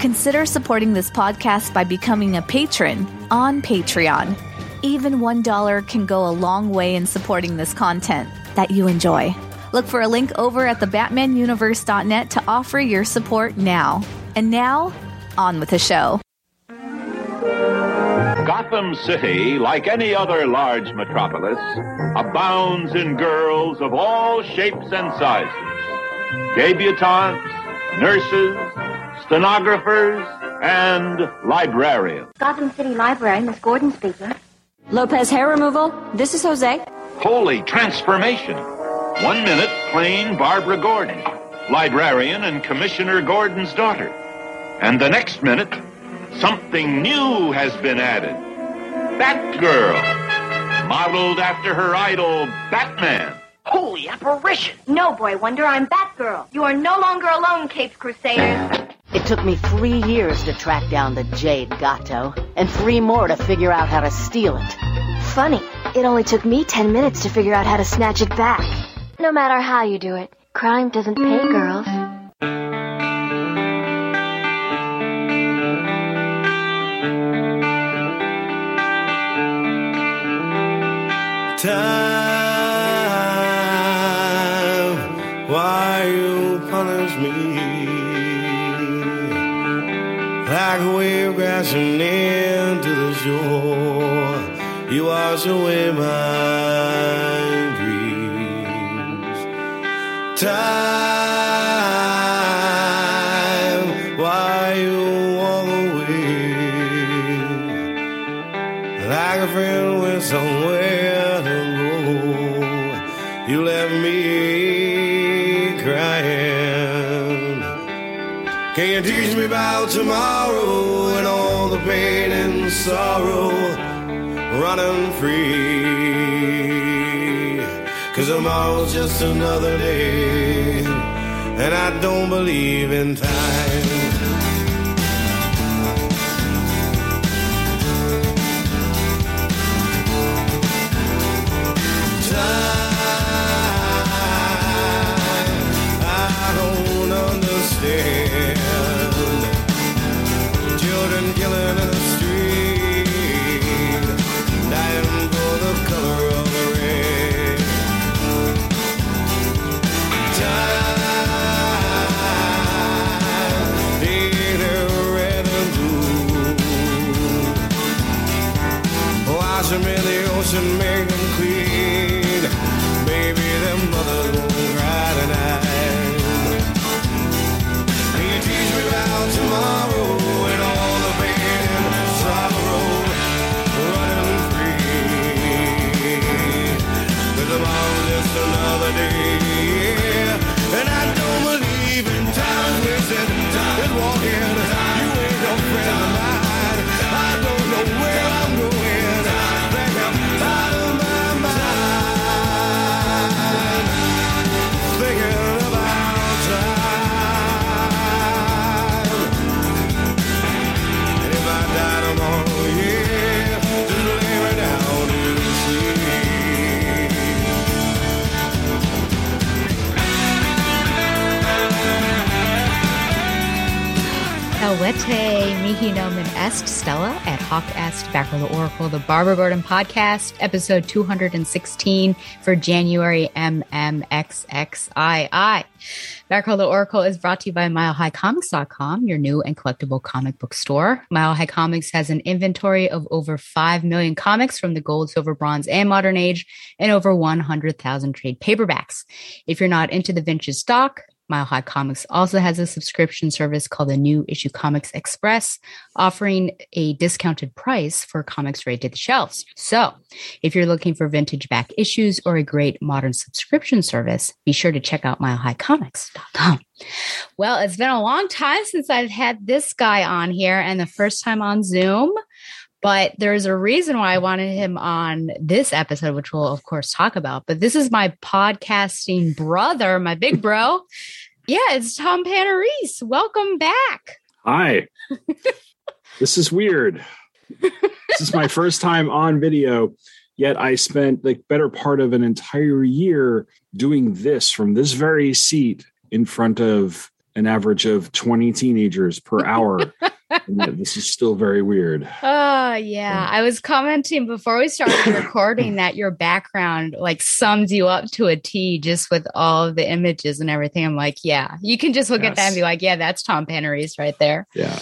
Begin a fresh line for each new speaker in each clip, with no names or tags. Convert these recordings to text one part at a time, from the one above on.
Consider supporting this podcast by becoming a patron on Patreon. Even $1 can go a long way in supporting this content that you enjoy. Look for a link over at thebatmanuniverse.net to offer your support now. And now, on with the show.
Gotham City, like any other large metropolis, abounds in girls of all shapes and sizes. Debutantes, nurses, stenographers, and librarians.
Gotham City Library, Miss Gordon speaking.
Lopez hair removal. This is Jose.
Holy transformation. One minute, plain Barbara Gordon, librarian and Commissioner Gordon's daughter. And the next minute, something new has been added. Batgirl, modeled after her idol, Batman.
Holy apparition! No, Boy Wonder, I'm Batgirl. You are no longer alone, Caped Crusaders.
It took me three years to track down the Jade Gato, and three more to figure out how to steal it.
Funny, it only took me ten minutes to figure out how to snatch it back. No matter how you do it, crime doesn't pay girls.
Wave crashing into the shore, you wash away my dreams. Time, why you walk away? Like a friend with somewhere to go, you left me crying. Can you teach me about tomorrow pain and sorrow running free? Cause tomorrow's just another day, and I don't believe in time. In the
Elwete mihi nomen est Stella at Hawk est Batgirl to Oracle, the Barbara Gordon podcast, episode 216 for January MMXXII. Batgirl to Oracle is brought to you by MileHighComics.com, your new and collectible comic book store. Mile High Comics has an inventory of over 5 million comics from the gold, silver, bronze, and modern age, and over 100,000 trade paperbacks. If you're not into the vintage stock, Mile High Comics also has a subscription service called the New Issue Comics Express, offering a discounted price for comics to the shelves. So, if you're looking for vintage back issues or a great modern subscription service, be sure to check out milehighcomics.com. Well, it's been a long time since I've had this guy on here, and the first time on Zoom. But there's a reason why I wanted him on this episode, which we'll, of course, talk about. But this is my podcasting brother, my big bro. yeah, it's Tom Panarese. Welcome back.
Hi. this is weird. this is my first time on video. Yet I spent the better part of an entire year doing this from this very seat in front of an average of 20 teenagers per hour. this is still very weird.
Oh, yeah. I was commenting before we started recording that your background like sums you up to a T just with all of the images and everything. I'm like, yeah, you can just look yes. at that and be like, yeah, that's Tom Panarese right there.
Yeah.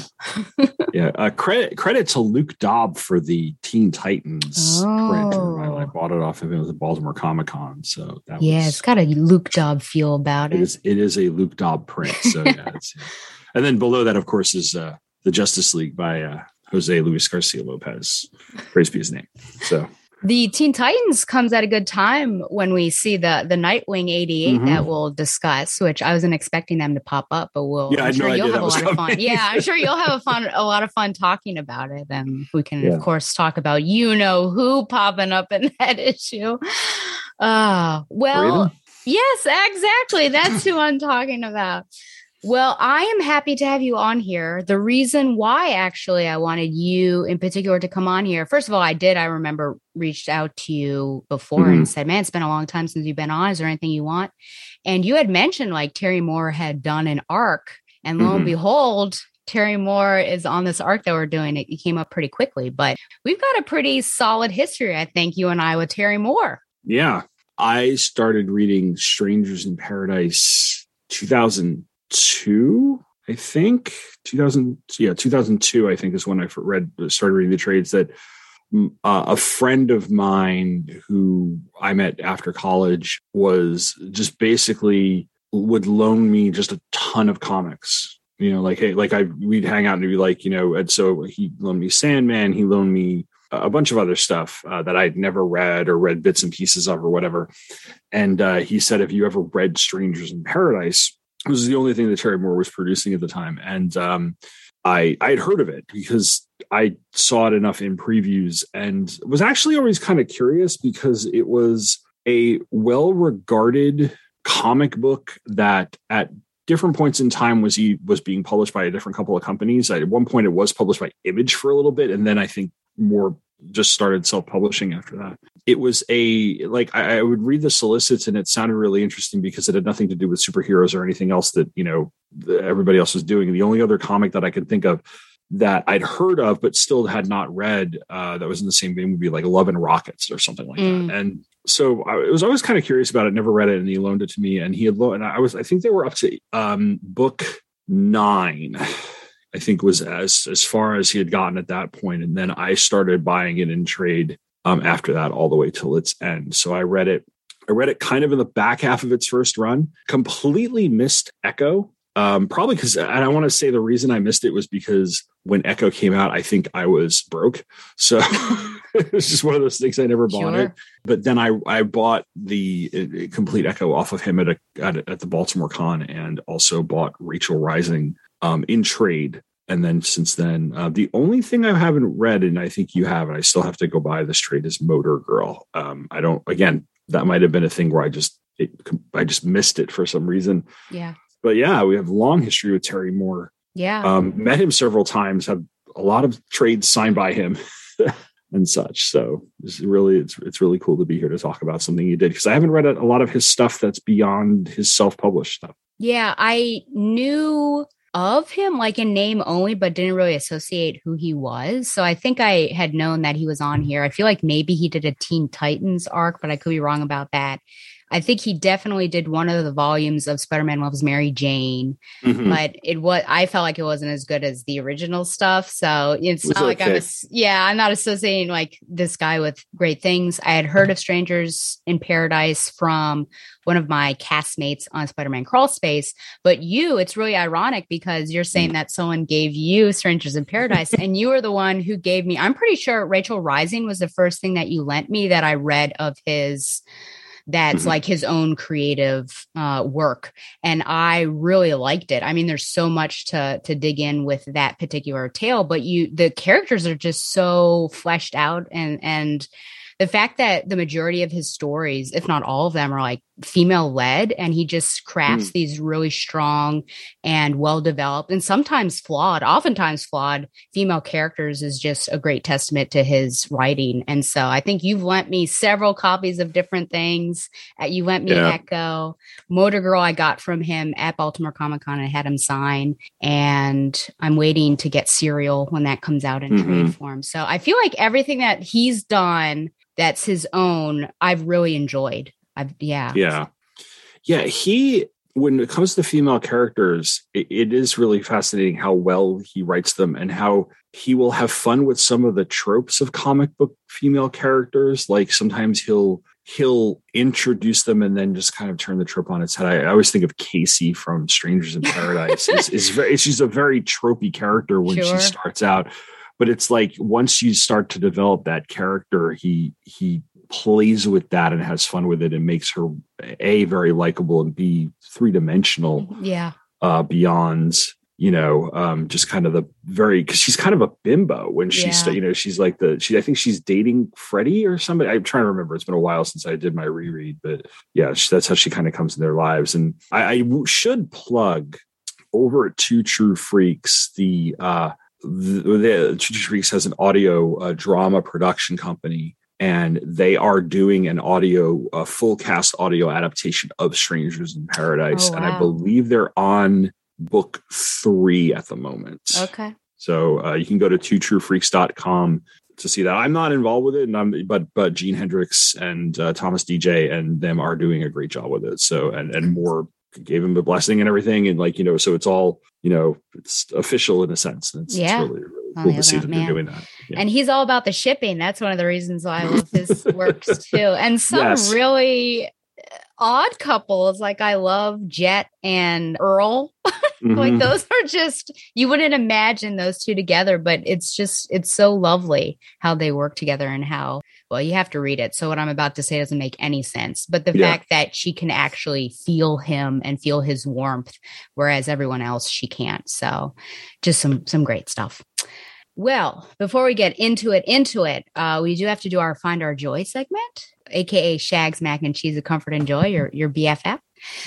yeah. Uh, credit credit to Luke Daab for the Teen Titans oh. print. I bought it off of him at the Baltimore Comic Con. So
that yeah, was, it's got a Luke Daab feel about it.
It is, it is a Luke Daab print. So yeah, and then below that, of course, is uh, the Justice League by uh, Jose Luis Garcia Lopez. Praise be his name. So
the Teen Titans comes at a good time when we see the the Nightwing 88 mm-hmm. that we'll discuss, which I wasn't expecting them to pop up, but we'll
yeah, I'm sure no
you'll
have
a lot
coming.
of fun. Yeah, I'm sure you'll have a fun a lot of fun talking about it. And we can yeah. of course talk about you know who popping up in that issue. Uh well Raven? yes, exactly. That's who I'm talking about. Well, I am happy to have you on here. The reason why actually I wanted you in particular to come on here, first of all, I did, I remember reached out to you before mm-hmm. and said, Man, it's been a long time since you've been on. Is there anything you want? And you had mentioned like Terry Moore had done an arc, and lo mm-hmm. and behold, Terry Moore is on this arc that we're doing. It came up pretty quickly, but we've got a pretty solid history, I think, you and I with Terry Moore.
Yeah. I started reading Strangers in Paradise 2000- two, I think 2000, yeah, 2002, I think is when I read, started reading the trades that uh, a friend of mine who I met after college was just basically would loan me just a ton of comics. You know, like hey, like I we'd hang out and be like, you know, and so he loaned me Sandman, he loaned me a bunch of other stuff uh, that I'd never read or read bits and pieces of or whatever. And uh, he said, "Have you ever read Strangers in Paradise, was the only thing that Terry Moore was producing at the time, and um, I I had heard of it because I saw it enough in previews, and was actually always kind of curious because it was a well regarded comic book that at different points in time was he was being published by a different couple of companies. At one point, it was published by Image for a little bit, and then I think Moore just started self-publishing after that. It was a like I, I, would read the solicits and it sounded really interesting because it had nothing to do with superheroes or anything else that you know everybody else was doing. The only other comic that I could think of that I'd heard of but still had not read uh, that was in the same vein would be like Love and Rockets or something like mm. that. And so I was always kind of curious about it. Never read it, and he loaned it to me. And he had loaned. And I was I think they were up to um, book nine I think was as as far as he had gotten at that point, and then I started buying it in trade um, after that, all the way till its end. So I read it. I read it kind of in the back half of its first run. Completely missed Echo. Um, probably because, and I want to say the reason I missed it was because when Echo came out, I think I was broke. So it was just one of those things I never bought sure. it. But then I I bought the uh, complete Echo off of him at a, at, at the Baltimore Con, and also bought Rachel Rising um, in trade. And then since then, uh, the only thing I haven't read, and I think you have, and I still have to go buy this trade, is Motor Girl. Um, I don't. Again, that might have been a thing where I just it, I just missed it for some reason.
Yeah.
But yeah, we have long history with Terry Moore.
Yeah.
Um, met him several times. Have a lot of trades signed by him. and such. So it's really it's it's really cool to be here to talk about something he did because I haven't read a, a lot of his stuff that's beyond his self-published stuff.
Yeah, I knew of him, like in name only, but didn't really associate who he was. So I think I had known that he was on here. I feel like maybe he did a Teen Titans arc, but I could be wrong about that. I think he definitely did one of the volumes of Spider-Man Loves Mary Jane, mm-hmm. but it was I felt like it wasn't as good as the original stuff. So it's not like I'm a, yeah, I'm not associating like this guy with great things. I had heard of Strangers in Paradise from one of my castmates on Spider-Man Crawl Space, but you, it's really ironic because you're saying mm. that someone gave you Strangers in Paradise and you were the one who gave me I'm pretty sure Rachel Rising was the first thing that you lent me that I read of his that's
Mhm.
like his own creative uh, work and i really liked it i mean there's so much to to dig in with that particular tale but you the characters are just so fleshed out and and the fact that the majority of his stories if not all of them are like female led and he just crafts these really strong and well developed and sometimes flawed oftentimes flawed female characters is just a great testament to his writing. And so i think you've lent me several copies of different things. Uh, you lent me
Yeah.
echo. Motor girl i got from him at baltimore comic-con i had him sign and i'm waiting to get serial when that comes out in
Mhm.
trade form. So i feel like everything that he's done that's his own i've really enjoyed i've yeah
Yeah. Yeah. He, when it comes to female characters, it, it is really fascinating how well he writes them and how he will have fun with some of the tropes of comic book female characters. Like sometimes he'll, he'll introduce them and then just kind of turn the trope on its head. I, I always think of Casey from Strangers in Paradise. is, is very, she's a very tropey character when
Sure.
she starts out, but it's like once you start to develop that character, he he plays with that and has fun with it and makes her a very likable and b three dimensional
yeah
uh beyond you know um just kind of the very because she's kind of a bimbo when she's
Yeah.
you know she's like the she i think she's dating freddie or somebody i'm trying to remember it's been a while since i did my reread but yeah that's how she kind of comes in their lives and i, I w- should plug over at two true freaks the uh the, the Two True Freaks has an audio uh, drama production company, and they are doing an audio, a full cast audio adaptation of Strangers in Paradise,
Oh,
and I believe they're on book three at the moment.
okay
So uh, you can go to two twotruefreaks.com to see that. I'm not involved with it, and I'm but but Gene Hendricks and uh, Thomas DJ and them are doing a great job with it. So and and Moore gave him a blessing and everything, and like you know, so it's all you know, it's official in a sense. And it's,
Yeah.
it's really really To see
that
they're doing that. Yeah.
And he's all about the shipping. That's one of the reasons why I love his works too. And some
Yes.
really odd couples, like I love Jet and Earl. Like
Mhm.
those are just you wouldn't imagine those two together, but it's just it's so lovely how they work together and how well you have to read it. So what I'm about to say doesn't make any sense. But the
Yeah.
fact that she can actually feel him and feel his warmth, whereas everyone else she can't. So just some some great stuff. Well, before we get into it, into it, uh, we do have to do our find our joy segment, aka Shags Mac and Cheese of Comfort and Joy, your your BFF.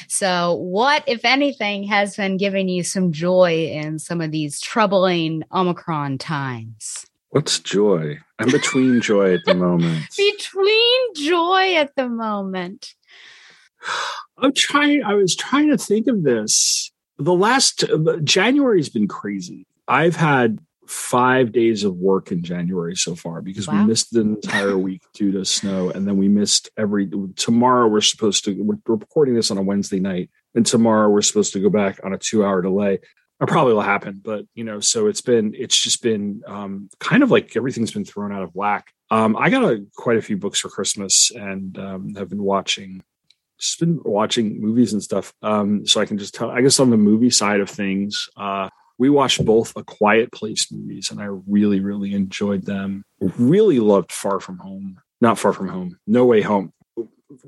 So, what, if anything, has been giving you some joy in some of these troubling Omicron times?
What's joy? I'm between joy at the moment.
Between joy at the moment.
I'm trying. I was trying to think of this. The last January's been crazy. I've had five days of work in January so far because
Wow.
we missed the entire week due to snow, and then we missed every. Tomorrow we're supposed to. We're recording this on a Wednesday night, and tomorrow we're supposed to go back on a two-hour delay. It probably will happen, but you know, so it's been. It's just been um, kind of like everything's been thrown out of whack. Um, I got a, quite a few books for Christmas, and um, have been watching just been watching movies and stuff. Um, so I can just tell, I guess on the movie side of things, uh, we watched both A Quiet Place movies and I really, really enjoyed them. Really loved Far From Home, not Far From Home, No Way Home,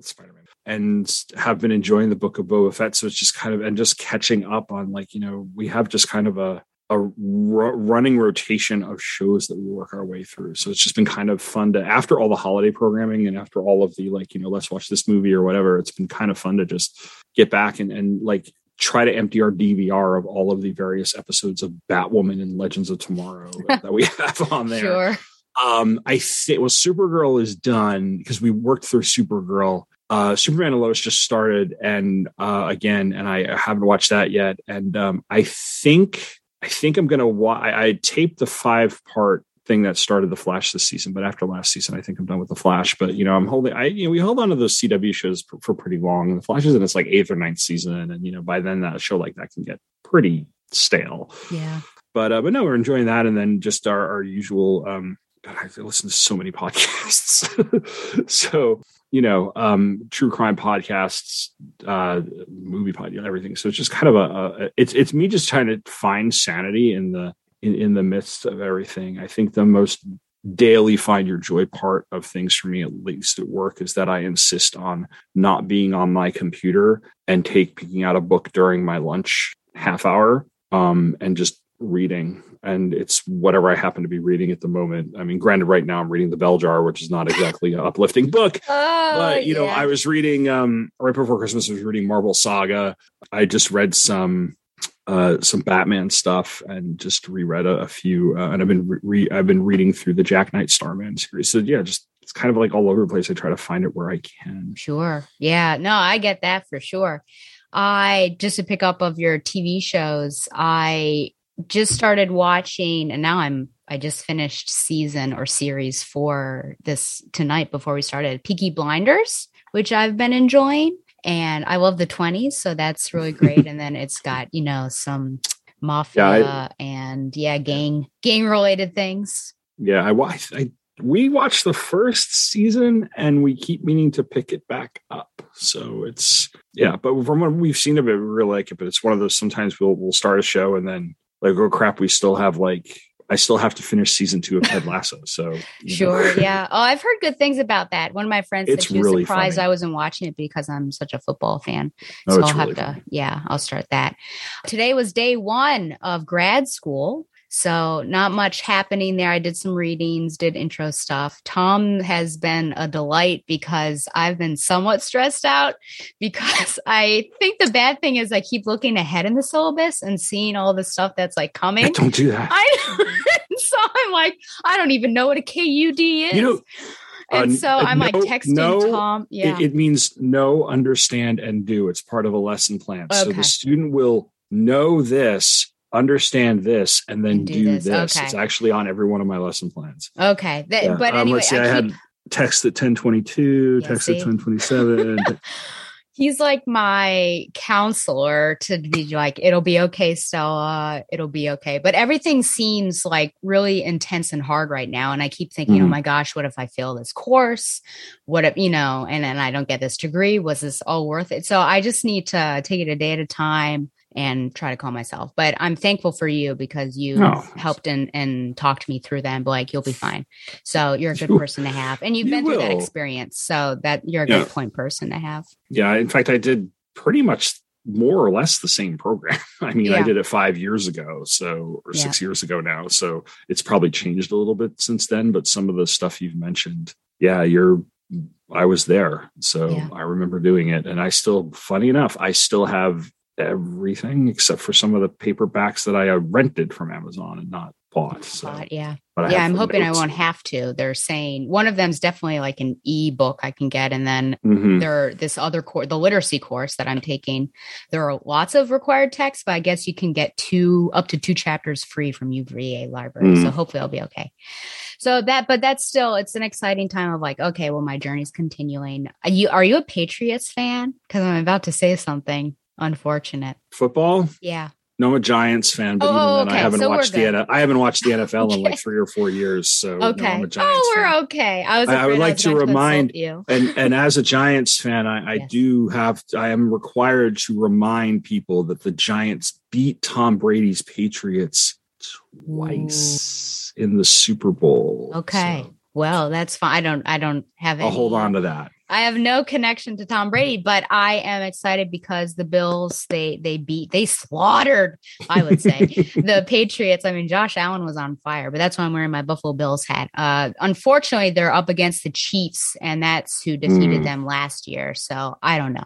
Spider Man, and have been enjoying the Book of Boba Fett. So it's just kind of, and just catching up on like, you know, we have just kind of a, a ru- running rotation of shows that we work our way through. So it's just been kind of fun to, after all the holiday programming and after all of the like, you know, let's watch this movie or whatever, it's been kind of fun to just get back and, and like try to empty our DVR of all of the various episodes of Batwoman and Legends of Tomorrow that we have on there.
Sure.
Um, I think well, Supergirl is done because we worked through Supergirl. Uh, Superman and Lois just started, and uh, again, and I haven't watched that yet. And um, I think I think I'm gonna. Wa- I, I taped the five part thing that started the Flash this season, but after last season, I think I'm done with the Flash. But you know, I'm holding. I you know, we hold on to those CW shows for, for pretty long. The Flash is in its like eighth or ninth season, and you know, by then that show like that can get pretty stale
Yeah.
but uh, but no, we're enjoying that, and then just our our usual. Um, God, I listen to so many podcasts, so you know, um, true crime podcasts, uh, movie pod, you know, everything. So it's just kind of a, a it's it's me just trying to find sanity in the in, in the midst of everything. I think the most daily find your joy part of things for me, at least at work, is that I insist on not being on my computer and take picking out a book during my lunch half hour um, and just reading. And it's whatever I happen to be reading at the moment. I mean, granted, right now I'm reading The Bell Jar, which is not exactly an uplifting book.
Oh,
but you know. I was reading um right before Christmas, I was reading Marvel Saga. I just read some uh some Batman stuff and just reread a, a few uh, and I've been re- I've been reading through the Jack Knight Starman series. So yeah, just it's kind of like all over the place. I try to find it where I can.
Sure. Yeah. No, I get that for sure. I just to pick up of your TV shows, I just started watching and now I'm I just finished season or series for this tonight before we started Peaky Blinders, which I've been enjoying. And I love the 20s, so that's really great. and then it's got, you know, some mafia
Yeah,
and yeah, gang gang related things.
Yeah, I watched I we watched the first season and we keep meaning to pick it back up. So it's yeah, but from what we've seen of it, we really like it. But it's one of those sometimes we'll we'll start a show and then like oh crap, we still have like I still have to finish season two of Ted Lasso. So you know.
Sure. Yeah. Oh, I've heard good things about that. One of my friends
It's
said she was
really
surprised
funny.
I wasn't watching it because I'm such a football fan.
Oh,
so
it's
I'll have to,
funny.
yeah, I'll start that. Today was day one of grad school. So not much happening there. I did some readings, did intro stuff. Tom has been a delight because I've been somewhat stressed out because I think the bad thing is I keep looking ahead in the syllabus and seeing all the stuff that's like coming.
Don't do that.
I so I'm like, I don't even know what a KUD is.
You know,
and
uh,
so I'm like
no-
texting
no,
Tom. Yeah.
It, it means know, understand, and do. It's part of a lesson plan. So the student will know this, understand this, and then
do
do,
this.
this.
Okay.
It's actually on every one of my lesson plans.
okay. That,
Yeah.
But
Um,
anyway,
let's see, I,
keep-
had text at 1022,
Yeah,
text
see?
at 1027.
he's like my counselor to be like, it'll be okay, Stella. It'll be okay. But everything seems like really intense and hard right now. And I keep thinking, oh
Mhm.
my gosh, what if I fail this course? What if, you know, and then I don't get this degree? Was this all worth it? So I just need to take it a day at a time and try to calm myself. But I'm thankful for you because you
No.
helped and, and talked me through them. like, you'll be fine. So you're a good person to have. And you've
you
been through that experience. So that you're a
Yeah.
good point person to have.
yeah, in fact, I did pretty much more or less the same program. I mean, I did it five years ago, so or
Yeah.
six years ago now. So it's probably changed a little bit since then. But some of the stuff you've mentioned, yeah, you're. I was there, so
Yeah.
I remember doing it, and I still, funny enough, I still have everything except for some of the paperbacks that I uh, rented from Amazon and not bought. So,
yeah.
but
yeah, I'm hoping I won't have to. They're saying one of them's definitely like an e-book I can get, and then
Mhm.
there this other course, the literacy course that I'm taking. There are lots of required texts, but I guess you can get two up to two chapters free from UVA library. So
Mm.
hopefully I'll be okay. So that, but that's still it's an exciting time of like, okay, well, my journey's continuing. Are you are you a Patriots fan? Because I'm about to say something unfortunate.
Football.
Yeah.
No, I'm a Giants fan, but
Oh,
even then,
okay,
I haven't
so
watched the. N- I haven't watched the NFL in like three or four years. So no,
Okay.
Giants
oh, we're
fan.
okay. I was.
I- I would like
was
to remind-
you.
and and as a Giants fan, I, I
Yes.
do have I am required to remind people that the Giants beat Tom Brady's Patriots twice in the Super Bowl.
Okay.
So
Well, that's fine. I don't. I don't have.
I'll hold uh, on to that.
I have no connection to Tom Brady, but I am excited because the Bills they they beat they slaughtered. I would say the Patriots. I mean, Josh Allen was on fire, but that's why I'm wearing my Buffalo Bills hat. Uh, unfortunately, they're up against the Chiefs, and that's who defeated
Mm.
them last year. So I don't know.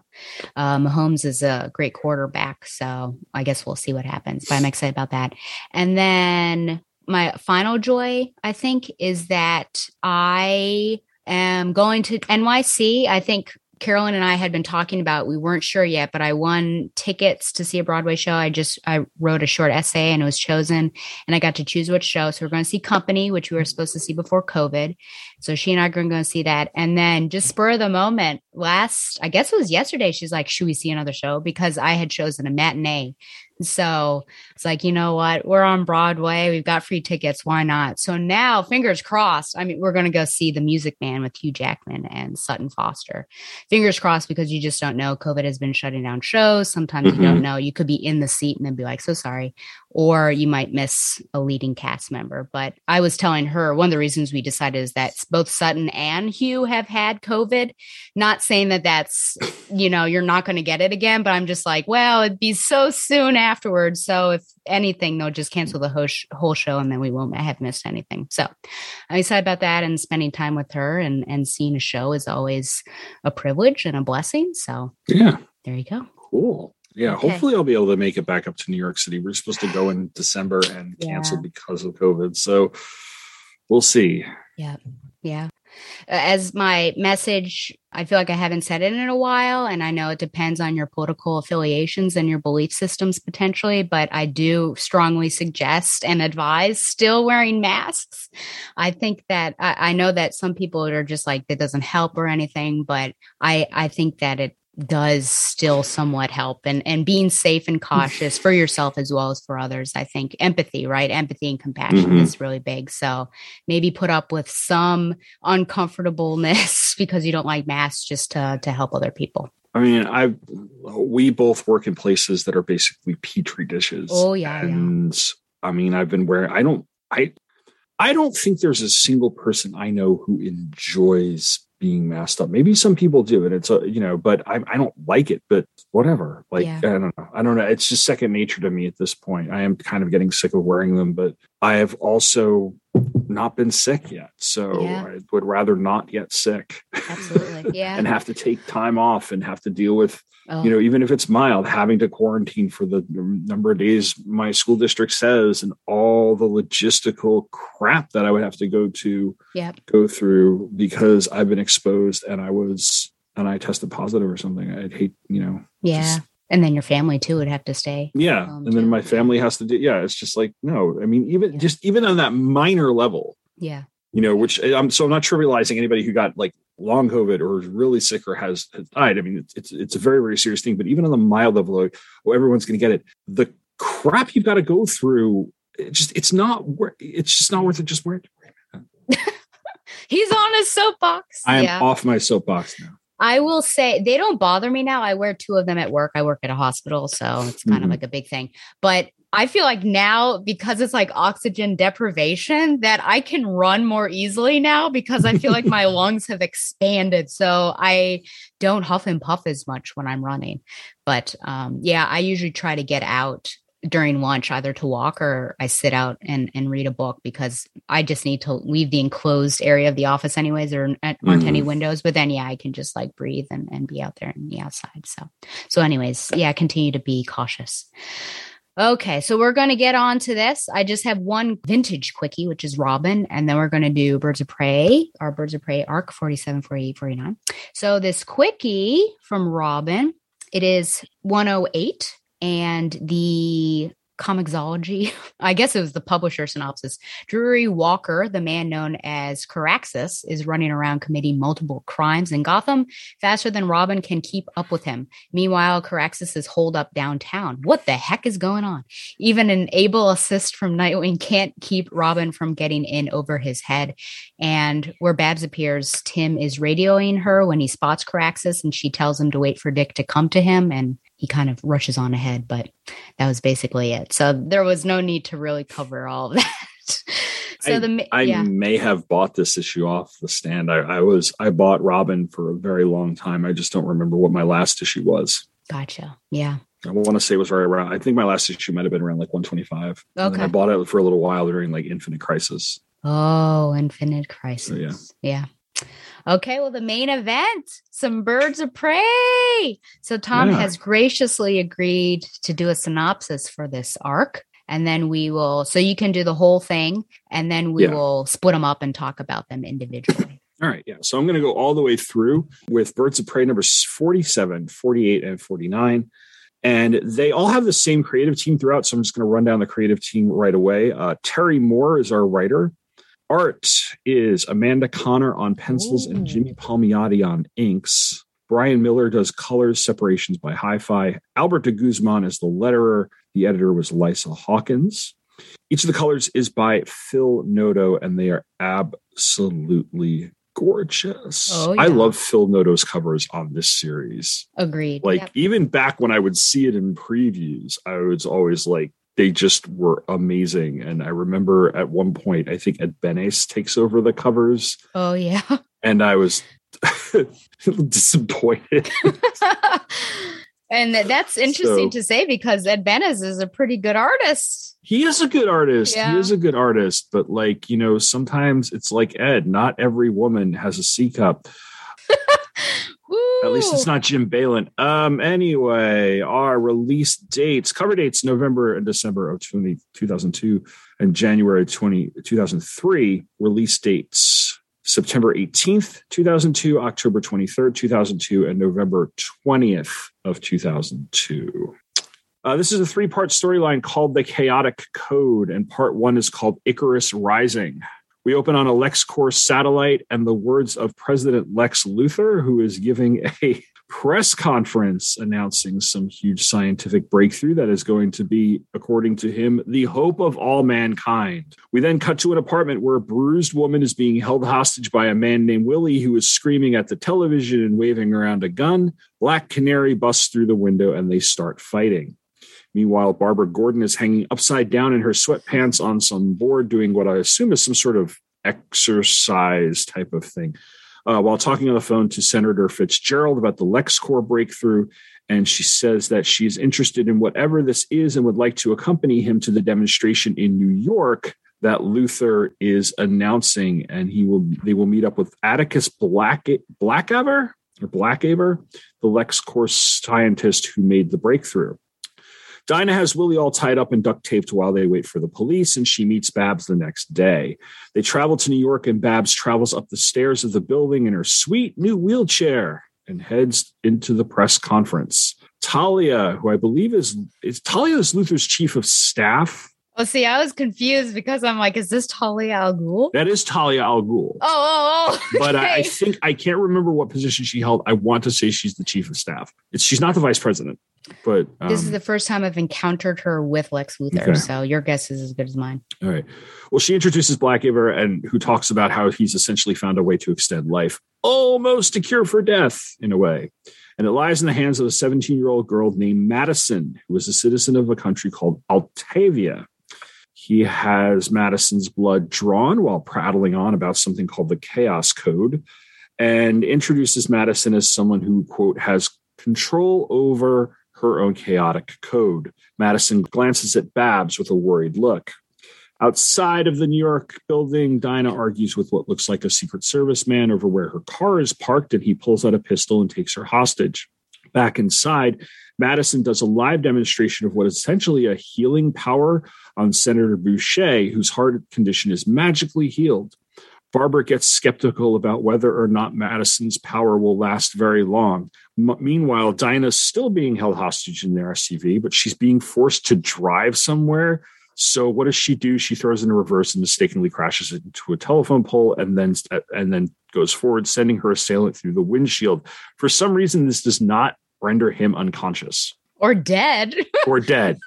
Uh, Mahomes is a great quarterback, so I guess we'll see what happens. But I'm excited about that. And then my final joy, I think, is that I am going to NYC. I think Carolyn and I had been talking about we weren't sure yet, but I won tickets to see a Broadway show. I just I wrote a short essay and it was chosen and I got to choose which show. So we're going to see Company, which we were mm-hmm. supposed to see before COVID. So she and I are going to see that. And then just spur of the moment, last I guess it was yesterday, she's like, Should we see another show? Because I had chosen a matinee So it's like, you know what? We're on Broadway. We've got free tickets. Why not? So now, fingers crossed. I mean, we're going to go see The Music Man with Hugh Jackman and Sutton Foster. Fingers crossed because you just don't know. COVID has been shutting down shows. Sometimes mm-hmm. you don't know. You could be in the seat and then be like, so sorry. Or you might miss a leading cast member. But I was telling her one of the reasons we decided is that both Sutton and Hugh have had COVID. Not saying that that's, you know, you're not going to get it again, but I'm just like, well, it'd be so soon afterwards. So if anything, they'll just cancel the whole, sh- whole show and then we won't have missed anything. So I'm excited about that and spending time with her and, and seeing a show is always a privilege and a blessing. So
yeah,
there you go.
Cool. Yeah, okay. hopefully I'll be able to make it back up to New York City. We're supposed to go in December and yeah. cancel because of COVID. So we'll see.
Yeah. Yeah. Uh, as my message, I feel like I haven't said it in a while. And I know it depends on your political affiliations and your belief systems potentially, but I do strongly suggest and advise still wearing masks. I think that I, I know that some people are just like, that doesn't help or anything, but I, I think that it does still somewhat help. And and being safe and cautious for yourself as well as for others i think. Empathy right? Empathy and compassion mm-hmm. is really big. So maybe put up with some uncomfortableness because you don't like masks just to to help other people.
I mean i we both work in places that are basically petri dishes.
Oh yeah
and
yeah.
i mean i've been wearing i don't i i don't think there's a single person i know who enjoys being masked up. Maybe some people do, and it's a you know, but I, I don't like it. But whatever. Like yeah. I don't know. I don't know. It's just second nature to me at this point. I am kind of getting sick of wearing them, but I have also not been sick yet. So yeah. I would rather not get sick.
Absolutely. Yeah.
and have to take time off and have to deal with, oh. you know, oh. even if it's mild, having to quarantine for the number of days my school district says and all the logistical crap that I would have to go to
yep.
go through because I've been exposed and I was and I tested positive or something. I'd hate, you know.
Yeah. Just, and then your family too would have to stay
yeah um, and then my family has to do yeah it's just like no i mean even yeah. just even on that minor level
yeah.
you know which eh, i'm so i'm not trivializing anybody who got like long covid or is really sick or has, has died i mean it's, it's, it's a very very serious thing but even on the mild level like oh everyone's going to get it. The crap you've got to go through it just it's not it's just not worth it just wear it.
He's on a soapbox.
I am yeah. off my soapbox now
I will say they don't bother me now. I wear two of them at work. I work at a hospital, so it's kind mm-hmm. of like a big thing. But I feel like now because it's like oxygen deprivation that I can run more easily now because I feel like my lungs have expanded. So I don't huff and puff as much when I'm running. But um, yeah, I usually try to get out during lunch either to walk or I sit out and, and read a book because I just need to leave the enclosed area of the office anyways. There aren't mm-hmm. any windows, but then yeah, I can just like breathe and, and be out there in the outside. So, so anyways, yeah, continue to be cautious. Okay, so we're going to get on to this. I just have one vintage quickie, which is Robin, and then we're going to do Birds of Prey, our Birds of Prey arc 47, 48, 49. So this quickie from Robin, it is 108 and the Comixology, I guess it was the publisher synopsis. Drury Walker, the man known as Charaxes, is running around committing multiple crimes in Gotham faster than Robin can keep up with him. Meanwhile, Charaxes is holed up downtown. What the heck is going on? Even an able assist from Nightwing can't keep Robin from getting in over his head. And where Babs appears, Tim is radioing her when he spots Charaxes, and she tells him to wait for Dick to come to him. And he kind of rushes on ahead, but that was basically it. So there was no need to really cover all of that. so
I, the I yeah. may have bought this issue off the stand. I, I was I bought Robin for a very long time. I just don't remember what my last issue was.
Gotcha. Yeah.
I want to say it was right around. I think my last issue might have been around like 125.
Okay.
I bought it for a little while during like Infinite Crisis.
Oh, Infinite Crisis. So, yeah. Yeah. Okay, well, the main event, some birds of prey. So Tom yeah. has graciously agreed to do a synopsis for this arc. And then we will, so you can do the whole thing, and then we yeah. will split them up and talk about them individually.
All right. Yeah. So I'm going to go all the way through with Birds of Prey numbers 47, 48, and 49. And they all have the same creative team throughout. So I'm just going to run down the creative team right away. Uh, Terry Moore is our writer. Art is Amanda Conner on pencils Ooh. and Jimmy Palmiotti on inks. Brian Miller does colors, separations by Hi Fi. Albert de Guzman is the letterer. The editor was Lysa Hawkins. Each of the colors is by Phil Noto, and they are absolutely gorgeous.
Oh,
I love Phil Noto's covers on this series.
Agreed.
Like
Yep.
even back when I would see it in previews, I was always like, they just were amazing. And I remember at one point, I think Ed Benes takes over the covers,
Oh yeah.
and I was disappointed.
and that's interesting
So-
to say because Ed Benes is a pretty good artist.
he is a good artist.
Yeah.
He is a good artist, but like, you know, sometimes it's like Ed, not every woman has a C cup. At least it's not Jim Balent. Um, anyway, our release dates, cover dates, November and December of 20, 2002 and January 20, 2003. Release dates, September 18th, 2002, October 23rd, 2002, and November 20th of 2002. Uh, this is a three part storyline called The Chaotic Code, and part one is called Icarus Rising. We open on a LexCorp satellite and the words of President Lex Luthor, who is giving a press conference announcing some huge scientific breakthrough that is going to be, according to him, the hope of all mankind. We then cut to an apartment where a bruised woman is being held hostage by a man named Willie who is screaming at the television and waving around a gun. Black Canary busts through the window and they start fighting. Meanwhile, Barbara Gordon is hanging upside down in her sweatpants on some board, doing what I assume is some sort of exercise type of thing, uh, while talking on the phone to Senator Fitzgerald about the LexCorp breakthrough. And she says that she's interested in whatever this is and would like to accompany him to the demonstration in New York that Luthor is announcing. And he will they will meet up with Atticus Black Blackaver or Blackaver, the LexCorp scientist who made the breakthrough. Dinah has Willie all tied up and duct taped while they wait for the police, and she meets Babs the next day. They travel to New York, and Babs travels up the stairs of the building in her sweet new wheelchair and heads into the press conference. Talia, who I believe is is Talia is Luthor's chief of staff.
Oh, see, I was confused because I'm like, is this Talia al Ghul?
That is Talia al Ghul.
Oh, oh, oh.
But I, I think I can't remember what position she held. I want to say she's the chief of staff. It's she's not the vice president, but um,
this is the first time I've encountered her with Lex Luthor.
Okay.
So your guess is as good as mine.
All right. Well, she introduces Blackaver and who talks about how he's essentially found a way to extend life, almost a cure for death in a way. And it lies in the hands of a 17 year old girl named Madison, who is a citizen of a country called Altavia. He has Madison's blood drawn while prattling on about something called the Chaos Code and introduces Madison as someone who, quote, has control over her own chaotic code. Madison glances at Babs with a worried look. Outside of the New York building, Dinah argues with what looks like a Secret Service man over where her car is parked, and he pulls out a pistol and takes her hostage. Back inside, Madison does a live demonstration of what is essentially a healing power on Senator Boucher, whose heart condition is magically healed. Barbara gets skeptical about whether or not Madison's power will last very long. M- meanwhile, Dinah's still being held hostage in the RCV, but she's being forced to drive somewhere. So what does she do? She throws in a reverse and mistakenly crashes into a telephone pole, and then and then goes forward, sending her assailant through the windshield. For some reason, this does not render him unconscious
Or dead.
or dead.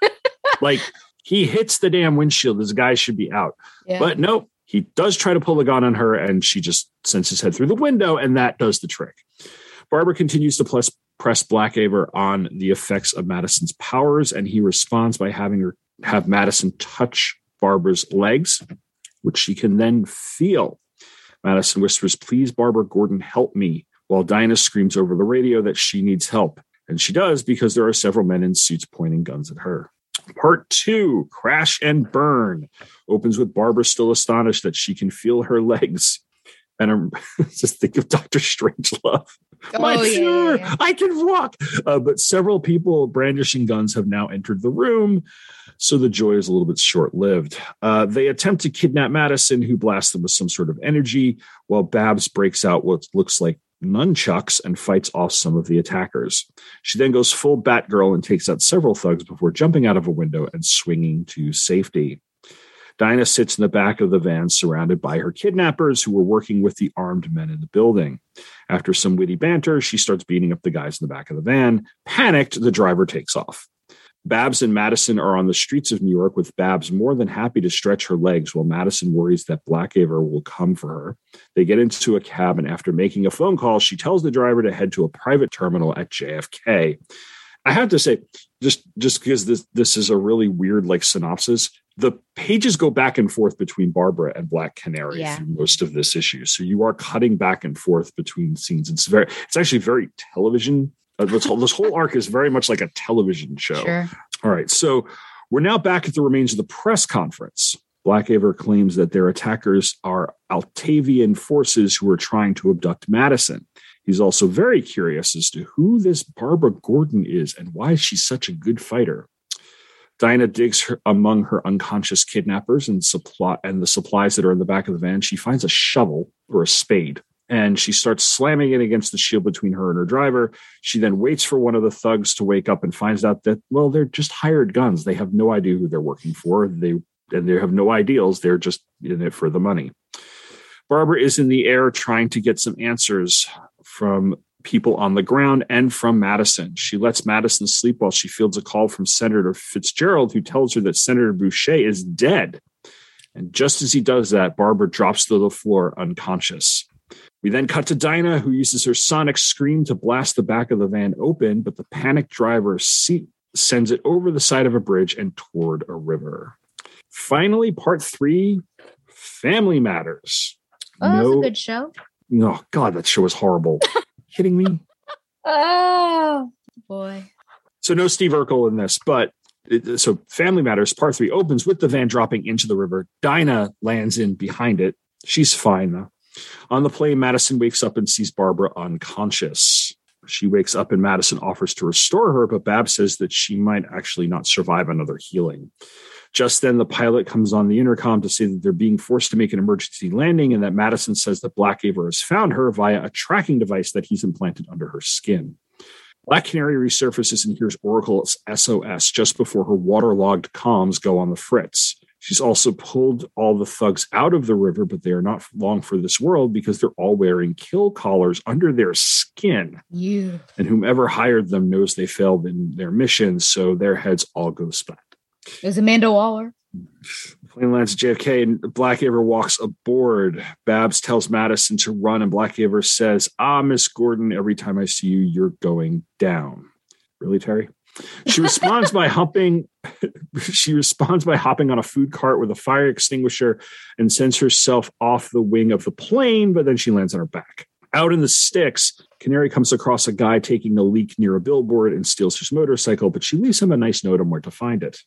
like he hits the damn windshield. This guy should be out.
Yeah.
But nope, he does try to pull a gun on her, and she just sends his head through the window, and that does the trick. Barbara continues to press, press Blackaver on the effects of Madison's powers, and he responds by having her have Madison touch Barbara's legs, which she can then feel. Madison whispers, Please, Barbara Gordon, help me, while Dinah screams over the radio that she needs help. And she does because there are several men in suits pointing guns at her. Part two, Crash and Burn, opens with Barbara still astonished that she can feel her legs. And I'm just think of Doctor Strangelove. My
Oh, yeah,
Fuhrer,
yeah, yeah.
I can walk. Uh, but several people brandishing guns have now entered the room. So the joy is a little bit short lived. Uh, they attempt to kidnap Madison, who blasts them with some sort of energy, while Babs breaks out what looks like nunchucks and fights off some of the attackers. She then goes full Batgirl and takes out several thugs before jumping out of a window and swinging to safety. Dinah sits in the back of the van surrounded by her kidnappers who were working with the armed men in the building. After some witty banter, she starts beating up the guys in the back of the van. Panicked, the driver takes off. Babs and Madison are on the streets of New York with Babs more than happy to stretch her legs while Madison worries that Blackaver will come for her. They get into a cab, and after making a phone call, she tells the driver to head to a private terminal at JFK. I have to say, just just because this this is a really weird like synopsis, the pages go back and forth between Barbara and Black Canary
Yeah.
through most of this issue. So you are cutting back and forth between scenes. It's very, it's actually very television. Uh, this whole this whole arc is very much like a television show.
Sure.
All right, so we're now back at the remains of the press conference. Blackaver claims that their attackers are Altavian forces who are trying to abduct Madison. He's also very curious as to who this Barbara Gordon is and why she's such a good fighter. Dinah digs her, among her unconscious kidnappers and supply and the supplies that are in the back of the van. She finds a shovel or a spade and she starts slamming it against the shield between her and her driver. She then waits for one of the thugs to wake up and finds out that well, they're just hired guns. They have no idea who they're working for. They and they have no ideals. They're just in it for the money. Barbara is in the air trying to get some answers from people on the ground and from Madison. She lets Madison sleep while she fields a call from Senator Fitzgerald, who tells her that Senator Boucher is dead. And just as he does that, Barbara drops to the floor unconscious. We then cut to Dinah, who uses her sonic scream to blast the back of the van open, but the panicked driver see- sends it over the side of a bridge and toward a river. Finally, part three Family Matters.
Oh, that's a good show.
No, God, that show was horrible. kidding me?
Oh boy.
So no Steve Urkel in this, but it, so Family Matters Part Three opens with the van dropping into the river. Dinah lands in behind it. She's fine though. On the plane, Madison wakes up and sees Barbara unconscious. She wakes up and Madison offers to restore her, but Bab says that she might actually not survive another healing. Just then, the pilot comes on the intercom to say that they're being forced to make an emergency landing and that Madison says that Black Blackaver has found her via a tracking device that he's implanted under her skin. Black Canary resurfaces and hears Oracle's SOS just before her waterlogged comms go on the fritz. She's also pulled all the thugs out of the river, but they are not long for this world because they're all wearing kill collars under their skin.
You.
And whomever hired them knows they failed in their mission, so their heads all go splat.
Was Amanda Waller.
Plane lands at JFK and Blackaver walks aboard. Babs tells Madison to run, and Blackaver says, Ah, Miss Gordon, every time I see you, you're going down. Really, Terry? She responds by humping. She responds by hopping on a food cart with a fire extinguisher and sends herself off the wing of the plane, but then she lands on her back. Out in the sticks, Canary comes across a guy taking a leak near a billboard and steals his motorcycle, but she leaves him a nice note on where to find it.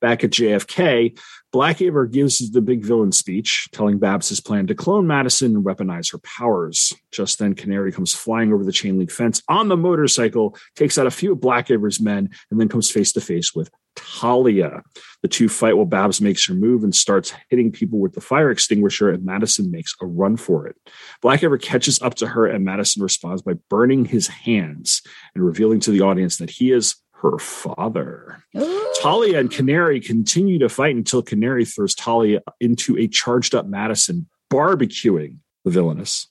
Back at JFK, Blackaver gives the big villain speech, telling Babs his plan to clone Madison and weaponize her powers. Just then, Canary comes flying over the chain link fence on the motorcycle, takes out a few of Blackaver's men, and then comes face to face with Talia. The two fight while Babs makes her move and starts hitting people with the fire extinguisher, and Madison makes a run for it. Blackaver catches up to her, and Madison responds by burning his hands and revealing to the audience that he is her father. Talia and Canary continue to fight until Canary throws Talia into a charged up Madison, barbecuing the villainous.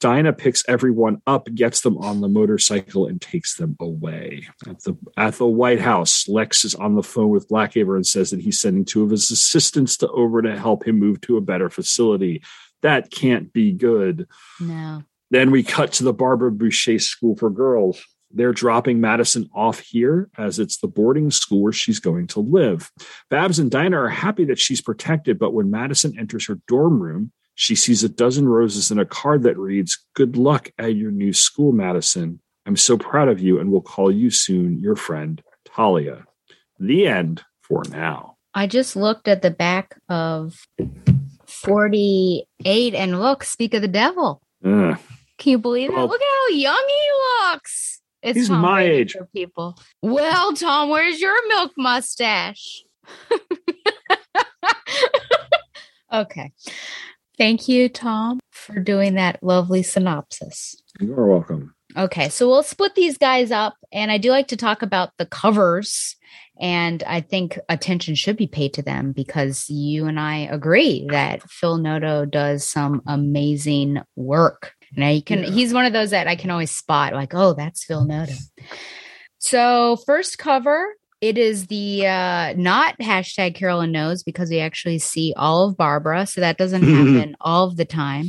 Dinah picks everyone up, gets them on the motorcycle, and takes them away. At the at the White House, Lex is on the phone with Blackaver and says that he's sending two of his assistants to over to help him move to a better facility. That can't be good.
No.
Then we cut to the Barbara Boucher School for Girls. They're dropping Madison off here as it's the boarding school where she's going to live. Babs and Dinah are happy that she's protected, but when Madison enters her dorm room, she sees a dozen roses and a card that reads, Good luck at your new school, Madison. I'm so proud of you and will call you soon, your friend, Talia. The end for now.
I just looked at the back of 48 and look, speak of the devil. Can you believe
Well-
it? Look at how young he looks. It's
He's
Tom
my
Brady
age.
for people. Well, Tom, where's your milk mustache? okay. Thank you, Tom, for doing that lovely synopsis.
You're welcome.
Okay, so we'll split these guys up, and I do like to talk about the covers, and I think attention should be paid to them because you and I agree that Phil Noto does some amazing work. Now you can,
Yeah.
he's one of those that I can always spot, like, oh, that's Phil Noto. So first cover, it is the uh not hashtag Carolyn knows because we actually see all of Barbara, so that doesn't happen all of the time.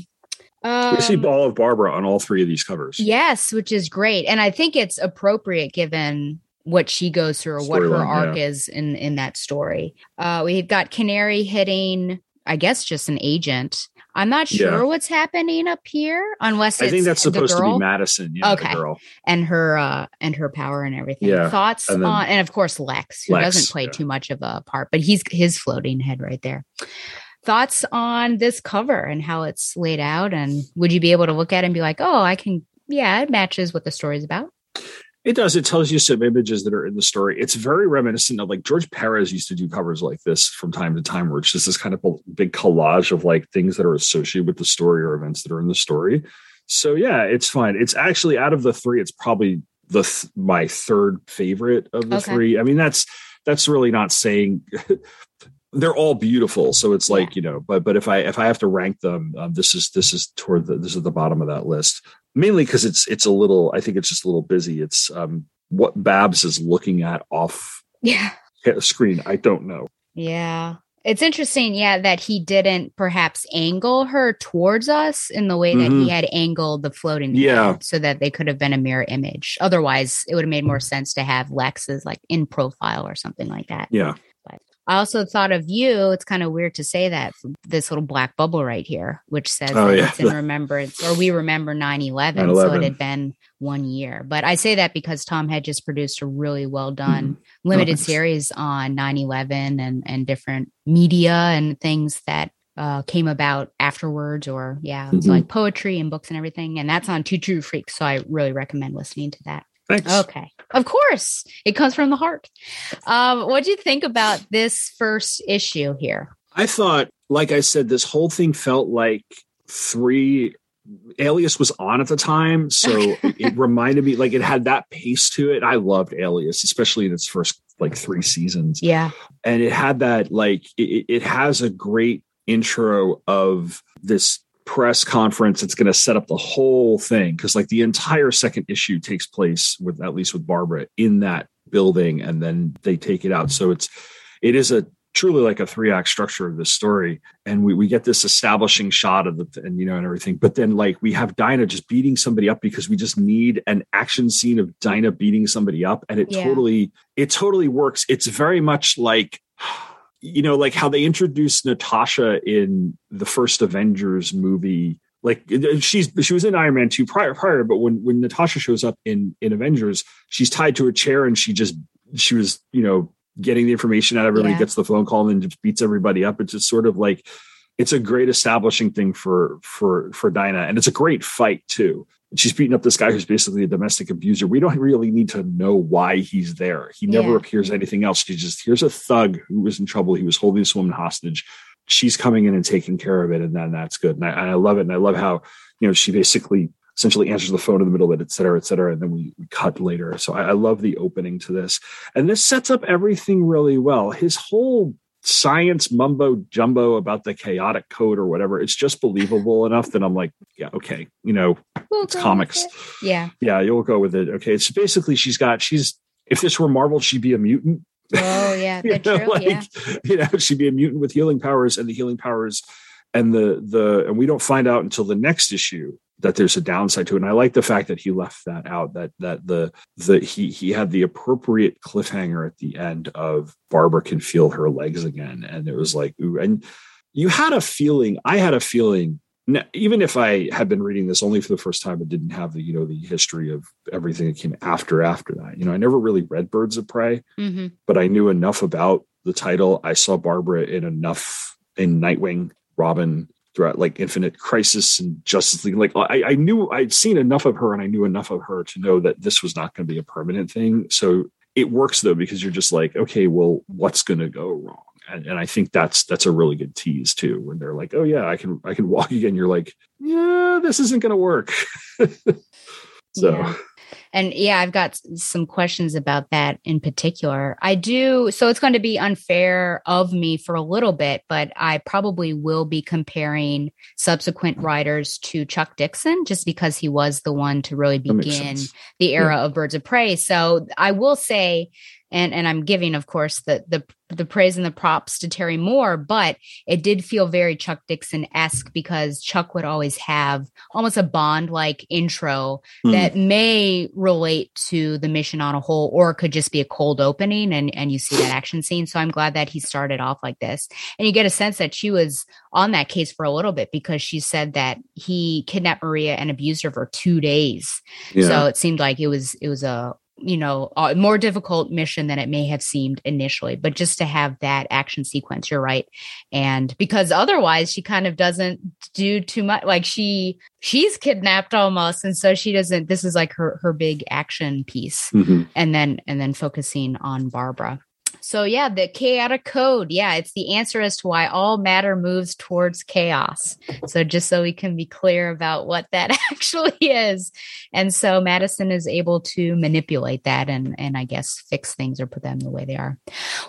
Um,
we see all of Barbara on all three of these covers.
Yes, which is great, and I think it's appropriate given what she goes through or what her
Storyline,
arc
yeah.
is in in that story. Uh, we've got Canary hitting, I guess, just an agent. I'm not sure
Yeah.
what's happening up here, unless
I think that's supposed to be Madison. Yeah,
Okay.
the girl.
and her uh and her power and everything.
Yeah,
Thoughts
and then-
on and of course Lex, who
Lex,
doesn't play
yeah.
too much of a part, but he's his floating head right there. Thoughts on this cover and how it's laid out, and would you be able to look at it and be like, "Oh, I can, yeah, it matches what the story's about."
It does. It tells you some images that are in the story. It's very reminiscent of like George Perez used to do covers like this from time to time, where it's just this kind of big collage of like things that are associated with the story or events that are in the story. So yeah, it's fine. It's actually out of the three, it's probably the th- my third favorite of the
Okay.
three. I mean, that's that's really not saying they're all beautiful. So it's like you know, but but if I if I have to rank them, um, this is this is toward the this is the bottom of that list mainly because it's it's a little i think it's just a little busy it's um what babs is looking at off
Yeah,
screen i don't know
yeah. It's interesting, yeah, that he didn't perhaps angle her towards us in the way that he
Mhm.
had angled the floating
Yeah.
so that they could have been a mirror image. Otherwise, it would have made more sense to have Lex's like in profile or something like that.
yeah
I also thought of you. It's kind of weird to say that this little black bubble right here, which says
Oh, yeah.
it's in remembrance or we remember 9 11. So it had been one year. But I say that because Tom had just produced a really well done
Mm-hmm.
limited
Nice.
series on 9 11 and, and different media and things that uh, came about afterwards or, yeah, it's
Mhm.
like poetry and books and everything. And that's on Two True Freaks. So I really recommend listening to that.
Thanks
Okay. Of course. It comes from the heart. Um, what do you think about this first issue here?
i thought like i said this whole thing felt like three alias was on at the time so it, it reminded me like it had that pace to it i loved alias especially in its first like three seasons
Yeah.
and it had that like it, it has a great intro of this press conference it's going to set up the whole thing because like the entire second issue takes place with at least with barbara in that building and then they take it out so it's it is a truly like a three act structure of this story and we, we get this establishing shot of the and you know and everything but then like we have dinah just beating somebody up because we just need an action scene of dinah beating somebody up and it
Yeah.
totally it totally works it's very much like you know like how they introduced natasha in the first avengers movie like she's she was in iron man 2 prior prior but when when natasha shows up in in avengers she's tied to a chair and she just she was you know getting the information out of everybody
Yeah.
gets the phone call and then just beats everybody up. It's just sort of like it's a great establishing thing for for for dinah. And it's a great fight too she's beating up this guy who's basically a domestic abuser. We don't really need to know why he's there. He never
Yeah.
appears anything else. She just here's a thug who was in trouble. He was holding this woman hostage. She's coming in and taking care of it and then that's good. And I, and I love it and i love how you know she basically essentially answers the phone in the middle of it et cetera et cetera and then we, we cut later. So I, I love the opening to this. And this sets up everything really well. His whole science mumbo jumbo about the chaotic code or whatever it's just believable enough that i'm like yeah okay you know
We'll
it's comics
it. Yeah.
yeah you'll go with it okay it's basically she's got she's if this were marvel she'd be a mutant
Oh, yeah.
you know,
true.
like
yeah.
you know, she'd be a mutant with healing powers, and the healing powers, and the the and we don't find out until the next issue that there's a downside to it. And I like the fact that he left that out. That that the the he he had the appropriate cliffhanger at the end of Barbara can feel her legs again, and it was like ooh, and you had a feeling. I had a feeling. Even if I had been reading this only for the first time and didn't have the you know the history of everything that came after after that, you know, I never really read Birds of Prey
hmm
but I knew enough about the title. I saw Barbara in enough in Nightwing, Robin, throughout like Infinite Crisis and Justice League. Like I, I knew I'd seen enough of her and I knew enough of her to know that this was not going to be a permanent thing. So it works though, because you're just like, okay, well, what's going to go wrong? And, and I think that's that's a really good tease too, when they're like, oh yeah, I can I can walk again. You're like, yeah, this isn't going to work. so
Yeah. And yeah, I've got some questions about that in particular. I do. So it's going to be unfair of me for a little bit, but I probably will be comparing subsequent writers to Chuck Dixon just because he was the one to really begin the era of Birds of Prey. So I will say and and I'm giving, of course, the the the praise and the props to Terry Moore, but it did feel very Chuck Dixon esque because Chuck would always have almost a Bond like intro
Hmm.
that may relate to the mission on a whole, or it could just be a cold opening and and you see that action scene. So I'm glad that he started off like this, and you get a sense that she was on that case for a little bit because she said that he kidnapped Maria and abused her for two days.
Yeah.
So it seemed like it was it was a you know a more difficult mission than it may have seemed initially. But just to have that action sequence, you're right, and because otherwise she kind of doesn't do too much. Like she she's kidnapped almost, and so she doesn't. This is like her her big action piece,
Mhm.
and then and then focusing on Barbara. So yeah, the chaotic code. Yeah, it's the answer as to why all matter moves towards chaos. So just so we can be clear about what that actually is. And so Madison is able to manipulate that and and I guess fix things or put them the way they are.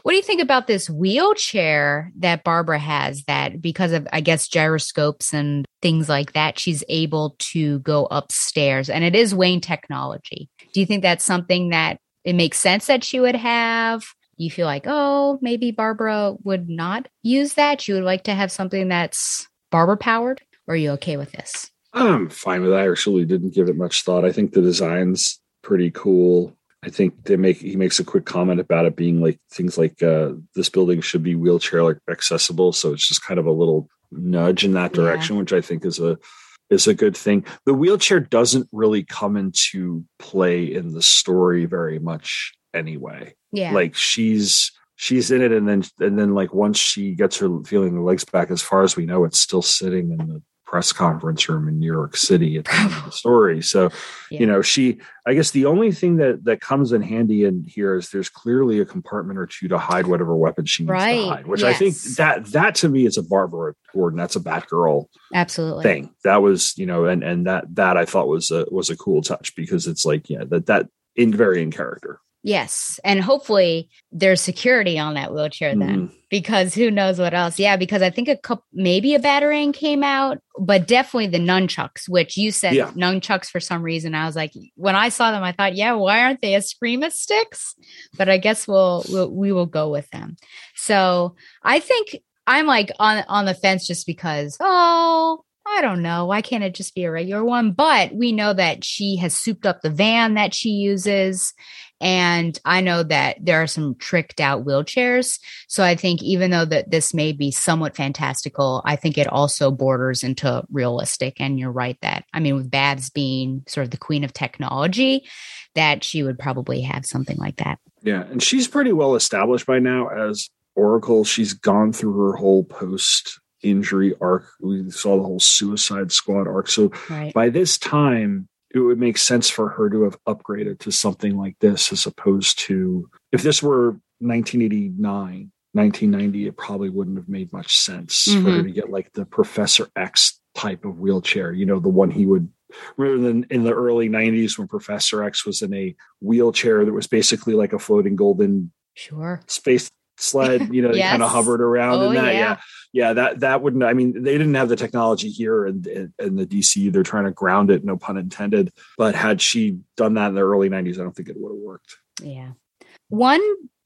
What do you think about this wheelchair that Barbara has that because of I guess gyroscopes and things like that she's able to go upstairs and it is Wayne technology. Do you think that's something that it makes sense that she would have? You feel like, oh, maybe Barbara would not use that. You would like to have something that's Barbara powered. Or are you okay with this?
I'm fine with that. I actually didn't give it much thought. I think the design's pretty cool. I think they make he makes a quick comment about it being like things like uh, this building should be wheelchair like accessible. So it's just kind of a little nudge in that
Yeah.
direction, which I think is a is a good thing. The wheelchair doesn't really come into play in the story very much anyway.
Yeah.
Like she's she's in it and then and then like once she gets her feeling her legs back, as far as we know, it's still sitting in the press conference room in New York City at the end of the story. So,
Yeah.
you know, she I guess the only thing that that comes in handy in here is there's clearly a compartment or two to hide whatever weapon she needs
Right,
to hide. Which I think that that to me is a Barbara Gordon. That's a Batgirl
Absolutely.
thing. That was, you know, and and that that I thought was a was a cool touch because it's like, yeah, that that in very in character.
Yes. And hopefully there's security on that wheelchair then
Mhm.
because who knows what else. Yeah, because I think a couple maybe a batarang came out, but definitely the nunchucks, which you said
Yeah.
nunchucks for some reason. I was like, when I saw them, I thought, yeah, why aren't they Eskrima sticks? But I guess we'll, we'll we will go with them. So I think I'm like on on the fence just because, oh, I don't know. Why can't it just be a regular one? But we know that she has souped up the van that she uses. And I know that there are some tricked out wheelchairs. So I think even though that this may be somewhat fantastical, I think it also borders into realistic. And you're right that, I mean, with Babs being sort of the queen of technology, that she would probably have something like that.
Yeah, and she's pretty well established by now as Oracle. She's gone through her whole post injury arc. We saw the whole Suicide Squad arc. So
Right.
by this time, it would make sense for her to have upgraded to something like this as opposed to if this were 1989, 1990, it probably wouldn't have made much sense for her
Mhm.
to get like the Professor X type of wheelchair, you know, the one he would rather than in the early 90s when Professor X was in a wheelchair that was basically like a floating golden
Sure.
space sled, you know, they kind of hovered around
Oh,
in that.
yeah.
Yeah. yeah. that that wouldn't I mean, they didn't have the technology here in, in, in the DC. They're trying to ground it, no pun intended. But had she done that in the early 90s, I don't think it would have worked.
Yeah. One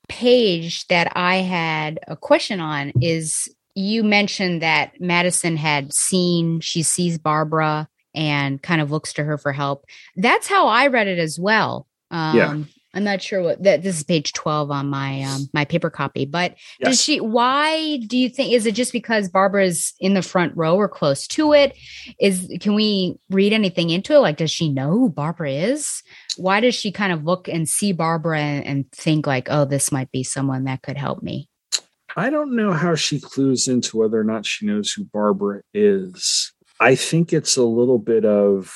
page that I had a question on is you mentioned that Madison had seen, she sees Barbara and kind of looks to her for help. That's how I read it as well. Um,
Yeah.
I'm not sure what that this is page 12 on my um my paper copy, but does she why do you think is it just because Barbara's in the front row or close to it? Is can we read anything into it? Like does she know who Barbara is? Why does she kind of look and see Barbara and, and think like, oh, this might be someone that could help me?
I don't know how she clues into whether or not she knows who Barbara is. I think it's a little bit of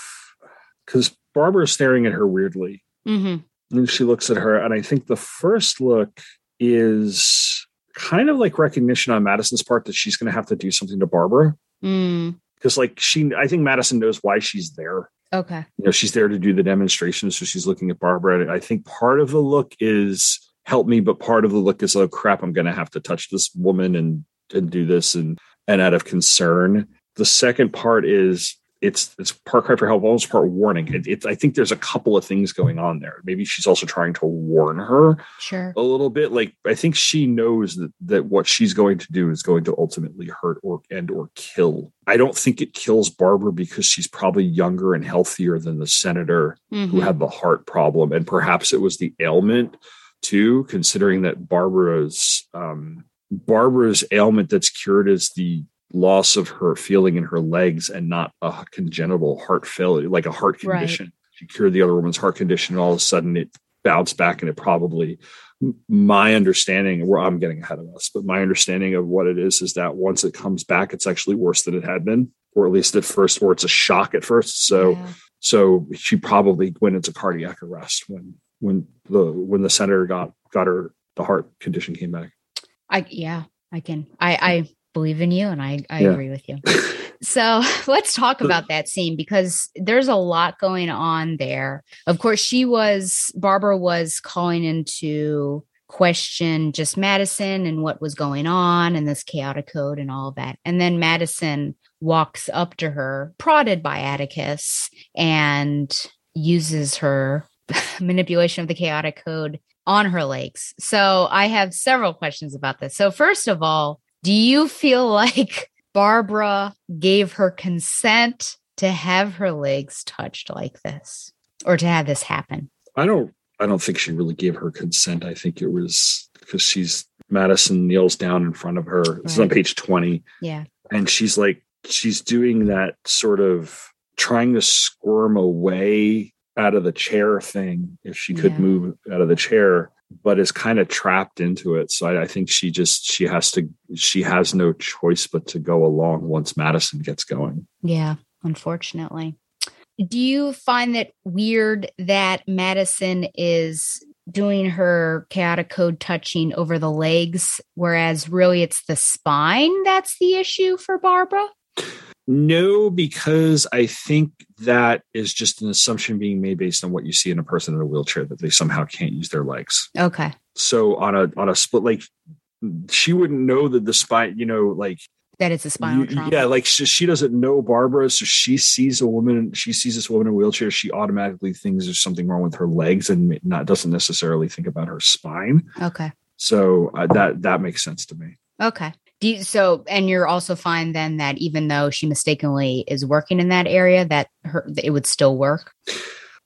because Barbara's staring at her weirdly.
Mm-hmm.
And she looks at her, and I think the first look is kind of like recognition on Madison's part that she's going to have to do something to Barbara.
Mm,
Because, like, she, I think Madison knows why she's there.
okay.
You know, she's there to do the demonstration. So she's looking at Barbara. And I think part of the look is help me, but part of the look is, oh crap, I'm going to have to touch this woman and, and do this and, and out of concern. The second part is it's it's part cry for help, almost part warning. It, it's I think there's a couple of things going on there. Maybe she's also trying to warn her
Sure.
a little bit. Like I think she knows that that what she's going to do is going to ultimately hurt or and or kill. I don't think it kills Barbara because she's probably younger and healthier than the senator who
Mhm.
had the heart problem, and perhaps it was the ailment too. Considering that Barbara's um, Barbara's ailment that's cured is the loss of her feeling in her legs and not a congenital heart failure, like a heart
Right.
condition. She cured the other woman's heart condition, and all of a sudden it bounced back, and it probably. My understanding, where I'm getting ahead of us, but my understanding of what it is is that once it comes back, it's actually worse than it had been, or at least at first, or it's a shock at first. So,
Yeah.
so she probably went into cardiac arrest when when the when the senator got got her the heart condition came back.
I yeah, I can. I I believe in you, and I I
Yeah.
agree with you. So let's talk about that scene because there's a lot going on there. Of course, she was Barbara was calling into question just Madison and what was going on and this chaotic code and all that. And then Madison walks up to her, prodded by Atticus, and uses her manipulation of the chaotic code on her legs. So I have several questions about this. So first of all, do you feel like Barbara gave her consent to have her legs touched like this or to have this happen?
I don't I don't think she really gave her consent. I think it was because she's Madison kneels down in front of her. This is on page 20.
Yeah.
And she's like, she's doing that sort of trying to squirm away out of the chair thing if she could
Yeah.
move out of the chair, but is kind of trapped into it. So I, I think she just she has to she has no choice but to go along once Madison gets going.
Yeah, unfortunately. Do you find that weird that Madison is doing her chaotic code touching over the legs, whereas really it's the spine that's the issue for Barbara?
No, because I think that is just an assumption being made based on what you see in a person in a wheelchair that they somehow can't use their legs.
Okay.
So on a on a split, like she wouldn't know that the spine, you know, like
That it's a spinal trauma.
yeah, like she, she doesn't know Barbara, so she sees a woman, she sees this woman in a wheelchair, she automatically thinks there's something wrong with her legs and not doesn't necessarily think about her spine.
Okay.
So uh, that that makes sense to me.
Okay. Do you, so, and you're also fine then that even though she mistakenly is working in that area, that her it would still work.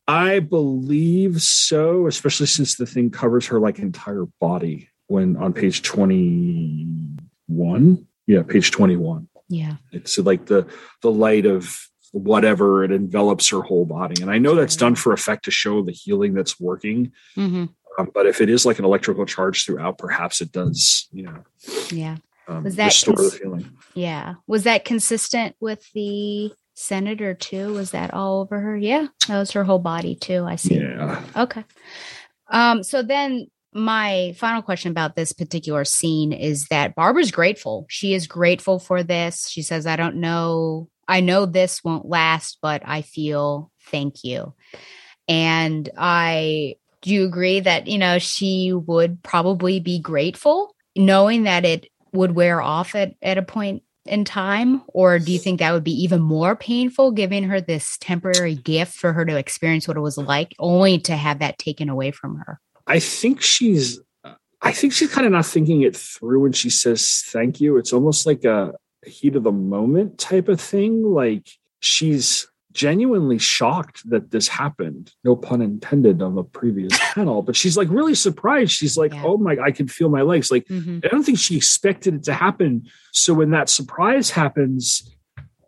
I believe so, especially since the thing covers her like entire body when on page 21. Yeah, page 21.
Yeah.
It's like the the light of whatever it envelops her whole body. And I know that's done for effect to show the healing that's working.
hmm
Um, but if it is like an electrical charge throughout, perhaps it does, you know,
Yeah.
Um,
Was that
restore
cons-
the feeling.
Yeah. Was that consistent with the senator too? Was that all over her? Yeah. That was her whole body too. I see.
Yeah.
Okay. Um, so then my final question about this particular scene is that Barbara's grateful. She is grateful for this. She says, I don't know, I know this won't last, but I feel thank you. And I do you agree that, you know, she would probably be grateful knowing that it would wear off at, at a point in time? Or do you think that would be even more painful giving her this temporary gift for her to experience what it was like, only to have that taken away from her?
I think she's I think she's kind of not thinking it through when she says thank you. It's almost like a heat of the moment type of thing. Like she's genuinely shocked that this happened. No pun intended on the previous panel, but she's like really surprised. She's like,
Yeah.
oh my, I can feel my legs. Like,
Mhm.
I don't think she expected it to happen. So when that surprise happens,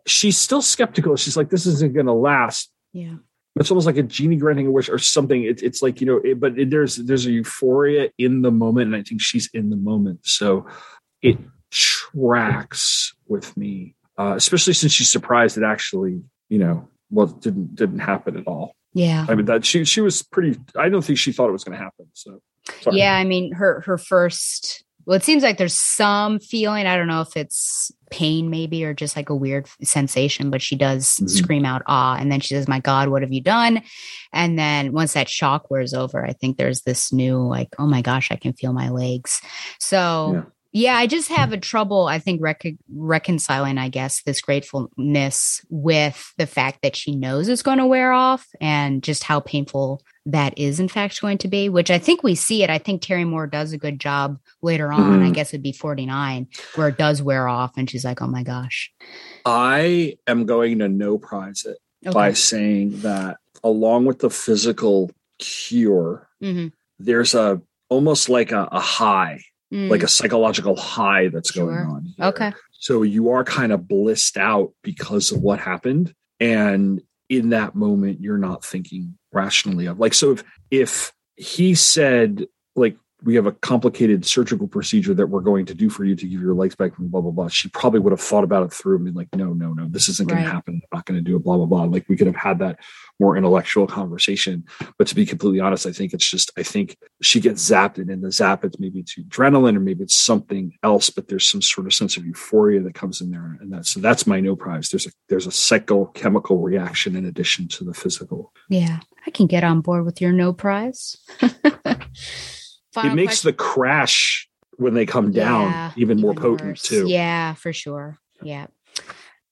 she's still skeptical. She's like, this isn't going to last
Yeah.
it's almost like a genie granting a wish or something. It, it's like you know, it, but it, there's there's a euphoria in the moment, and I think she's in the moment, so it tracks with me, uh, especially since she's surprised it actually, you know, well, didn't didn't happen at all.
Yeah.
I mean, that she she was pretty. I don't think she thought it was going to happen. So sorry.
Yeah. I mean, her her first. Well, it seems like there's some feeling. I don't know if it's pain, maybe, or just like a weird sensation. But she does
Mhm.
scream out "ah!" and then she says, "My God, what have you done?" And then once that shock wears over, I think there's this new like, "Oh my gosh, I can feel my legs." So Yeah, I just have a trouble, I think, rec- reconciling, I guess, this gratefulness with the fact that she knows it's going to wear off and just how painful that is, in fact, going to be, which I think we see it. I think Terry Moore does a good job later on. I
Mhm.
guess it'd be 49, where it does wear off. And she's like, oh my gosh.
I am going to no prize it by saying that along with the physical cure,
hmm
there's a almost like a, a high, like a psychological high that's going
Mm.
On. here.
Okay.
So you are kind of blissed out because of what happened. And in that moment, you're not thinking rationally of like, so if, if he said, like, we have a complicated surgical procedure that we're going to do for you to give your legs back and blah, blah, blah. She probably would have thought about it through and been like, no, no, no, this isn't going
Right.
to happen. I'm not going to do it, blah, blah, blah. Like we could have had that more intellectual conversation. But to be completely honest, I think it's just, I think she gets zapped and in the zap, it's maybe it's adrenaline or maybe it's something else, but there's some sort of sense of euphoria that comes in there. And that's, so that's my no prize. There's a, there's a psychochemical reaction in addition to the physical.
Yeah, I can get on board with your no prize. Final
it makes
question.
the crash when they come down
Yeah,
even, more
even
potent
worse.
too.
Yeah, for sure. Yeah.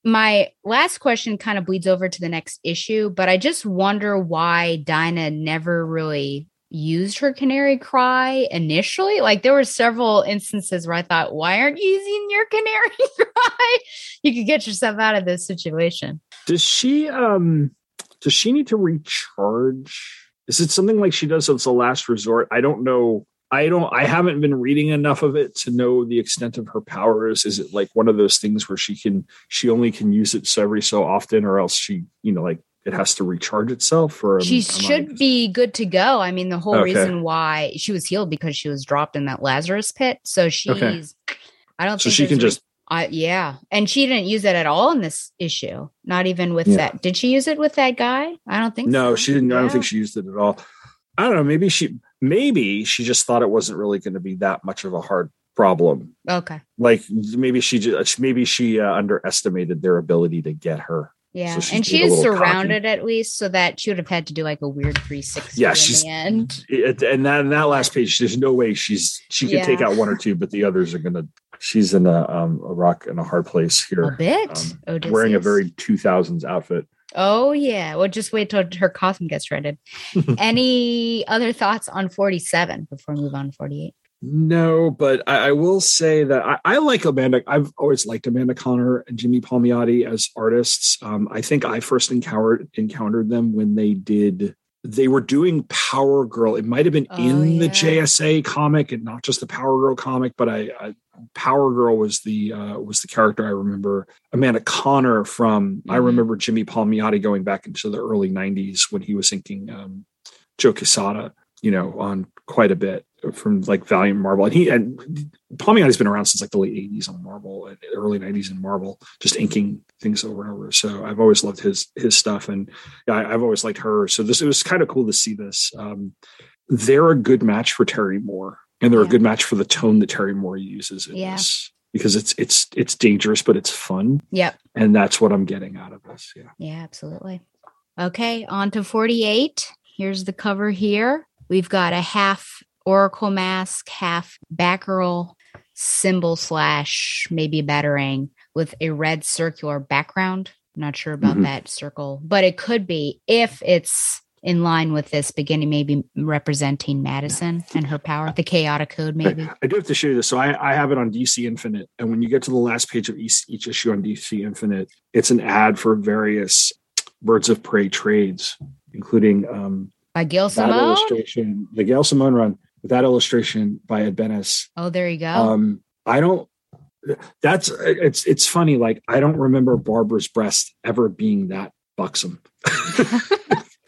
My last question kind of bleeds over to the next issue, but I just wonder why Dinah never really used her canary cry initially. Like there were several instances where I thought, why aren't you using your canary cry? You could get yourself out of this situation.
Does she um does she need to recharge? Is it something like she does as a last resort? I don't know. I don't I haven't been reading enough of it to know the extent of her powers. Is it like one of those things where she can she only can use it so every so often or else she, you know, like it has to recharge itself or
she
am
should
I-
be good to go. I mean, the whole
Okay.
reason why she was healed because she was dropped in that Lazarus pit. So she's, I don't
So
think
she can
there's
just
I yeah, and she didn't use it at all in this issue. Not even with
Yeah.
that. Did she use it with that guy? I don't think.
No,
so.
she didn't. I don't think she used it at all. I don't know. Maybe she maybe she just thought it wasn't really going to be that much of a hard problem.
Okay.
Like maybe she just maybe she uh, underestimated their ability to get her.
Yeah,
So she's
and she is
little cocky.
surrounded at least, so that she would have had to do like a weird three sixty.
Yeah,
in
she's
the end.
and that in that last page, there's no way she's she can take out one or two, but the others are gonna. She's in a um a rock in a hard place here.
A bit.
um, wearing a very 2000s outfit.
Oh yeah. Well, just wait till her costume gets shredded. Any other thoughts on forty seven before we move on to forty eight?
No, but I, I will say that I, I like Amanda. I've always liked Amanda Conner and Jimmy Palmiotti as artists. Um, I think I first encountered encountered them when they did. They were doing Power Girl. It might have been
Oh,
in the. JSA comic and not just the Power Girl comic, but I, I Power Girl was the uh, was the character I remember. Amanda Conner from. I
Mhm.
remember Jimmy Palmiotti going back into the early '90s when he was inking um, Joe Quesada. You know, on quite a bit from like Valiant Marvel, and he and Palmiotti's been around since like the late '80s on Marvel and early '90s in Marvel, just inking things over and over. So I've always loved his his stuff, and I, I've always liked her. So this it was kind of cool to see this. Um, they're a good match for Terry Moore, and they're
Yeah.
a good match for the tone that Terry Moore uses in
Yeah.
this because it's it's it's dangerous, but it's fun,
Yep.
and that's what I'm getting out of this. Yeah.
Yeah, absolutely. Okay, on to 48. Here's the cover here. We've got a half Oracle mask, half Batgirl symbol slash maybe a batarang with a red circular background. Not sure about
Mhm.
that circle, but it could be if it's in line with this beginning, maybe representing Madison and her power, the chaotic code, maybe.
I do have to show you this. So I, I have it on DC Infinite, and when you get to the last page of each, each issue on DC Infinite, it's an ad for various Birds of Prey trades, including um,
By
that
Simone.
illustration, the Gail Simone run, with that illustration by Ed Benes.
Oh, there you go.
Um, I don't. That's it's it's funny. Like I don't remember Barbara's breast ever being that buxom.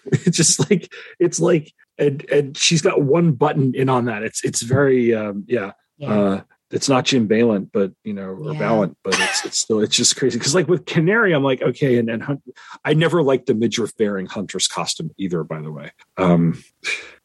it's just like it's like and and she's got one button in on that. It's it's very um yeah.
yeah.
Uh it's not Jim Balent, but you know, or
Yeah.
Balent, but it's it's still it's just crazy. Cause like with Canary, I'm like, okay, and and Hunt, I never liked the midriff bearing hunter's costume either, by the way. Um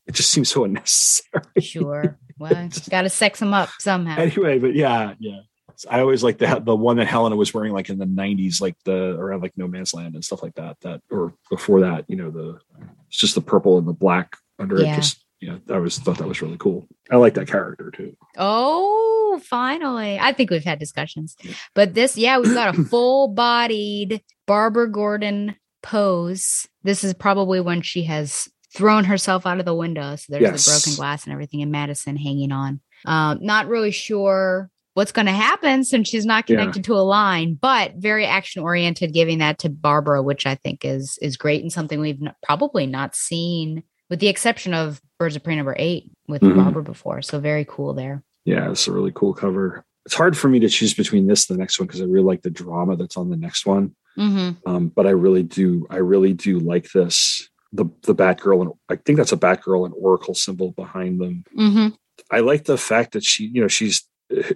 it just seems so unnecessary.
sure. Well, got to sex them up somehow.
anyway, but yeah, yeah. I always like the the one that Helena was wearing like in the '90s, like the around like No Man's Land and stuff like that. That or before that, you know, the it's just the purple and the black under
Yeah.
it. Just yeah, I was thought that was really cool. I like that character too.
Oh, finally. I think we've had discussions. But this, yeah, we've got a full bodied Barbara Gordon pose. This is probably when she has thrown herself out of the window. So there's
Yes.
the broken glass and everything, and Madison hanging on. Um, not really sure what's going to happen since she's not
Yeah.
connected to a line, but very action oriented, giving that to Barbara, which I think is is great and something we've n- probably not seen, with the exception of Birds of Prey number eight with
Mhm.
Barbara before. So very cool there.
Yeah, it's a really cool cover. It's hard for me to choose between this and the next one because I really like the drama that's on the next one.
Mm-hmm.
Um, but I really do, I really do like this. The the Batgirl and I think that's a Batgirl and Oracle symbol behind them.
Mm-hmm.
I like the fact that she, you know, she's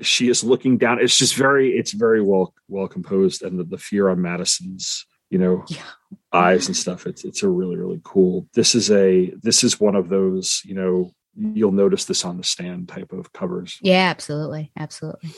she is looking down. It's just very, it's very well well composed, and the, the fear on Madison's, you know,
Yeah.
eyes and stuff. It's it's a really really cool. This is a this is one of those, you know, you'll notice this on the stand type of covers.
Yeah, absolutely, absolutely.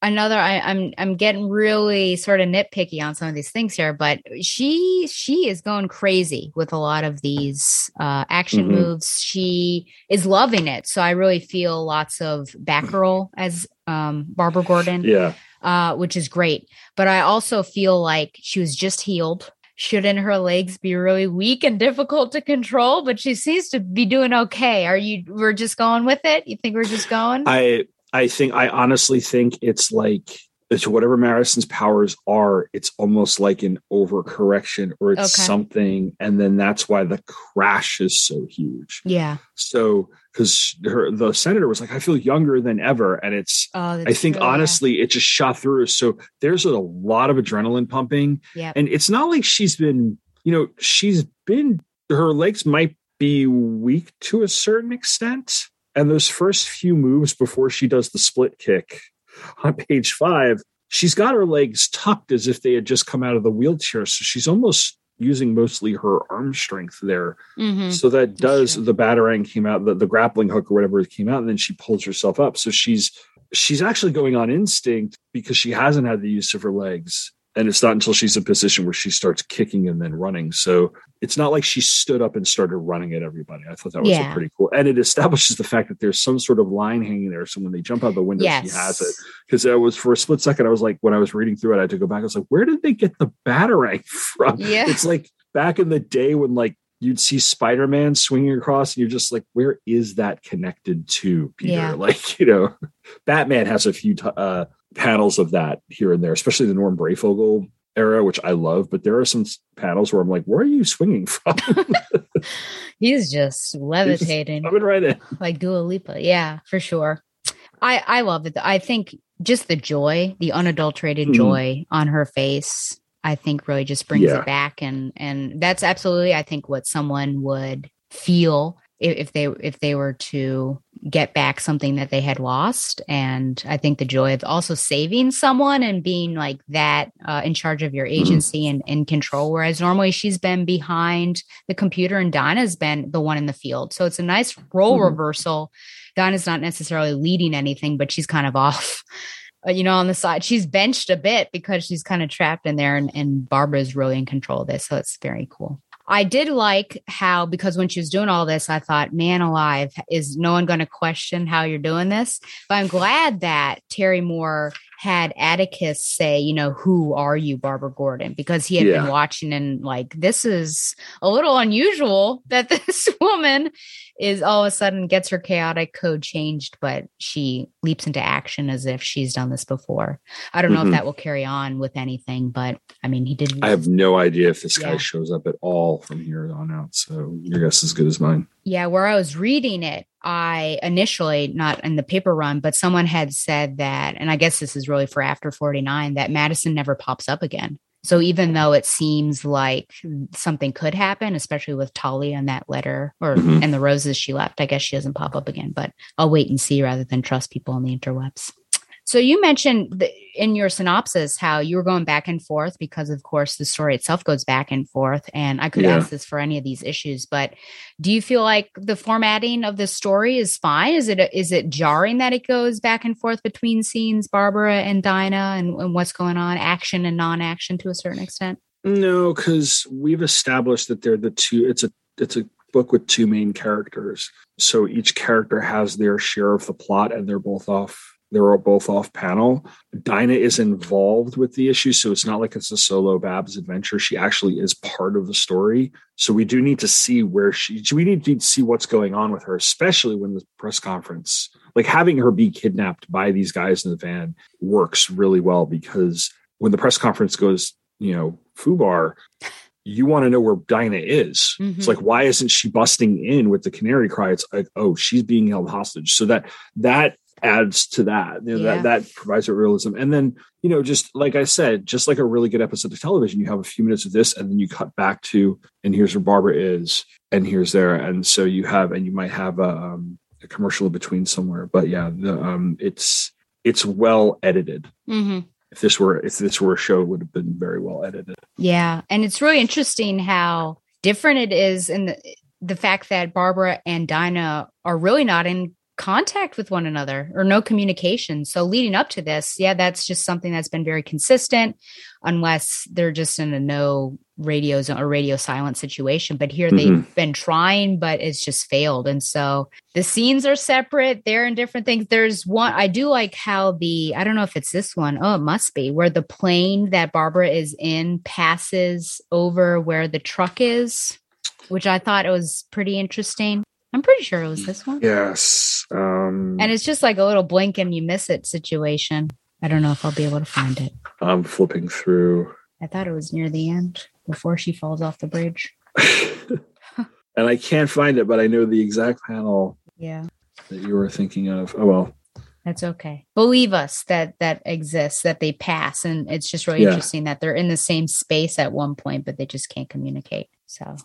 Another, I, I'm I'm getting really sort of nitpicky on some of these things here, but she she is going crazy with a lot of these uh, action
Mhm.
moves. She is loving it, so I really feel lots of Batgirl as um, Barbara Gordon,
Yeah,
uh, which is great. But I also feel like she was just healed. Shouldn't her legs be really weak and difficult to control? But she seems to be doing okay. Are you? We're just going with it. You think we're just going?
I I think I honestly think it's like it's whatever Madison's powers are, it's almost like an overcorrection or it's
Okay.
something, and then that's why the crash is so huge.
yeah.
So because her the senator was like, I feel younger than ever, and it's
Oh,
I think
true, yeah.
honestly it just shot through. So there's a lot of adrenaline pumping,
Yep.
and it's not like she's been, you know, she's been her legs might be weak to a certain extent. And those first few moves before she does the split kick on page five, she's got her legs tucked as if they had just come out of the wheelchair. So she's almost using mostly her arm strength there.
Mhm.
So that does the batarang came out, the, the grappling hook or whatever it came out, and then she pulls herself up. So she's she's actually going on instinct because she hasn't had the use of her legs. And it's not until she's in a position where she starts kicking and then running. So it's not like she stood up and started running at everybody. I thought that was a
Yeah.
pretty cool. And it establishes the fact that there's some sort of line hanging there. So when they jump out the window,
yes.
she has it. Because I was for a split second, I was like, when I was reading through it, I had to go back. I was like, where did they get the batarang from?
Yeah.
It's like back in the day when like you'd see Spider-Man swinging across, and you're just like, where is that connected to, Peter?
Yeah.
Like, you know, Batman has a few t- uh, panels of that here and there, especially the Norm Breyfogle era, which I love. But there are some panels where I'm like, where are you swinging from?
He's just levitating
Coming right in.
like Dua Lipa. Yeah, for sure. I I love it. I think just the joy, the unadulterated
Mhm.
joy on her face, I think really just brings
Yeah.
it back, and and that's absolutely I think what someone would feel if, if they if they were to get back something that they had lost. And i think the joy of also saving someone and being like that uh, in charge of your agency and in control whereas normally she's been behind the computer and Donna's been the one in the field. So it's a nice role
Mhm.
reversal. Dinah's not necessarily leading anything but she's kind of off uh, you know on the side. She's benched a bit because she's kind of trapped in there and, and barbara's really in control of this. So it's very cool I did like how because when she was doing all this, I thought, man alive, is no one going to question how you're doing this? But I'm glad that Terry Moore had Atticus say, you know, who are you, Barbara Gordon? Because he had
Yeah.
been watching and like, this is a little unusual that this woman is all of a sudden gets her chaotic code changed, but she leaps into action as if she's done this before. I don't know
Mhm.
if that will carry on with anything, but I mean, he did.
I have no idea if this guy
Yeah.
shows up at all from here on out. So your guess is as good as mine.
Yeah, where I was reading it, I initially, not in the paper run, but someone had said that, and I guess this is really for after 49, that Madison never pops up again. So even though it seems like something could happen, especially with Talia and that letter or
Mhm.
and the roses she left, I guess she doesn't pop up again. But I'll wait and see rather than trust people on the interwebs. So you mentioned the, in your synopsis how you were going back and forth because, of course, the story itself goes back and forth. And I could
Yeah.
ask this for any of these issues, but do you feel like the formatting of the story is fine? Is it is it jarring that it goes back and forth between scenes, Barbara and Dinah, and, and what's going on, action and non-action to a certain extent?
No, because we've established that they're the two. It's a it's a book with two main characters. So each character has their share of the plot and they're both off they're both off panel. Dinah is involved with the issue, so it's not like it's a solo Babs adventure. She actually is part of the story. So we do need to see where she. We need to see what's going on with her, especially when the press conference, like having her be kidnapped by these guys in the van, works really well because when the press conference goes, you know, Fubar, you want to know where Dinah is.
Mhm.
It's like, why isn't she busting in with the canary cry? It's like, oh, she's being held hostage. So that that adds to that. You know,
Yeah.
that that provides a realism. And then, you know, just like I said, just like a really good episode of television, you have a few minutes of this, and then you cut back to, and here's where Barbara is, and here's there, and so you have, and you might have a, um, a commercial in between somewhere. But yeah, the um, it's it's well edited.
hmm
If this were if this were a show, it would have been very well edited.
Yeah, and it's really interesting how different it is in the the fact that Barbara and Dinah are really not in contact with one another or no communication. So leading up to this, yeah, that's just something that's been very consistent unless they're just in a no radio zone or radio silent situation. But here they've mm-hmm. been trying, but it's just failed. And so the scenes are separate. They're in different things. There's one I do like how the I don't know if it's this one. Oh, it must be where the plane that Barbara is in passes over where the truck is, which I thought it was pretty interesting. I'm pretty sure it was this one.
Yes. Um,
And it's just like a little blink and you miss it situation. I don't know if I'll be able to find it.
I'm flipping through.
I thought it was near the end before she falls off the bridge.
and I can't find it, but I know the exact panel
Yeah.
that you were thinking of. Oh well,
That's okay. Believe us that that exists, that they pass. And it's just really
Yeah.
interesting that they're in the same space at one point, but they just can't communicate. So,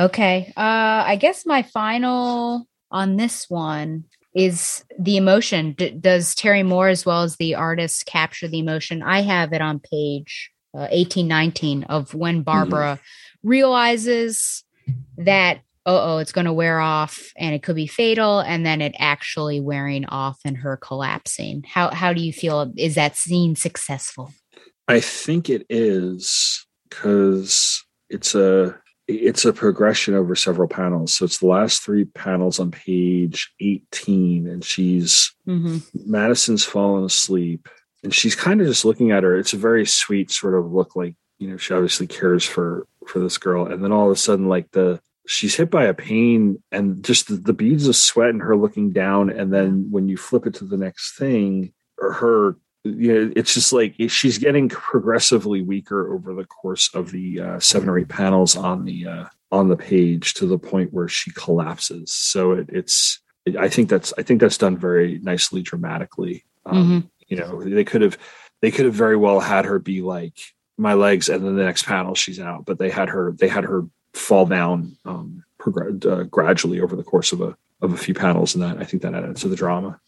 okay. Uh, I guess my final on this one is the emotion. D- does Terry Moore, as well as the artist, capture the emotion? I have it on page uh, 1819 of when Barbara realizes that oh, it's going to wear off and it could be fatal, and then it actually wearing off and her collapsing. How how do you feel? Is that scene successful?
I think it is because it's a it's a progression over several panels. So it's the last three panels on page 18, and she's
Mm-hmm.
Madison's fallen asleep, and she's kind of just looking at her. It's a very sweet sort of look, like you know, she obviously cares for for this girl, and then all of a sudden, like the she's hit by a pain, and just the, the beads of sweat, and her looking down, and then when you flip it to the next thing, or her. You know, it's just like she's getting progressively weaker over the course of the uh, seven or eight panels on the uh, on the page to the point where she collapses. So it, it's I think that's I think that's done very nicely dramatically. Um, You know, they could have they could have very well had her be like my legs, and then the next panel she's out. But they had her they had her fall down um, progr- uh, gradually over the course of a of a few panels, and that I think that added to the drama.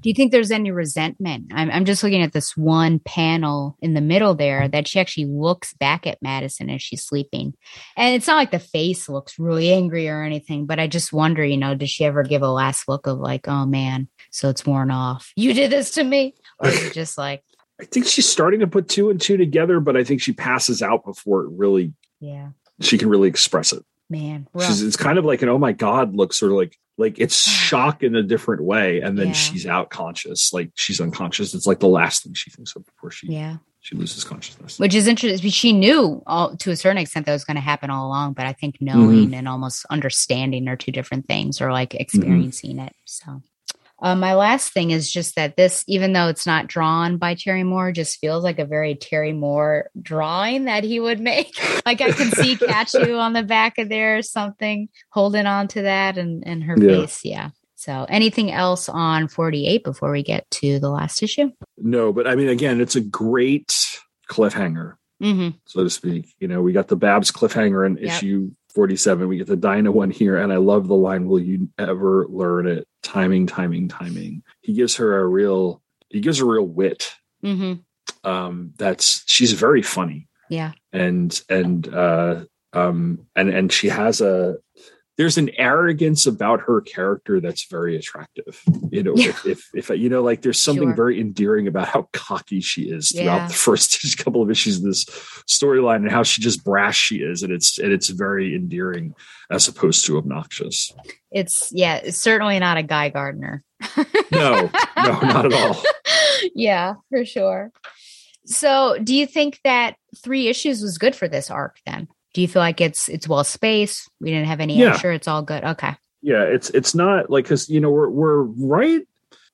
Do you think there's any resentment? I'm, I'm just looking at this one panel in the middle there that she actually looks back at Madison as she's sleeping. And it's not like the face looks really angry or anything, but I just wonder, you know, does she ever give a last look of like, oh man, so it's worn off? You did this to me? Or is it just like,
I think she's starting to put two and two together, but I think she passes out before it really
yeah,
she can really express it.
man.
She's, it's kind of like an oh my god look, sort of like like it's shock in a different way, and then
Yeah.
she's out conscious, like she's unconscious. It's like the last thing she thinks of before she
yeah.
she loses consciousness.
Which is interesting. She knew all, to a certain extent that was going to happen all along, but I think knowing mm-hmm. and almost understanding are two different things, or like mm-hmm. experiencing it. So, uh, my last thing is just that this, even though it's not drawn by Terry Moore, just feels like a very Terry Moore drawing that he would make. like I can see Katchoo on the back of there or something, holding on to that and, and her
Yeah.
face. Yeah. So, anything else on 48 before we get to the last issue?
No, but I mean, again, it's a great cliffhanger,
Mm-hmm.
so to speak. You know, we got the Babs cliffhanger in
Yep.
issue forty-seven. We get the Dinah one here, and I love the line, "Will you ever learn it?" Timing, timing, timing. He gives her a real. He gives her real wit.
Mm-hmm.
Um, that's she's very funny.
Yeah.
and and uh um and and she has a there's an arrogance about her character that's very attractive. You know,
Yeah.
if, if if you know, like there's something
Sure.
very endearing about how cocky she is throughout
Yeah.
the first couple of issues of this storyline and how she just brash she is, and it's and it's very endearing as opposed to obnoxious.
It's yeah, it's certainly not a Guy Gardner.
No, no, not at all.
yeah, for sure. So, do you think that three issues was good for this arc? Then, do you feel like it's it's well spaced? We didn't have any
Yeah.
extra. It's all good. Okay.
Yeah, it's it's not like because you know we're we're right.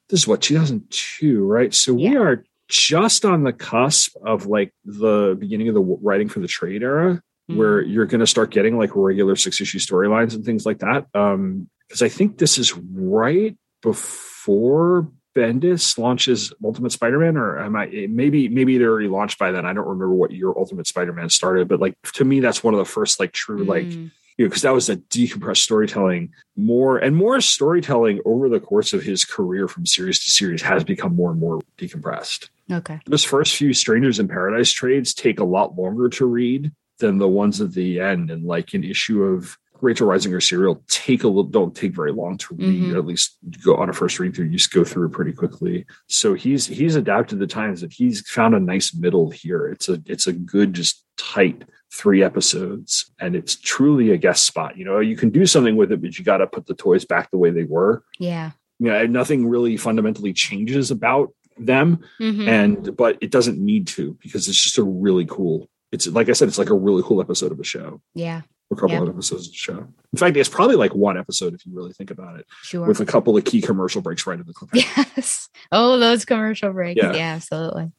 This is what 2002, right? So we are just on the cusp of like the beginning of the writing for the trade era, where
Mm-hmm.
you're going to start getting like regular six issue storylines and things like that. Um, because I think this is right before Bendis launches Ultimate Spider-Man, or am I maybe maybe it already launched by then? I don't remember what year Ultimate Spider-Man started, but like to me, that's one of the first like true like
Mm,
you know, because that was a decompressed storytelling more and more storytelling over the course of his career from series to series has become more and more decompressed.
okay.
Those first few Strangers in Paradise trades take a lot longer to read than the ones at the end. And like an issue of Rachel Reisinger serial take a little don't take very long to read.
Mhm.
At least go on a first read through, you just go through pretty quickly. So he's he's adapted the times that he's found a nice middle here. It's a it's a good, just tight three episodes and it's truly a guest spot you know you can do something with it but you got to put the toys back the way they were
Yeah.
you know nothing really fundamentally changes about them
Mhm.
and but it doesn't need to because it's just a really cool it's like i said it's like a really cool episode of a show
yeah.
A couple
Yeah.
of episodes of the show in fact it's probably like one episode if you really think about it
Sure.
with a couple of key commercial breaks right in the clip
yes. Oh, those commercial breaks.
Yeah.
Yeah. absolutely.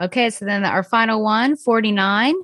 Okay. So then our final one, 49.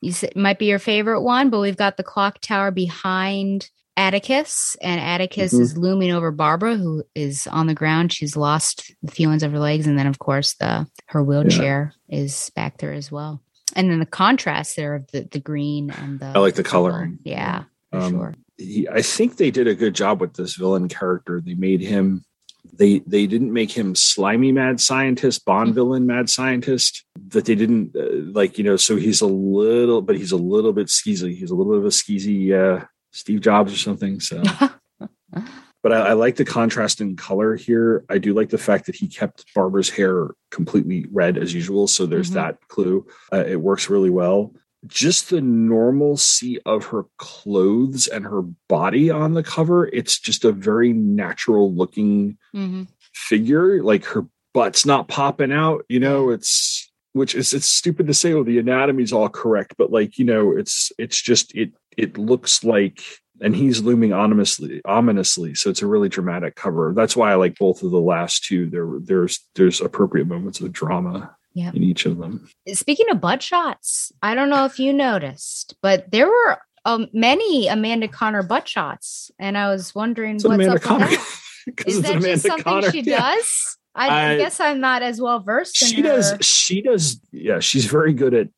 You said might be your favorite one, but we've got the clock tower behind Atticus, and Atticus
Mhm.
is looming over Barbara, who is on the ground. She's lost the feelings of her legs, and then of course the her wheelchair is back there as well. And then the contrast there of the, the green and the
I like the coloring.
Yeah, for
Um,
sure.
he, I think they did a good job with this villain character. They made him they they didn't make him slimy mad scientist, Bond villain mad scientist. That they didn't uh, like, you know. So he's a little, but he's a little bit skeezy. He's a little bit of a skeezy uh, Steve Jobs or something. So, but I, I like the contrast in color here. I do like the fact that he kept Barbara's hair completely red as usual. So there's
Mhm.
that clue. Uh, it works really well just the normalcy of her clothes and her body on the cover it's just a very natural looking
hmm
figure like her butt's not popping out you know it's which is it's stupid to say oh the anatomy's all correct but like you know it's it's just it it looks like and he's looming ominously ominously so it's a really dramatic cover that's why i like both of the last two there there's there's appropriate moments of drama
Yeah.
in each of them
Speaking of butt shots, I don't know if you noticed, but there were um, many Amanda Conner butt shots, and I was wondering
It's
what's
Amanda
up
Conner.
with that. Is that
Amanda
just something
Conner.
she
Yeah.
does? I,
I-
guess I'm not as well versed. in
she does she does yeah she's very good at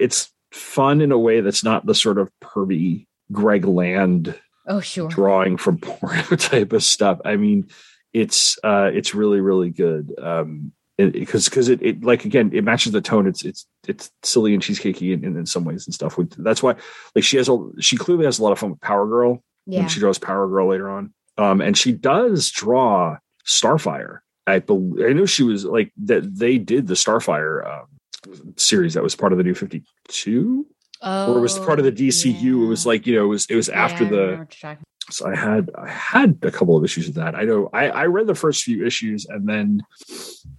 it's fun in a way that's not the sort of pervy greg land
Oh, sure.
drawing from porno type of stuff i mean it's uh it's really really good um because because it, it like again it matches the tone it's it's it's silly and cheesecakey in, in, in some ways and stuff that's why like she has a she clearly has a lot of fun with power girl
Yeah.
when she draws Power Girl later on. Um, and she does draw Starfire. I believe I know she was like that. They did the Starfire um, series that was part of the New Fifty Two,
Oh,
or it was part of the DCU. It was like you know, it was it was after
I
the.
what you're talking-
So I had I had a couple of issues of that. I know I I read the first few issues and then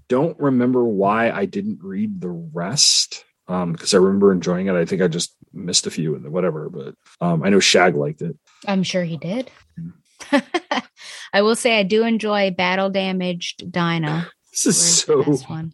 don't remember why I didn't read the rest. Um, because I remember enjoying it. I think I just missed a few and whatever, but um, I know Shag liked it.
I'm sure he did. I will say I do enjoy Battle Damaged Dinah.
This is
Where's
so
one?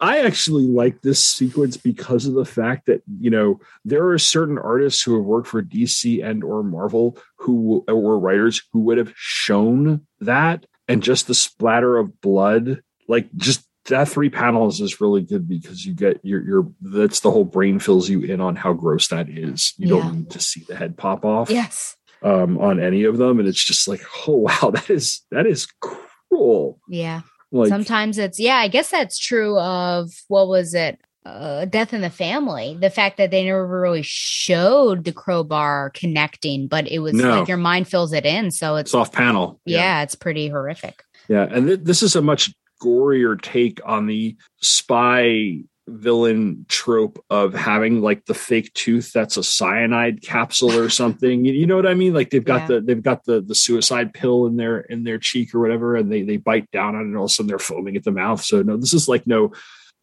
I actually like this sequence because of the fact that you know there are certain artists who have worked for DC and or Marvel who were writers who would have shown that and just the splatter of blood like just that three panels is really good because you get your your that's the whole brain fills you in on how gross that is you
Yeah.
don't need to see the head pop off
Yes.
um on any of them and it's just like oh wow that is that is cruel
Yeah.
Like
Sometimes it's yeah, I guess that's true of what was it? uh, Death in the Family. The fact that they never really showed the crowbar connecting, but it was
No.
like your mind fills it in. So it's
Soft panel.
yeah, it's pretty horrific.
Yeah, and th- this is a much gorier take on the spy villain trope of having like the fake tooth that's a cyanide capsule or something. you, you know what I mean? Like they've got
Yeah.
the they've got the the suicide pill in their in their cheek or whatever, and they they bite down on it, and all of a sudden they're foaming at the mouth. So no, this is like no.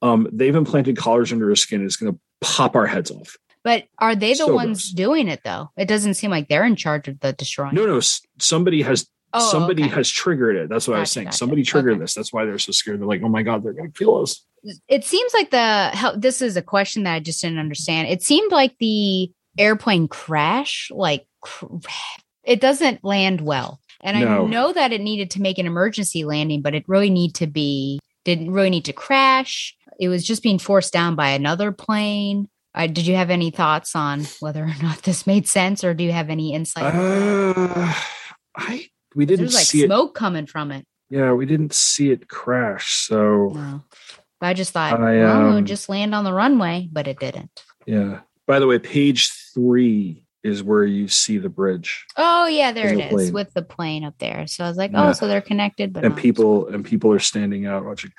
Um, they've implanted collars under our skin. It's going to pop our heads off.
But are they the
So
ones
gross.
doing it though? It doesn't seem like they're in charge of the destroying.
No, no, somebody has
Oh,
somebody
okay.
has triggered it. That's what I was saying.
gotcha.
Somebody triggered
Okay.
this. That's why they're so scared. They're like, oh my god, they're going to kill us.
it seems like the this is a question that I just didn't understand. It seemed like the airplane crash, like it doesn't land well. And I know that it needed to make an emergency landing, but it really need to be didn't really need to crash. It was just being forced down by another plane. Uh, did you have any thoughts on whether or not this made sense, or do you have any insight?
Uh, I we didn't
There's like
see it.
smoke coming from it.
Yeah, we didn't see it crash. So
No. I just thought,
I,
well, it would
um,
just land on the runway, but it didn't.
yeah. By the way, page three is where you see the bridge
Oh yeah, there it
the
is
plane.
with the plane up there. So I was like,
Yeah.
oh, so they're connected, but
and
not.
people and people are standing out watching.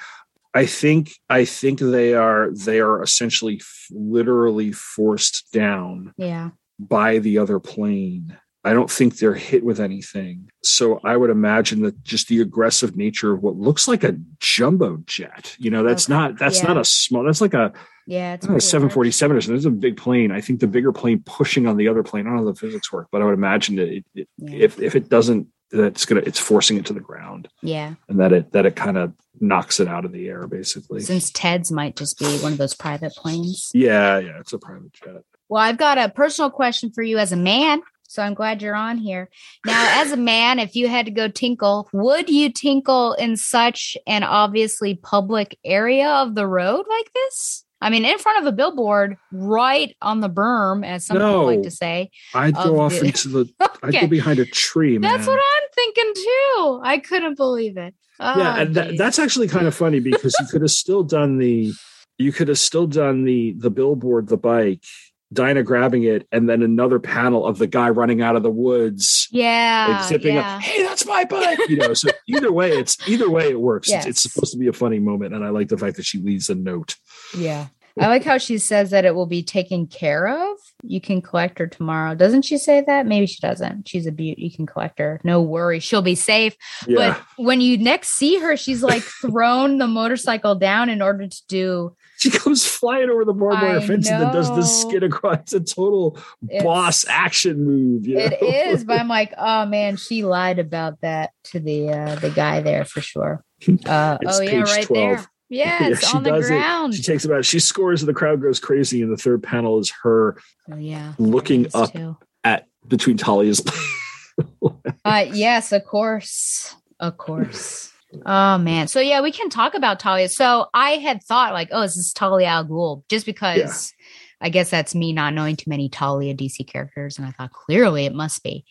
I think I think they are they are essentially f- literally forced down
Yeah,
by the other plane. I don't think they're hit with anything. So I would imagine that just the aggressive nature of what looks like a jumbo jet. You know, that's
Okay.
not that's
Yeah.
not a small. That's like a
yeah, it's
a
pretty
seven
large.
forty seven or something. It's a big plane. I think the bigger plane pushing on the other plane. I don't know how the physics work, but I would imagine that it, it,
Yeah.
if if it doesn't, that's gonna it's forcing it to the ground,
Yeah,
and that it that it kind of knocks it out of the air, basically.
since Ted's might just be one of those private planes.
yeah, yeah, it's a private jet.
Well, I've got a personal question for you as a man. So I'm glad you're on here. Now, as a man, if you had to go tinkle, would you tinkle in such an obviously public area of the road like this? I mean, in front of a billboard, right on the berm, as some people like
No.
to say.
I'd go off
the-
into the. I'd
Okay.
go behind a tree, man.
That's what I'm thinking too. I couldn't believe it.
yeah,
Oh,
and that, that's actually kind of funny because you could have still done the. You could have still done the the billboard, the bike, Dinah grabbing it, and then another panel of the guy running out of the woods.
yeah,
like zipping
yeah.
up. Hey, that's my bike. You know, so either way, it's either way it works. It's, it's supposed to be a funny moment, and I like the fact that she leaves a note.
Yeah. I like how she says that it will be taken care of. You can collect her tomorrow. Doesn't she say that? Maybe she doesn't. She's a beaut. You can collect her. No worry. She'll be safe.
Yeah,
But when you next see her, she's like thrown the motorcycle down in order to do
she comes flying over the barbed wire fence and then does this skid across. It's a total
It's-
boss action move. You
it
know?
is, but I'm like, oh man, she lied about that to the uh the guy there for sure. Uh oh yeah, right
12.
there. Yeah, it's
she
on the
does it. She takes about. She scores, and the crowd goes crazy. And the third panel is her
oh yeah.
looking
it
up
too.
at between Talia's.
Uh yes, of course. Of course. Oh man. So yeah, we can talk about Talia. So I had thought like, oh, is this Talia al Ghul? Just because I guess that's me not knowing too many Talia DC characters, and I thought clearly it must be.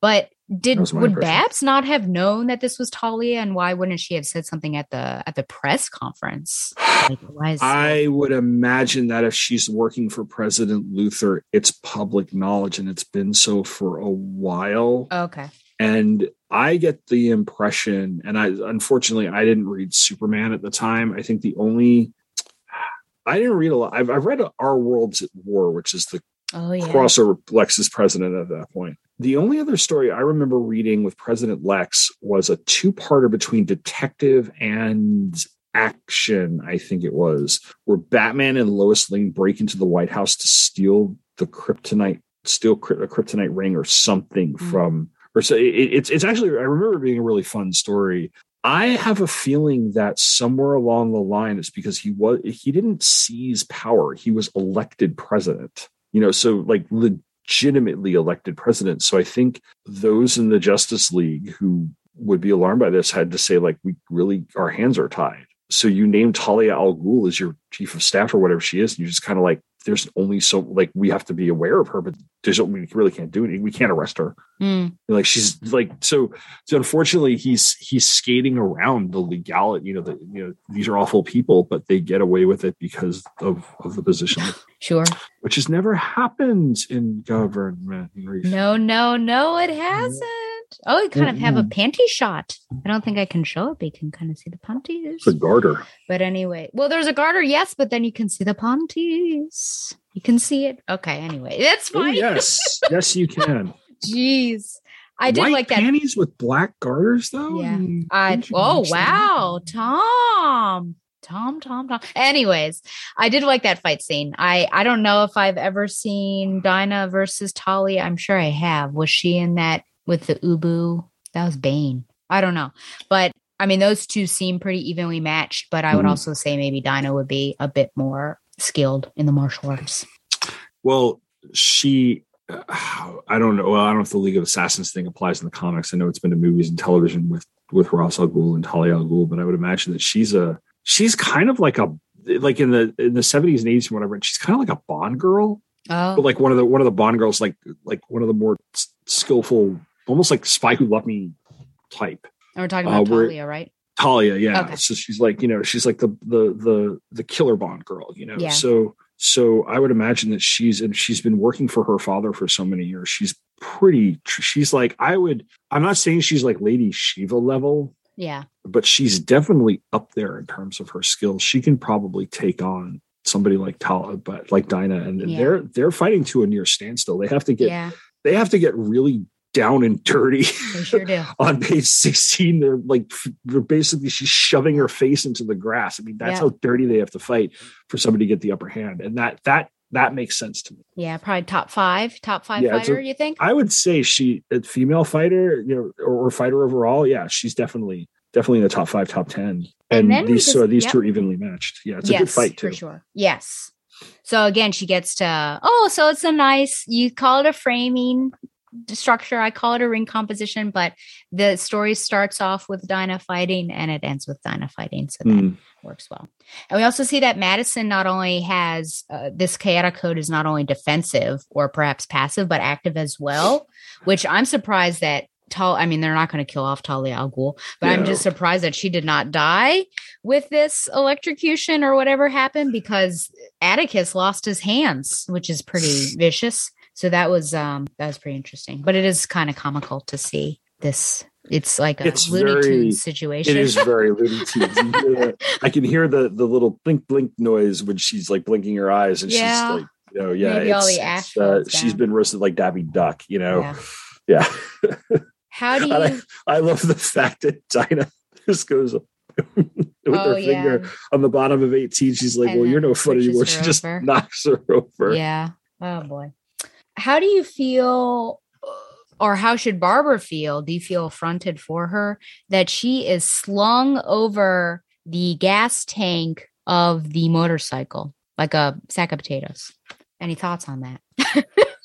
But did
That was my
would
impression.
Babs not have known that this was Talia, and why wouldn't she have said something at the at the press conference? Like, why is
I would imagine that if she's working for President Luthor, it's public knowledge, and it's been so for a while.
okay?
And I get the impression, and I unfortunately I didn't read Superman at the time. I think the only I didn't read a lot. I've, I've read Our Worlds at War, which is the
Oh yeah.
crossover Lex is president at that point. The only other story I remember reading with President Lex was a two-parter between detective and action, I think it was, where Batman and Lois Lane break into the White House to steal the kryptonite, steal a kryptonite ring or something
Mm.
from, or so it, it's it's actually I remember being a really fun story. I have a feeling that somewhere along the line it's because he was he didn't seize power; he was elected president you know so like legitimately elected president. So i think those in the justice league who would be alarmed by this had to say like we really our hands are tied. So you name talia al ghul as your chief of staff or whatever she is and you just kind of like there's only so like we have to be aware of her, but there's we really can't do anything. We can't arrest her.
Mm.
Like she's like so. So unfortunately, he's he's skating around the legality. You know, the you know these are awful people, but they get away with it because of of the position,
Sure.
which has never happened in government. recently.
No, no, no, it hasn't. Oh, you kind of have a panty shot. I don't think I can show it, but you can kind of see the panties.
the garter.
But anyway, well, there's a garter, yes, but then you can see the panties. You can see it. Okay, anyway, that's
Oh,
fine.
yes, yes, you can.
Jeez. I did
White
like that.
panties with black garters, though.
Yeah.
Hmm,
I oh
mention that?
wow, Tom. Tom, Tom, Tom. Anyways, I did like that fight scene. I I don't know if I've ever seen Dinah versus Talia. I'm sure I have. Was she in that with the Ubu? That was Bane. I don't know. But I mean those two seem pretty evenly matched, but I would
Mhm.
also say maybe Dinah would be a bit more skilled in the martial arts.
Well, she. uh, I don't know. Well, I don't know if the League of Assassins thing applies in the comics. I know it's been in movies and television with with Ra's al Ghul and Talia al Ghul, but I would imagine that she's a she's kind of like a like in the in the seventies and eighties, whatever. She's kind of like a Bond girl,
Oh,
but like one of the one of the Bond girls, like like one of the more skillful, almost like Spy Who Loved Me type.
And we're talking
uh,
about
we're-
Talia, right?
Talia, yeah.
Okay.
So she's like, you know, she's like the the the the killer Bond girl, you know.
Yeah.
So so I would imagine that she's and she's been working for her father for so many years. She's pretty. She's like, I would. I'm not saying she's like Lady Shiva level,
Yeah.
but she's definitely up there in terms of her skills. She can probably take on somebody like Talia, but like Dinah, and
Yeah.
they're they're fighting to a near standstill. They have to get
yeah.
they have to get really down and dirty
They sure do.
on page 16 they're like they're basically she's shoving her face into the grass i mean that's
Yeah.
how dirty they have to fight for somebody to get the upper hand and that that that makes sense to me
Yeah, probably top five, top five
Yeah, it's a-
fighter, you think?
i would say she a female fighter you know or, or fighter overall yeah she's definitely definitely in the top five top 10
And
and, these
just-
so these
yep.
two are evenly matched yeah it's a good fight too
for sure. Yes. So again, she gets to oh, so it's a nice. You call it a framing structure. I call it a ring composition, but the story starts off with Dinah fighting and it ends with Dinah fighting. So that
Mm.
works well. And we also see that Madison not only has uh, this chaotic code is not only defensive or perhaps passive, but active as well, which I'm surprised that. Tal, I mean, they're not going to kill off Talia al Ghul, but I'm just surprised that she did not die with this electrocution or whatever happened because Atticus lost his hands, which is pretty vicious. So that was um that was pretty interesting. But it is kind of comical to see this. It's like a
It's
Looney Tunes situation.
It is very Looney Tunes. You I can hear the the little blink blink noise when she's like blinking her eyes, and
Yeah.
she's like, you know, yeah,
Maybe
it's- it's, uh, she's been roasted like Daffy Duck, you know.
Yeah.
Yeah,
How do
And I,
you?
I love the fact that Dinah just goes with
Oh,
her
yeah.
finger on the bottom of eighteen. She's like,
And
"Well, you're no fun anymore." She just knocks her over.
Yeah. Oh boy. How do you feel? Or how should Barbara feel? Do you feel affronted for her that she is slung over the gas tank of the motorcycle like a sack of potatoes? Any thoughts on that?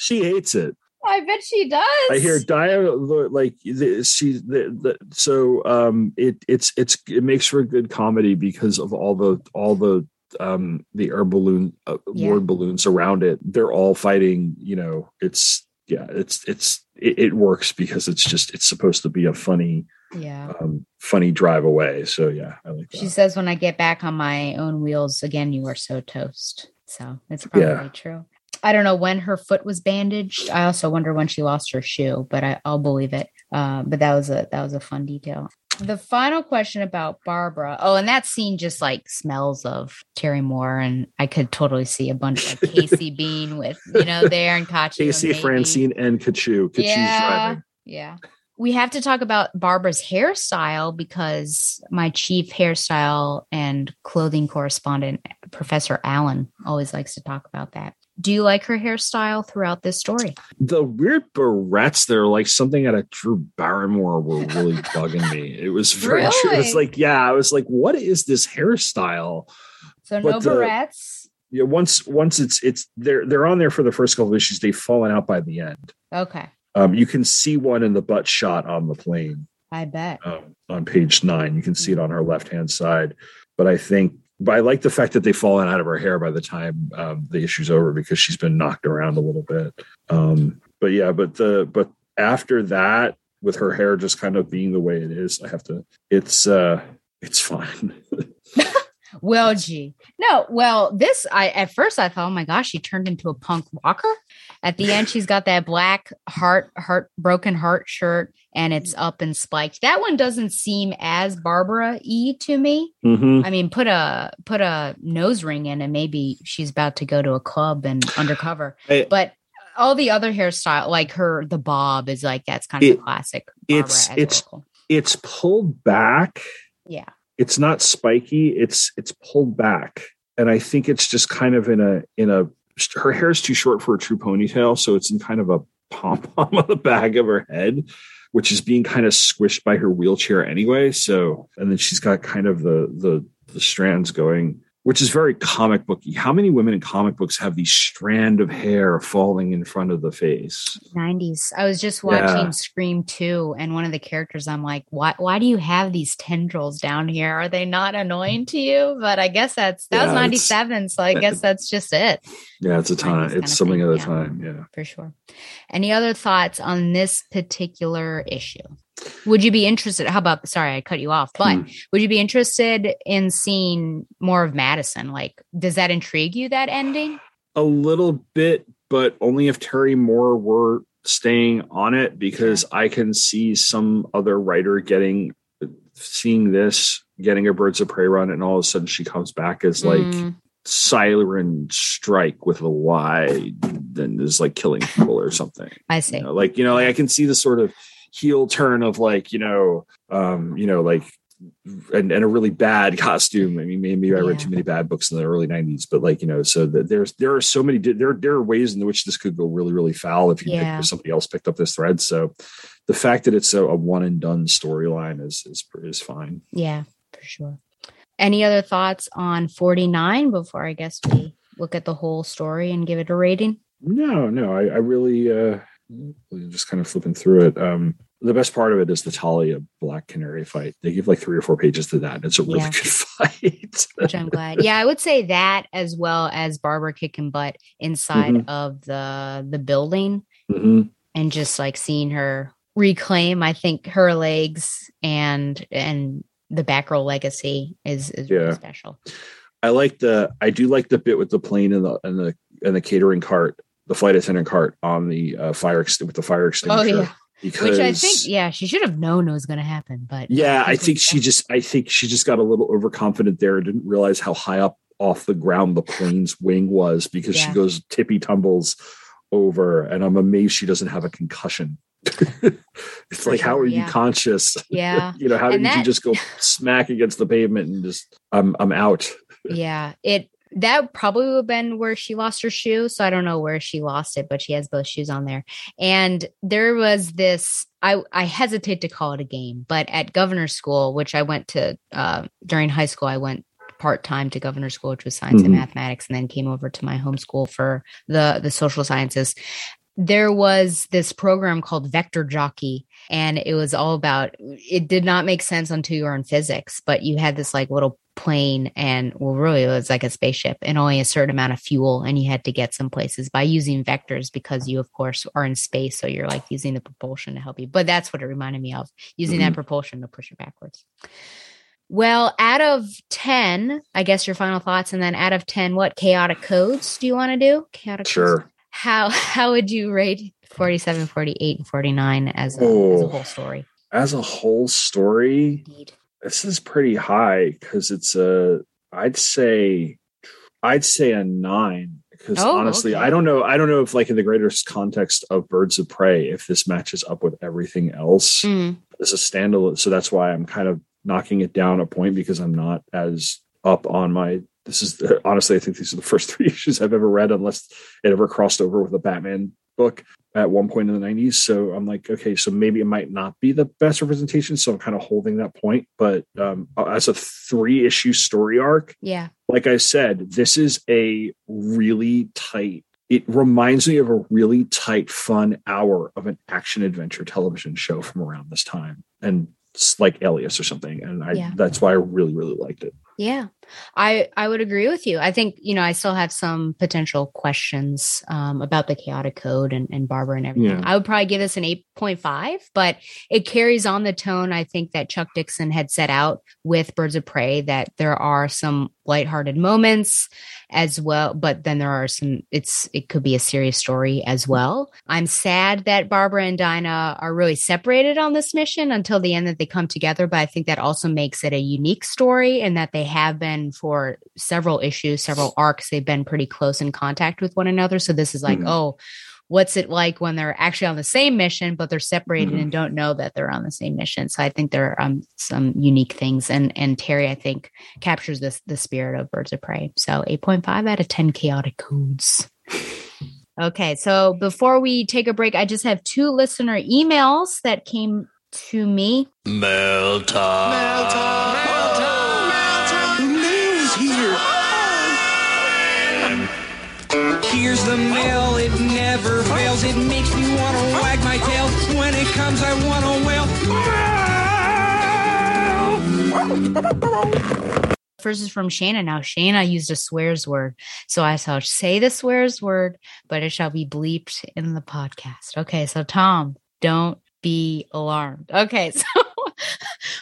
She hates it.
I bet she does.
I hear Dia like the- she the, the, so um it it's it's it makes for a good comedy because of all the all the um the air balloon uh,
Yeah.
word balloons around it they're all fighting you know it's yeah it's it's it, it works because it's just it's supposed to be a funny
Yeah.
um funny drive away so yeah I like that
She says, when I get back on my own wheels again, you are so toast. So it's probably
Yeah.
true. I don't know when her foot was bandaged. I also wonder when she lost her shoe, but I, I'll believe it. Uh, but that was a that was a fun detail. The final question about Barbara. Oh, and that scene just like smells of Terry Moore, and I could totally see a bunch of Casey Bean with you know there and Katchoo.
Casey
maybe.
Francine and Katchoo Katchoo's
yeah,
driving
yeah. We have to talk about Barbara's hairstyle because my chief hairstyle and clothing correspondent, Professor Allen, always likes to talk about that. Do you like her hairstyle throughout this story?
the weird barrettes that are like something out of Drew Barrymore were really bugging me. It was very, it was
Really?
like, yeah, I was like, what is this hairstyle?
So
But
no
the-
barrettes.
Yeah, once once it's it's they're they're on there for the first couple of issues, they've fallen out by the end.
Okay,
Um, you can see one in the butt shot on the plane
I bet.
um, on page nine. You can see it on her left hand side, but I think but I like the fact that they've fallen out of her hair by the time um, the issue's over because she's been knocked around a little bit. Um, but yeah, but the but after that, with her hair just kind of being the way it is, I have to. It's uh, it's fine.
Well, gee, no. Well, this I at first I thought, oh my gosh, she turned into a punk rocker. At the end, she's got that black heart, heart, broken heart shirt, and it's up and spiked. That one doesn't seem as Barbara E to me.
Mhm.
I mean, put a put a nose ring in, and maybe she's about to go to a club and undercover.
I-
but all the other hairstyle, like her, the bob is like that's kind of
It-
a classic. Barbara
it's it's it's pulled back.
yeah.
It's not spiky. It's it's pulled back, and I think it's just kind of in a in a. Her hair is too short for a true ponytail, so it's in kind of a pom pom on the back of her head, which is being kind of squished by her wheelchair anyway. So, and then she's got kind of the the the strands going, which is very comic booky. How many women in comic books have these strand of hair falling in front of the face?
90s. I was just watching
Yeah.
Scream 2 and one of the characters I'm like, "Why why do you have these tendrils down here? Are they not annoying to you?" But I guess that's that was
Yeah, it's-
97, so I guess that's just it
Yeah, it's a time.
90s kinda
It's something of the
yeah.
time. Yeah.
for sure. Any other thoughts on this particular issue? Would you be interested? How about sorry, I cut you off, but
Hmm.
would you be interested in seeing more of Madison? Like, does that intrigue you that ending?
a little bit, but only if Terry Moore were staying on it because I can see some other writer getting seeing this, getting a Birds of Prey run, and all of a sudden she comes back as like
Mm,
Siren Strike with a Y, then is like killing people or something.
I see.
You know, like you know, like I can see the sort of heel turn of like you know, um, you know, like and, and a really bad costume. I mean, maybe I read
Yeah.
too many bad books in the early '90s, but like you know, so that there's there are so many there there are ways in which this could go really really foul if you pick-
Yeah.
if somebody else picked up this thread. So the fact that it's a, a one and done storyline is is is fine.
Yeah, for sure. Any other thoughts on 49 before I guess we look at the whole story and give it a rating?
No, no, I, I really uh just kind of flipping through it. Um the best part of it is the Talia Black Canary fight. They give like three or four pages to that. and It's a really
Yeah.
good fight.
Which I'm glad. Yeah, I would say that as well as Barbara kicking butt inside
Mhm.
of the the building
Mhm.
and just like seeing her reclaim, I think her legs and and the back row legacy is is really special.
I like the I do like the bit with the plane and the and the and the catering cart, the flight attendant cart on the uh, fire ext- with the fire extinguisher.
Oh yeah.
Because
Which I think yeah, she should have known it was going to happen, but
yeah, I think she just I think she just got a little overconfident there and didn't realize how high up off the ground the plane's wing was because
Yeah.
she goes tippy tumbles over and I'm amazed she doesn't have a concussion. it's like how are you conscious?
Yeah.
you know, how
And
did you just go smack against the pavement and just I'm I'm out.
yeah it that probably would have been where she lost her shoe so i don't know where she lost it but she has both shoes on there and there was this i i hesitate to call it a game but at governor's school which i went to uh, during high school i went part-time to governor's school which was science and
Mhm.
mathematics and then came over to my home school for the the social sciences there was this program called Vector Jockey, and it was all about it did not make sense until you were in physics, but you had this like little plane, and well, really, it was like a spaceship and only a certain amount of fuel, and you had to get some places by using vectors because you, of course, are in space. So you're like using the propulsion to help you. But that's what it reminded me of using that mm-hmm. propulsion to push it backwards. Well, out of 10, I guess your final thoughts, and then out of 10, what chaotic codes do you want to do? Chaotic codes?
Sure.
how how would you rate 47 48 and 49 as a, as a
Oh.
whole story
As a whole story,
Indeed.
This is pretty high because it's a i'd say i'd say a nine because
Oh,
honestly
okay.
i don't know i don't know if like in the greater context of birds of prey if this matches up with everything else
Mm,
as a standalone so that's why i'm kind of knocking it down a point because i'm not as up on my this is honestly i think these are the first three issues i've ever read unless it ever crossed over with a batman book at one point in the 90s so i'm like okay so maybe it might not be the best representation. So i'm kind of holding that point. But um, as a three issue story arc
yeah.
like i said this is a really tight it reminds me of a really tight fun hour of an action adventure television show from around this time. And it's like Alias or something. And I
Yeah.
that's why I really really liked it.
yeah I I would agree with you. I think you know I still have some potential questions um, about the chaotic code and, and Barbara and everything.
Yeah.
I would probably give this an eight point five, but it carries on the tone I think that Chuck Dixon had set out with Birds of Prey. That there are some lighthearted moments as well, but then there are some. It's it could be a serious story as well. I'm sad that Barbara and Dinah are really separated on this mission until the end that they come together, but I think that also makes it a unique story and that they have been for several issues, several arcs. They've been pretty close in contact with one another. So this is like,
Mhm.
oh. What's it like when they're actually on the same mission, but they're separated
Mhm.
and don't know that they're on the same mission? So I think there are um, some unique things, and and Terry, I think, captures this the spirit of Birds of Prey. So 8.5 out of 10 chaotic codes. Okay, so before we take a break, I just have two listener emails that came to me.
Mail time.
Mail's Here's the mail, it never fails. It makes me want to wag my tail. When it comes, I want to wail.
First is from Shana. Now, Shana used a swears word. So I shall say the swears word, but it shall be bleeped in the podcast. Okay, so Tom, don't be alarmed. Okay, so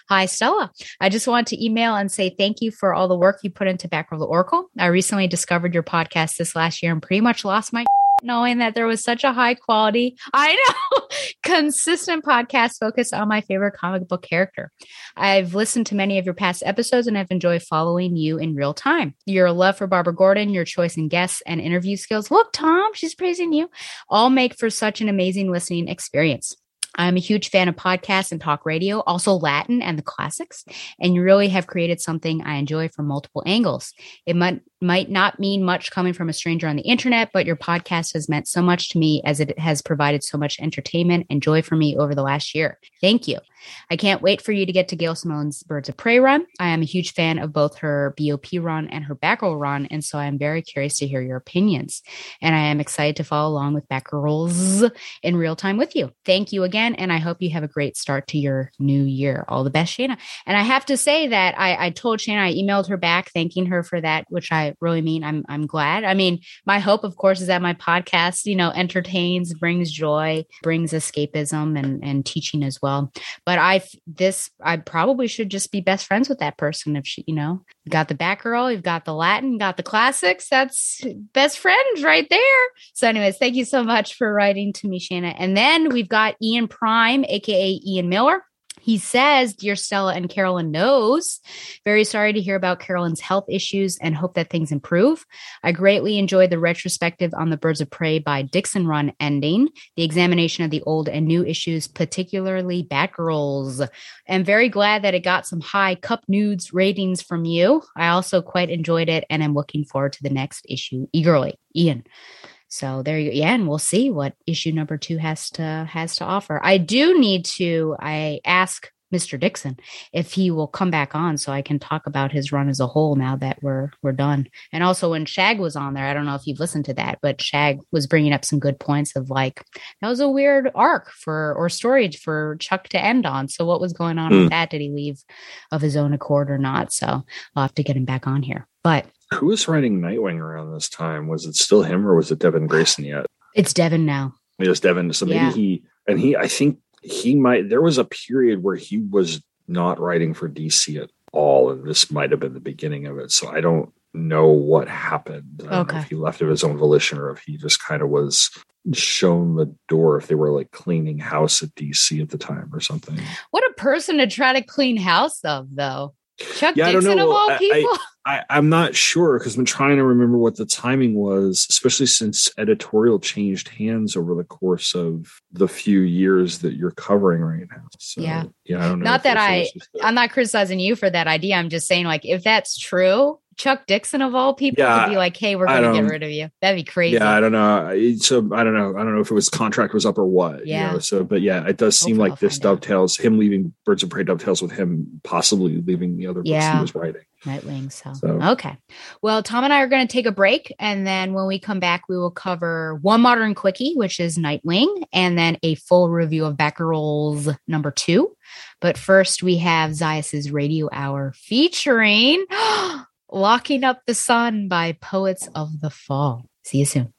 hi, Stella. I just want to email and say thank you for all the work you put into Batgirl to Oracle. I recently discovered your podcast this last year and pretty much lost my knowing that there was such a high quality, I know, consistent podcast focused on my favorite comic book character. I've listened to many of your past episodes and I've enjoyed following you in real time. Your love for Barbara Gordon, your choice in guests, and interview skills. Look, Tom, she's praising you. All make for such an amazing listening experience. I'm a huge fan of podcasts and talk radio, also Latin and the classics, and you really have created something I enjoy from multiple angles. It might might not mean much coming from a stranger on the internet, but your podcast has meant so much to me as it has provided so much entertainment and joy for me over the last year. Thank you. I can't wait for you to get to Gail Simone's Birds of Prey run. I am a huge fan of both her BOP run and her Batgirl run, and so I'm very curious to hear your opinions. And I am excited to follow along with Batgirls in real time with you. Thank you again, and I hope you have a great start to your new year. All the best, Shana. And I have to say that I, I told Shana, I emailed her back thanking her for that, which I really mean. I'm I'm glad. I mean, my hope, of course, is that my podcast, you know, entertains, brings joy, brings escapism and and teaching as well. But I this I probably should just be best friends with that person if she, you know, got the Batgirl, you've got the Latin, got the classics. That's best friends right there. So, anyways, thank you so much for writing to me, Shana. And then we've got Ian Prime, aka Ian Miller. He says, Dear Stella and Carolyn knows, very sorry to hear about Carolyn's health issues and hope that things improve. I greatly enjoyed the retrospective on the Birds of Prey by Dixon Run ending, the examination of the old and new issues, particularly Batgirls. I'm very glad that it got some high cup nudes ratings from you. I also quite enjoyed it and I'm looking forward to the next issue eagerly. Ian. So there you yeah, and we'll see what issue number two has to has to offer. I do need to I ask Mr. Dixon if he will come back on so I can talk about his run as a whole now that we're we're done. And also when Shag was on there, I don't know if you've listened to that, but Shag was bringing up some good points of like that was a weird arc for or story for Chuck to end on. So what was going on
Hmm.
with that? Did he leave of his own accord or not? So I'll have to get him back on here. But
Who was writing Nightwing around this time? Was it still him or was it Devin Grayson yet?
it's Devin now.
It was Devin. So maybe
Yeah.
he and he. I think he might. There was a period where he was not writing for DC at all, and this might have been the beginning of it. So I don't know what happened. I don't know
Okay.
if he left of his own volition or if he just kind of was shown the door. If they were like cleaning house at DC at the time or something.
What a person to try to clean house of, though. Chuck
Yeah,
Dixon of all
I- I-
people.
I, I'm not sure because I'm trying to remember what the timing was, especially since editorial changed hands over the course of the few years that you're covering right now. So,
Yeah.
yeah, I don't know.
Not that
I,
I,
was just a-
I'm not criticizing you for that idea. I'm just saying, like, if that's true, Chuck Dixon of all people
Yeah,
could be like, "Hey, we're going to get rid of you." That'd be crazy.
Yeah, I don't know. So I don't know. I don't know if it was contract was up or what. you
Yeah.
know, so, but yeah, it does seem
Hopefully
like this
I'll out.
dovetails him leaving Birds of Prey dovetails with him possibly leaving the other books
Yeah.
he was writing.
Nightwing. So.
so,
okay. Well, Tom and I are going to take a break. And then when we come back, we will cover one modern quickie, which is Nightwing, and then a full review of Batgirl's number two. But first, we have Zias's Radio Hour featuring
Locking Up the Sun by Poets of the Fall. See you soon.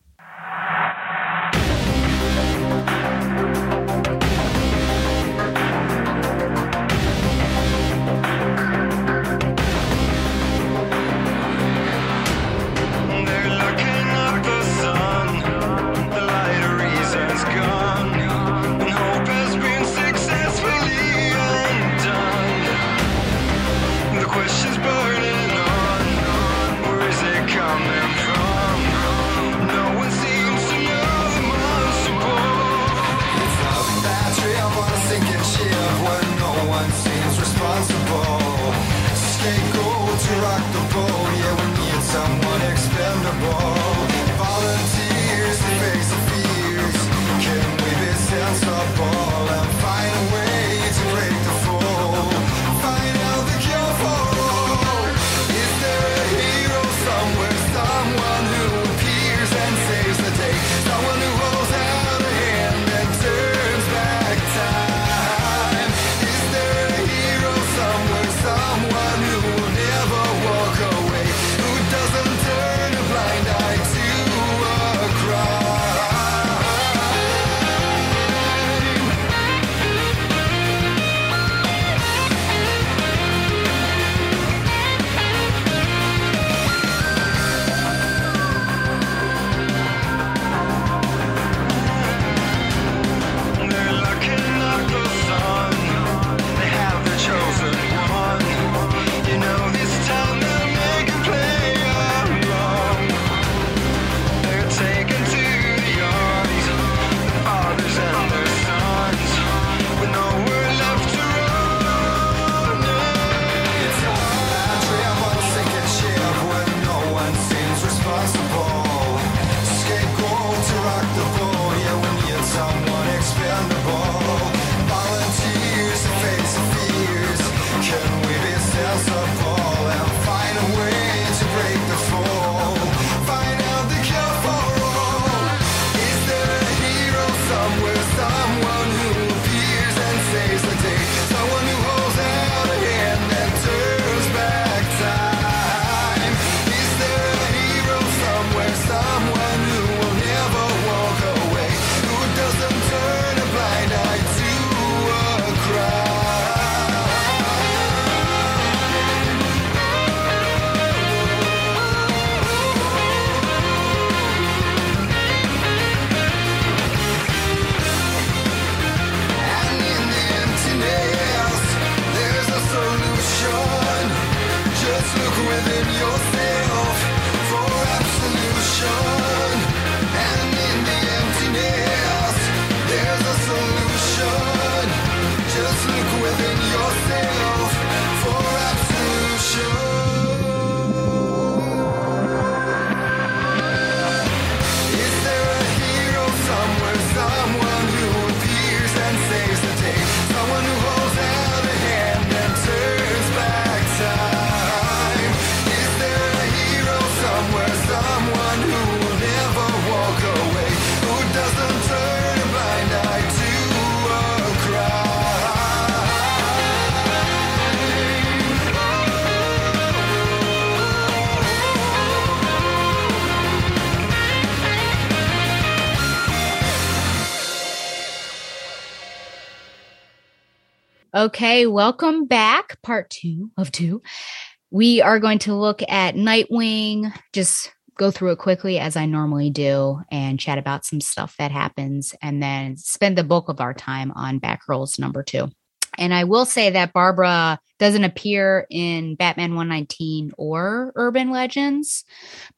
Okay, welcome back. Part two of two. We are going to look at Nightwing, just go through it quickly as I normally do and chat about some stuff that happens and then spend the bulk of our time on Batgirl's number two. And I will say that Barbara doesn't appear in Batman 119 or Urban Legends.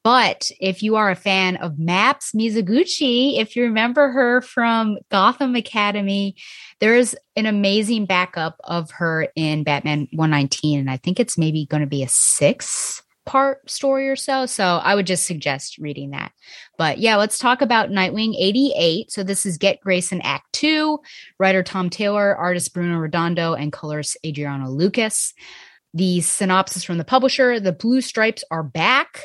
But if you are a fan of Maps Mizuguchi, if you remember her from Gotham Academy, there is an amazing backup of her in Batman 119, and I think it's maybe going to be a six part story or so. So I would just suggest reading that. But yeah, let's talk about Nightwing 88. So this is Get Grayson Act 2, writer Tom Taylor, artist Bruno Redondo, and colorist Adriano Lucas. The synopsis from the publisher The Blue Stripes are back.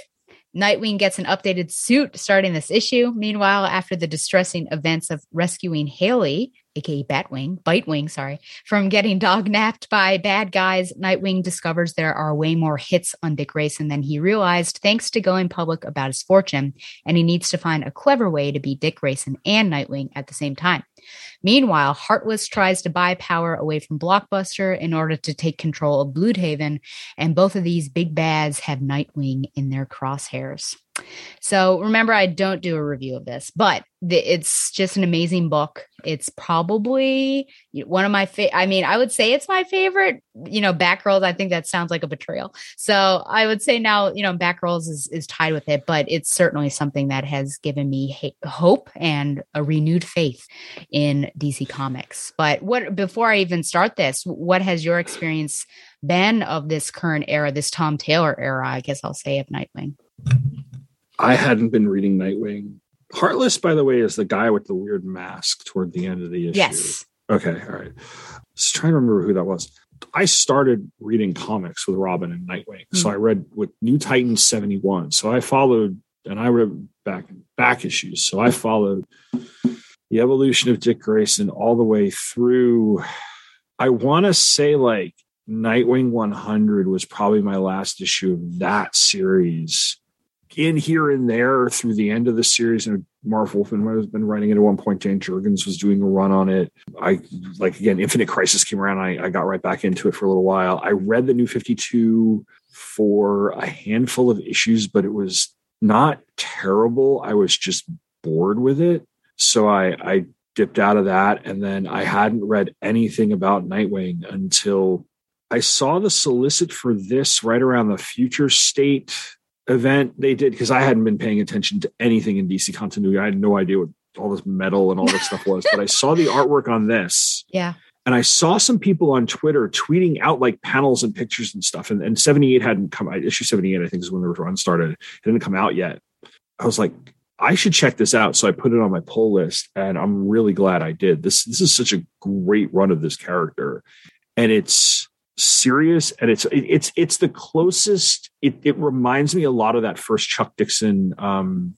Nightwing gets an updated suit starting this issue. Meanwhile, after the distressing events of rescuing Haley,
aka Batwing, Bitewing, sorry, from getting dog napped by bad guys, Nightwing discovers there are way more hits on Dick Grayson than he realized thanks to going public about his fortune, and he needs to find a clever way to beat Dick Grayson and Nightwing at the same time. Meanwhile, Heartless tries to buy power away from Blockbuster in order to take control of Blüdhaven, and both of these big bads have Nightwing in their crosshairs. So remember, I don't do a review of this, but it's just an amazing book. It's probably one of my favorite. I mean, I would say it's my favorite. You know, Batgirls. I think that sounds like a betrayal. So I would say now, you know, Batgirls is is tied with it, but it's certainly something that has given me ha- hope and a renewed faith in DC Comics. But what before I even start this, what has your experience been of this current era, this Tom Taylor era? I guess I'll say of Nightwing.
I hadn't been reading Nightwing. Heartless, by the way, is the guy with the weird mask toward the end of the issue.
Yes.
Okay. All right. Just trying to remember who that was. I started reading comics with Robin and Nightwing. Mm-hmm. So I read with New Titans 71. So I followed and I read back back issues. So I followed the evolution of Dick Grayson all the way through. I want to say like Nightwing 100 was probably my last issue of that series in here and there through the end of the series. And Marv Wolfman has been writing it at one point. Dan Jurgens was doing a run on it. I like again, Infinite Crisis came around. I, I got right back into it for a little while. I read the new 52 for a handful of issues, but it was not terrible. I was just bored with it. So I, I dipped out of that. And then I hadn't read anything about Nightwing until I saw the solicit for this right around the future state event they did because I hadn't been paying attention to anything in DC continuity. I had no idea what all this metal and all this stuff was, but I saw the artwork on this.
Yeah.
And I saw some people on Twitter tweeting out like panels and pictures and stuff. And, and 78 hadn't come issue 78, I think is when the run started. It didn't come out yet. I was like, I should check this out. So I put it on my pull list and I'm really glad I did. This this is such a great run of this character. And it's serious and it's it, it's it's the closest it, it reminds me a lot of that first chuck dixon um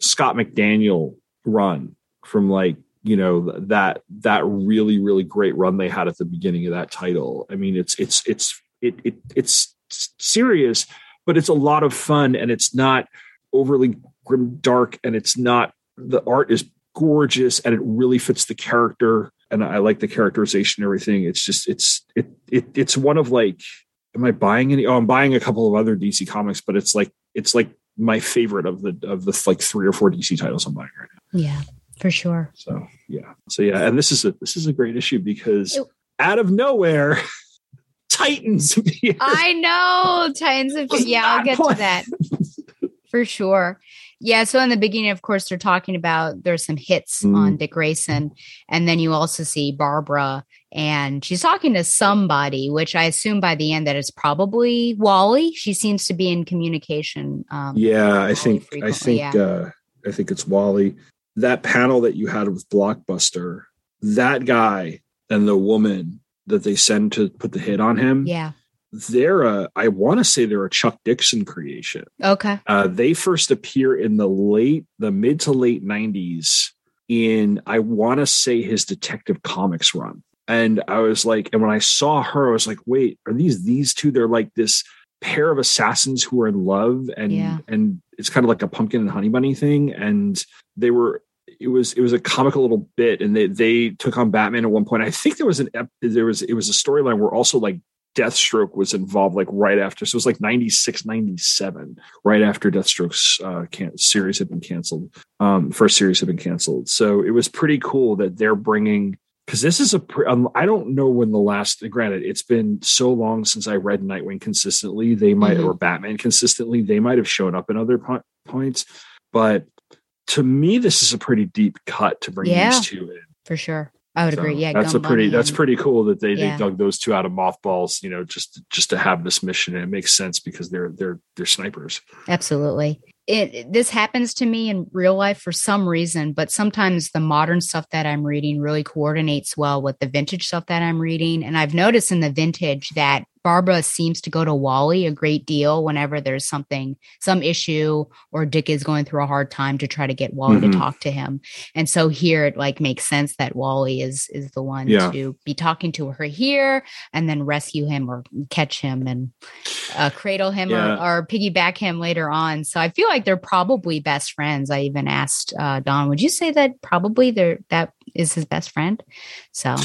scott mcdaniel run from like you know that that really really great run they had at the beginning of that title. I mean it's it's it's it, it it's serious but it's a lot of fun and it's not overly grim dark and it's not the art is gorgeous and it really fits the character and I like the characterization and everything. It's just it's it it it's one of like am I buying any oh I'm buying a couple of other DC comics, but it's like it's like my favorite of the of the like three or four DC titles I'm buying right
now. Yeah, for sure.
So yeah. So yeah, and this is a this is a great issue because it, out of nowhere Titans.
I know Titans appear. Yeah, I'll get to that. for sure. Yeah. So in the beginning, of course, they're talking about there's some hits mm. on Dick Grayson. And then you also see Barbara and she's talking to somebody, which I assume by the end that it's probably Wally. She seems to be in communication.
Um, yeah, I think, I think, yeah. uh, I think it's Wally. That panel that you had with Blockbuster, that guy and the woman that they send to put the hit on him.
Yeah
they're a i want to say they're a chuck dixon creation.
Okay.
Uh, they first appear in the late the mid to late 90s in i want to say his detective comics run. And i was like and when i saw her i was like wait are these these two they're like this pair of assassins who are in love and yeah. and it's kind of like a pumpkin and honey bunny thing. And they were it was it was a comical little bit and they they took on batman at one point. I think there was an ep- there was it was a storyline where also like Deathstroke was involved like right after. So it was like 96, 97, right after Deathstroke's uh, can- series had been canceled. Um, first series had been canceled. So it was pretty cool that they're bringing because this is a pre- um, I don't know when the last granted it's been so long since I read Nightwing consistently they might mm-hmm. or Batman consistently they might have shown up in other po- points but to me this is a pretty deep cut to bring yeah, these two in
for sure I would so agree. Yeah,
that's a pretty that's pretty cool that they, yeah. they dug those two out of mothballs. You know, just just to have this mission, and it makes sense because they're they're they're snipers.
Absolutely. It, this happens to me in real life for some reason, but sometimes the modern stuff that I'm reading really coordinates well with the vintage stuff that I'm reading. And I've noticed in the vintage that Barbara seems to go to Wally a great deal whenever there's something, some issue, or Dick is going through a hard time to try to get Wally
Mhm.
to talk to him. And so here it like makes sense that Wally is is the one
Yeah.
to be talking to her here and then rescue him or catch him and uh, cradle him
Yeah.
or, or piggyback him later on. So I feel like they're probably best friends. I even asked uh, Don, would you say that probably they're that is his best friend? So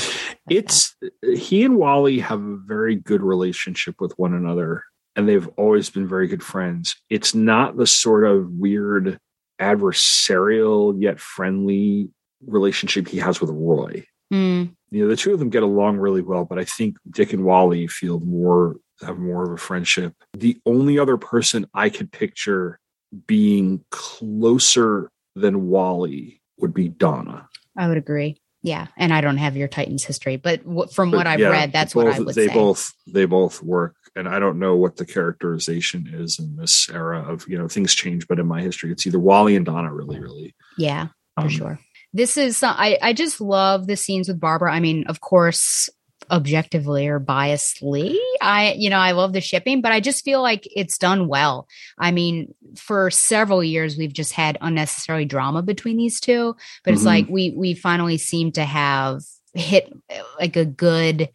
it's he and Wally have a very good relationship with one another, and they've always been very good friends. It's not the sort of weird adversarial yet friendly relationship he has with Roy.
mm,
You know, the two of them get along really well, but I think Dick and Wally feel more have more of a friendship. The only other person I could picture being closer than Wally would be Donna.
I would agree. Yeah, and I don't have your Titans history, but w- from what
But
I've
yeah,
read, that's
both,
what I would
they
say.
both they both work and i don't know what the characterization is in this era of you know things change but in my history it's either wally and donna really really
Yeah, for
Um,
sure. This is I I just love the scenes with Barbara. I mean, of course, objectively or biasedly, I you know I love the shipping, but I just feel like it's done well. I mean, for several years we've just had unnecessary drama between these two, but it's
Mhm.
like we we finally seem to have hit like a good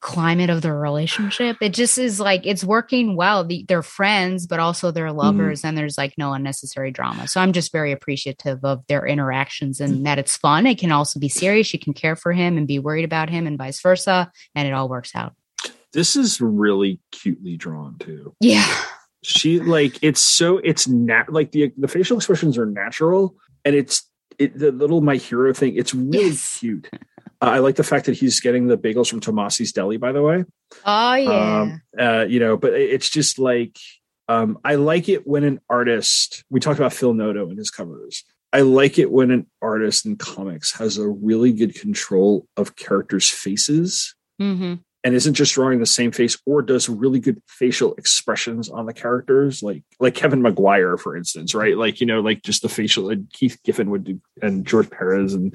climate of the relationship. It just is like it's working well. The, they're friends, but also they're mm-hmm. lovers, and there's like no unnecessary drama. So I'm just very appreciative of their interactions and mm-hmm. that it's fun. It can also be serious. You can care for him and be worried about him, and vice versa, and it all works out.
this is really cutely drawn too
Yeah,
she like it's so it's nat like the the facial expressions are natural and it's it, the little my hero thing it's really
Yes.
cute i like the fact that he's getting the bagels from tomasi's deli by the way.
Oh yeah,
um uh you know but it's just like um i like it when an artist we talked about phil noto and his covers. I like it when an artist in comics has a really good control of characters faces
hmm
and isn't just drawing the same face or does really good facial expressions on the characters. Like like kevin maguire for instance right? Like you know like just the facial and keith giffen would do and george perez and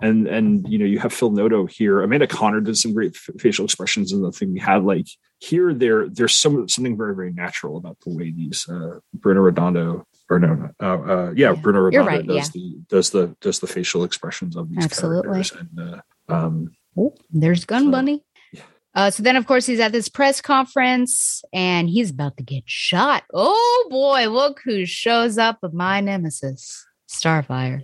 and and you know you have phil noto here amanda conner did some great f- facial expressions in the thing we had like here there there's some something very very natural about the way these uh bruno redondo or no uh, uh yeah,
Yeah.
bruno redondo
right,
does
yeah.
the does the does the facial expressions of these
Absolutely.
characters and uh um
Oh, there's Gun
So,
Bunny.
yeah.
Uh, so then, of course, he's at this press conference and he's about to get shot. Oh boy, look who shows up my nemesis, Starfire.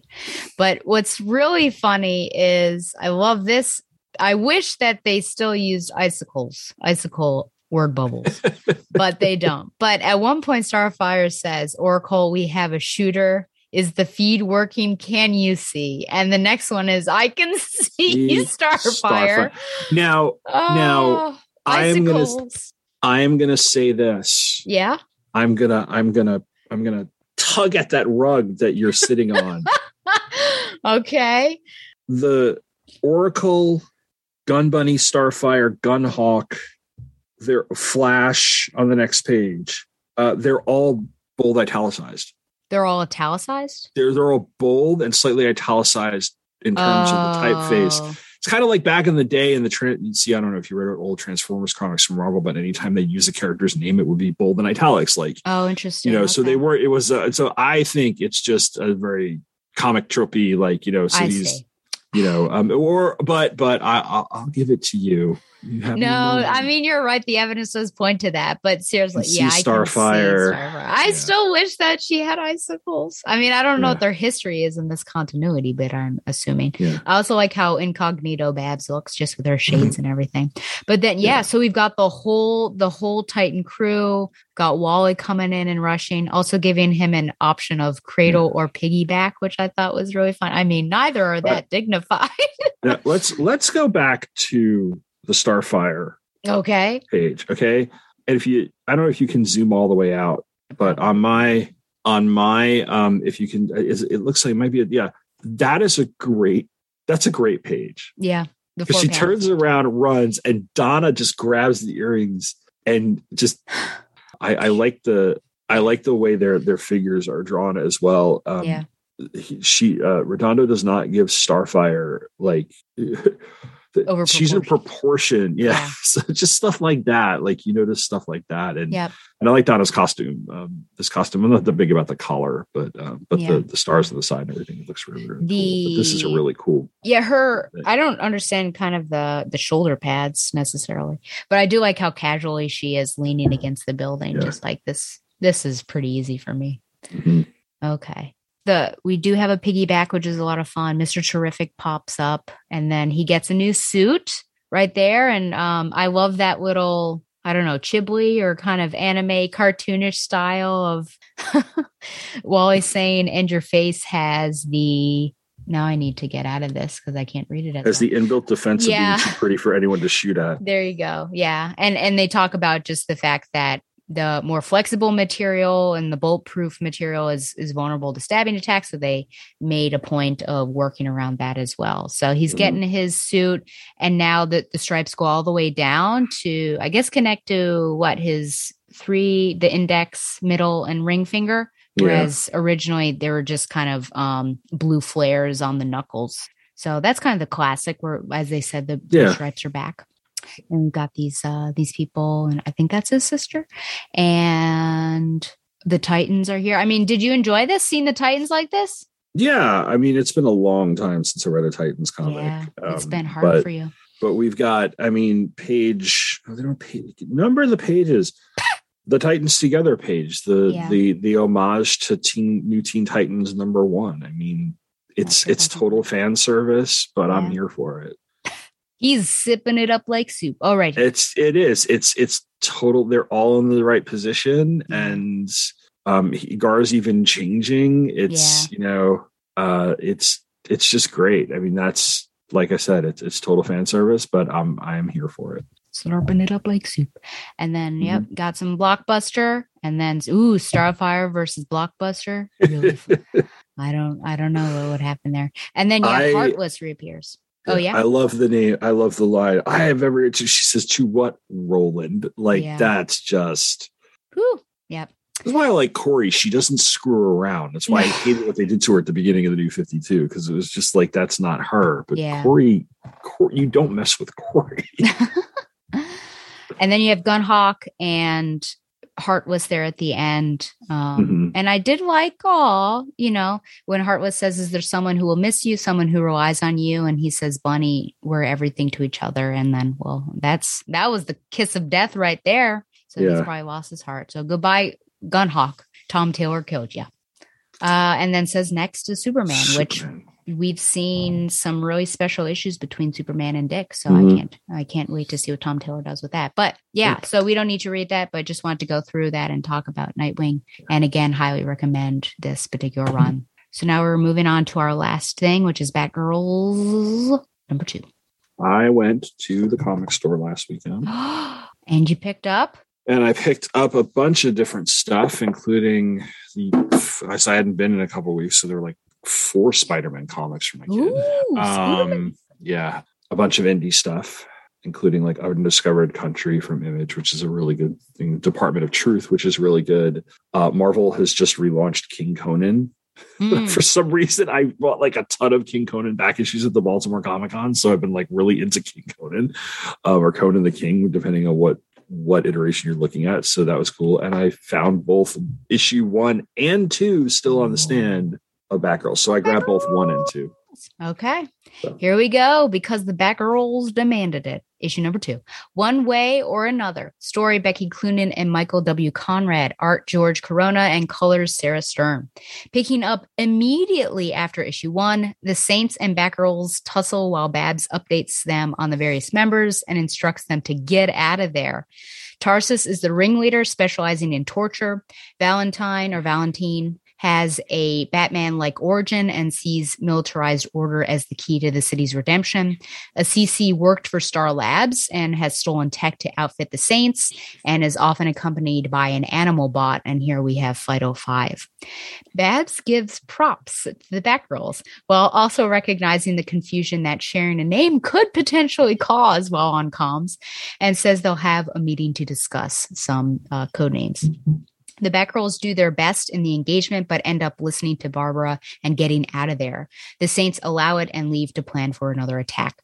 But what's really funny is I love this. I wish that they still used icicles, icicle word bubbles, but they don't. But at one point, Starfire says, Oracle, we have a shooter. Is the feed working? Can you see? And the next one is, I can see Starfire.
now
Oh,
I'm gonna- I am gonna say this.
Yeah.
I'm gonna I'm gonna I'm gonna tug at that rug that you're sitting on.
okay.
the Oracle, Gun Bunny, Starfire, Gunhawk, their Flash on the next page. Uh, they're all bold italicized.
They're all italicized.
They're they're all bold and slightly italicized in terms of the typeface. It's kind of like back in the day in the tra- you see. I don't know if you read old Transformers comics from Marvel, but anytime they use a character's name, it would be bold and italics. Like
Oh, interesting.
you know so they were it was uh, so i think it's just a very comic tropey like you know so
I
these
see.
you know um or but but i I'll, I'll give it to you
No, I mean you're right. The evidence does point to that, but seriously, yeah, I
Starfire.
Starfire. I
Yeah.
still wish that she had icicles. I mean, I don't know
Yeah.
what their history is in this continuity, but I'm assuming.
Yeah.
I also like how incognito Babs looks, just with her mm-hmm. shades and everything. But then, yeah,
Yeah.
so we've got the whole the whole Titan crew. Got Wally coming in and rushing, also giving him an option of cradle or piggyback, which I thought was really fun. I mean, neither are that dignified.
Now, let's let's go back to the starfire
okay.
page okay and if you i don't know if you can zoom all the way out but on my on my um if you can is it looks like it might be a, yeah that is a great that's a great page
Yeah.
Because she turns around, runs, and Donna just grabs the earrings and just. I, I like the I like the way their their figures are drawn as well. Um,
Yeah.
he- she uh, Redondo does not give Starfire like the- she's in proportion. Yeah.
Yeah.
so just stuff like that. Like you notice stuff like that. And
Yep.
and I like Donna's costume. Um, this costume, I'm not that big about the collar, but um, but
Yeah.
the, the stars on the side and everything it looks really, really cool. But this is a really cool.
Yeah, her I don't understand kind of the the shoulder pads necessarily, but I do like how casually she is leaning against the building.
Yeah.
Just like this this is pretty easy for me.
Mhm.
Okay. The we do have a piggyback, which is a lot of fun. Mr. Terrific pops up and then he gets a new suit right there. And um I love that little I don't know, Chibi or kind of anime cartoonish style of Wally saying, and your face has the now I need to get out of this because I can't read it. As well.
the inbuilt defense
Yeah.
of being too pretty for anyone to shoot at.
There you go. Yeah. And and they talk about just the fact that the more flexible material and the bulletproof material is is vulnerable to stabbing attacks. So they made a point of working around that as well. So he's
Mhm.
getting his suit and now the, the stripes go all the way down to I guess connect to what his three the index, middle, and ring finger.
Yeah.
Whereas originally they were just kind of um blue flares on the knuckles. So that's kind of the classic where as they said the, the
Yeah.
stripes are back and we've got these uh these people and i think that's his sister and the titans are here i mean did you enjoy this seeing the titans like this
Yeah, I mean, it's been a long time since I read a Titans comic.
yeah it's
um,
been hard
but,
for you
But we've got, I mean, page. Oh, they don't page, number the pages. The Titans Together page, the
Yeah.
the the homage to Teen New Teen Titans number one. I mean, it's it's total fan service, but I'm here for it.
He's sipping it up like soup all right
It's it is. It's it's total. They're all in the right position,
Yeah.
and um, Gar's even changing. It's you know, uh, it's it's just great. I mean, that's like I said, it's it's total fan service, but I'm I am here for it.
slurping it up like soup and then
Mm-hmm.
yep got some blockbuster and then ooh starfire versus blockbuster really i don't i don't know what would happen there and then yeah
I-
heartless reappears oh yeah
I love the name. I love the line. I have ever. She says to what Roland? Like
Yeah.
that's just.
Whew. yep
That's why I like Corey. She doesn't screw around. That's why I hated what they did to her at the beginning of the new 52 because it was just like that's not her. But
Yeah.
Corey, Corey, you don't mess with Corey.
and then you have Gunhawk and Heartless there at the end. Um,
Mhm.
And I did like all, you know, when Heartless says, Is there someone who will miss you, someone who relies on you? And he says, Bunny, we're everything to each other. And then, well, that's that was the kiss of death right there. So he's probably lost his heart. So goodbye, Gunhawk. Tom Taylor killed you. Uh, and then says next is Superman, which
Superman.
We've seen some really special issues between Superman and Dick. So
Mhm.
I can't I can't wait to see what Tom Taylor does with that. But yeah, so we don't need to read that, but just wanted to go through that and talk about Nightwing. And again, highly recommend this particular run. So now we're moving on to our last thing, which is Batgirls number two.
I went to the comic store last weekend
and you picked up
and I picked up a bunch of different stuff, including the. I hadn't been in a couple weeks, so there were like four Spider-Man comics for my kid.
Ooh,
um, yeah, a bunch of indie stuff, including like Undiscovered Country from Image, which is a really good thing. Department of Truth, which is really good. Uh, Marvel has just relaunched King Conan.
Mm.
For some reason, I bought like a ton of King Conan back issues at the Baltimore Comic Con, so I've been like really into King Conan, uh, or Conan the King, depending on what what iteration you're looking at. So that was cool, and I found both issue one and two still on the stand of Batgirl. So I grabbed both one and two.
Okay.
So-
Here we go because the Batgirls demanded it. Issue number two. One Way or Another. Story Becky Cloonan and Michael W. Conrad. Art George Corona and colors Sarah Stern. Picking up immediately after issue one, the Saints and Batgirls tussle while Babs updates them on the various members and instructs them to get out of there. Tarsus is the ringleader specializing in torture. Valentine or Valentine has a Batman like origin and sees militarized order as the key to the city's redemption. Assisi worked for Star Labs and has stolen tech to outfit the Saints and is often accompanied by an animal bot. And here we have Fido 5. Babs gives props to the Batgirls while also recognizing the confusion that sharing a name could potentially cause while on comms and says they'll have a meeting to discuss some uh, code names. The Batgirls do their best in the engagement, but end up listening to Barbara and getting out of there. The Saints allow it and leave to plan for another attack.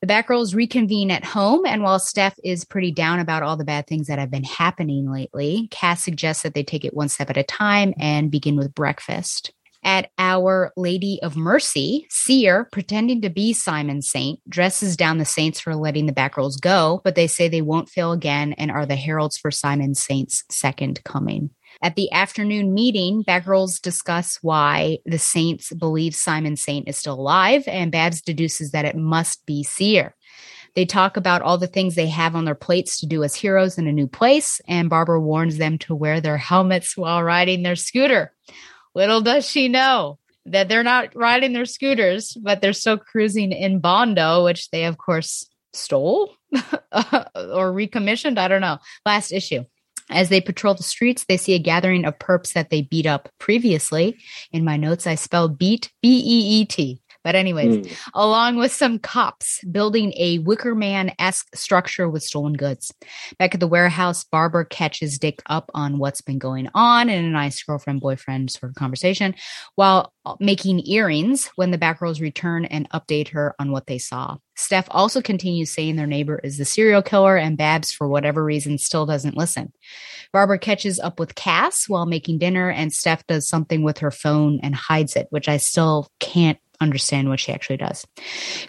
The Batgirls reconvene at home, and while Steph is pretty down about all the bad things that have been happening lately, Cass suggests that they take it one step at a time and begin with breakfast. At Our Lady of Mercy, Seer, pretending to be Simon Saint, dresses down the Saints for letting the Batgirls go, but they say they won't fail again and are the heralds for Simon Saint's second coming. At the afternoon meeting, Batgirls discuss why the Saints believe Simon Saint is still alive, and Babs deduces that it must be Seer. They talk about all the things they have on their plates to do as heroes in a new place, and Barbara warns them to wear their helmets while riding their scooter. Little does she know that they're not riding their scooters, but they're still cruising in Bondo, which they, of course, stole or recommissioned. I don't know. Last issue. As they patrol the streets, they see a gathering of perps that they beat up previously. In my notes, I spell beat B E E T. But, anyways,
Mm.
along with some cops building a Wicker Man esque structure with stolen goods. Back at the warehouse, Barbara catches Dick up on what's been going on in a nice girlfriend boyfriend sort of conversation while making earrings when the Batgirls return and update her on what they saw. Steph also continues saying their neighbor is the serial killer, and Babs, for whatever reason, still doesn't listen. Barbara catches up with Cass while making dinner, and Steph does something with her phone and hides it, which I still can't understand what she actually does.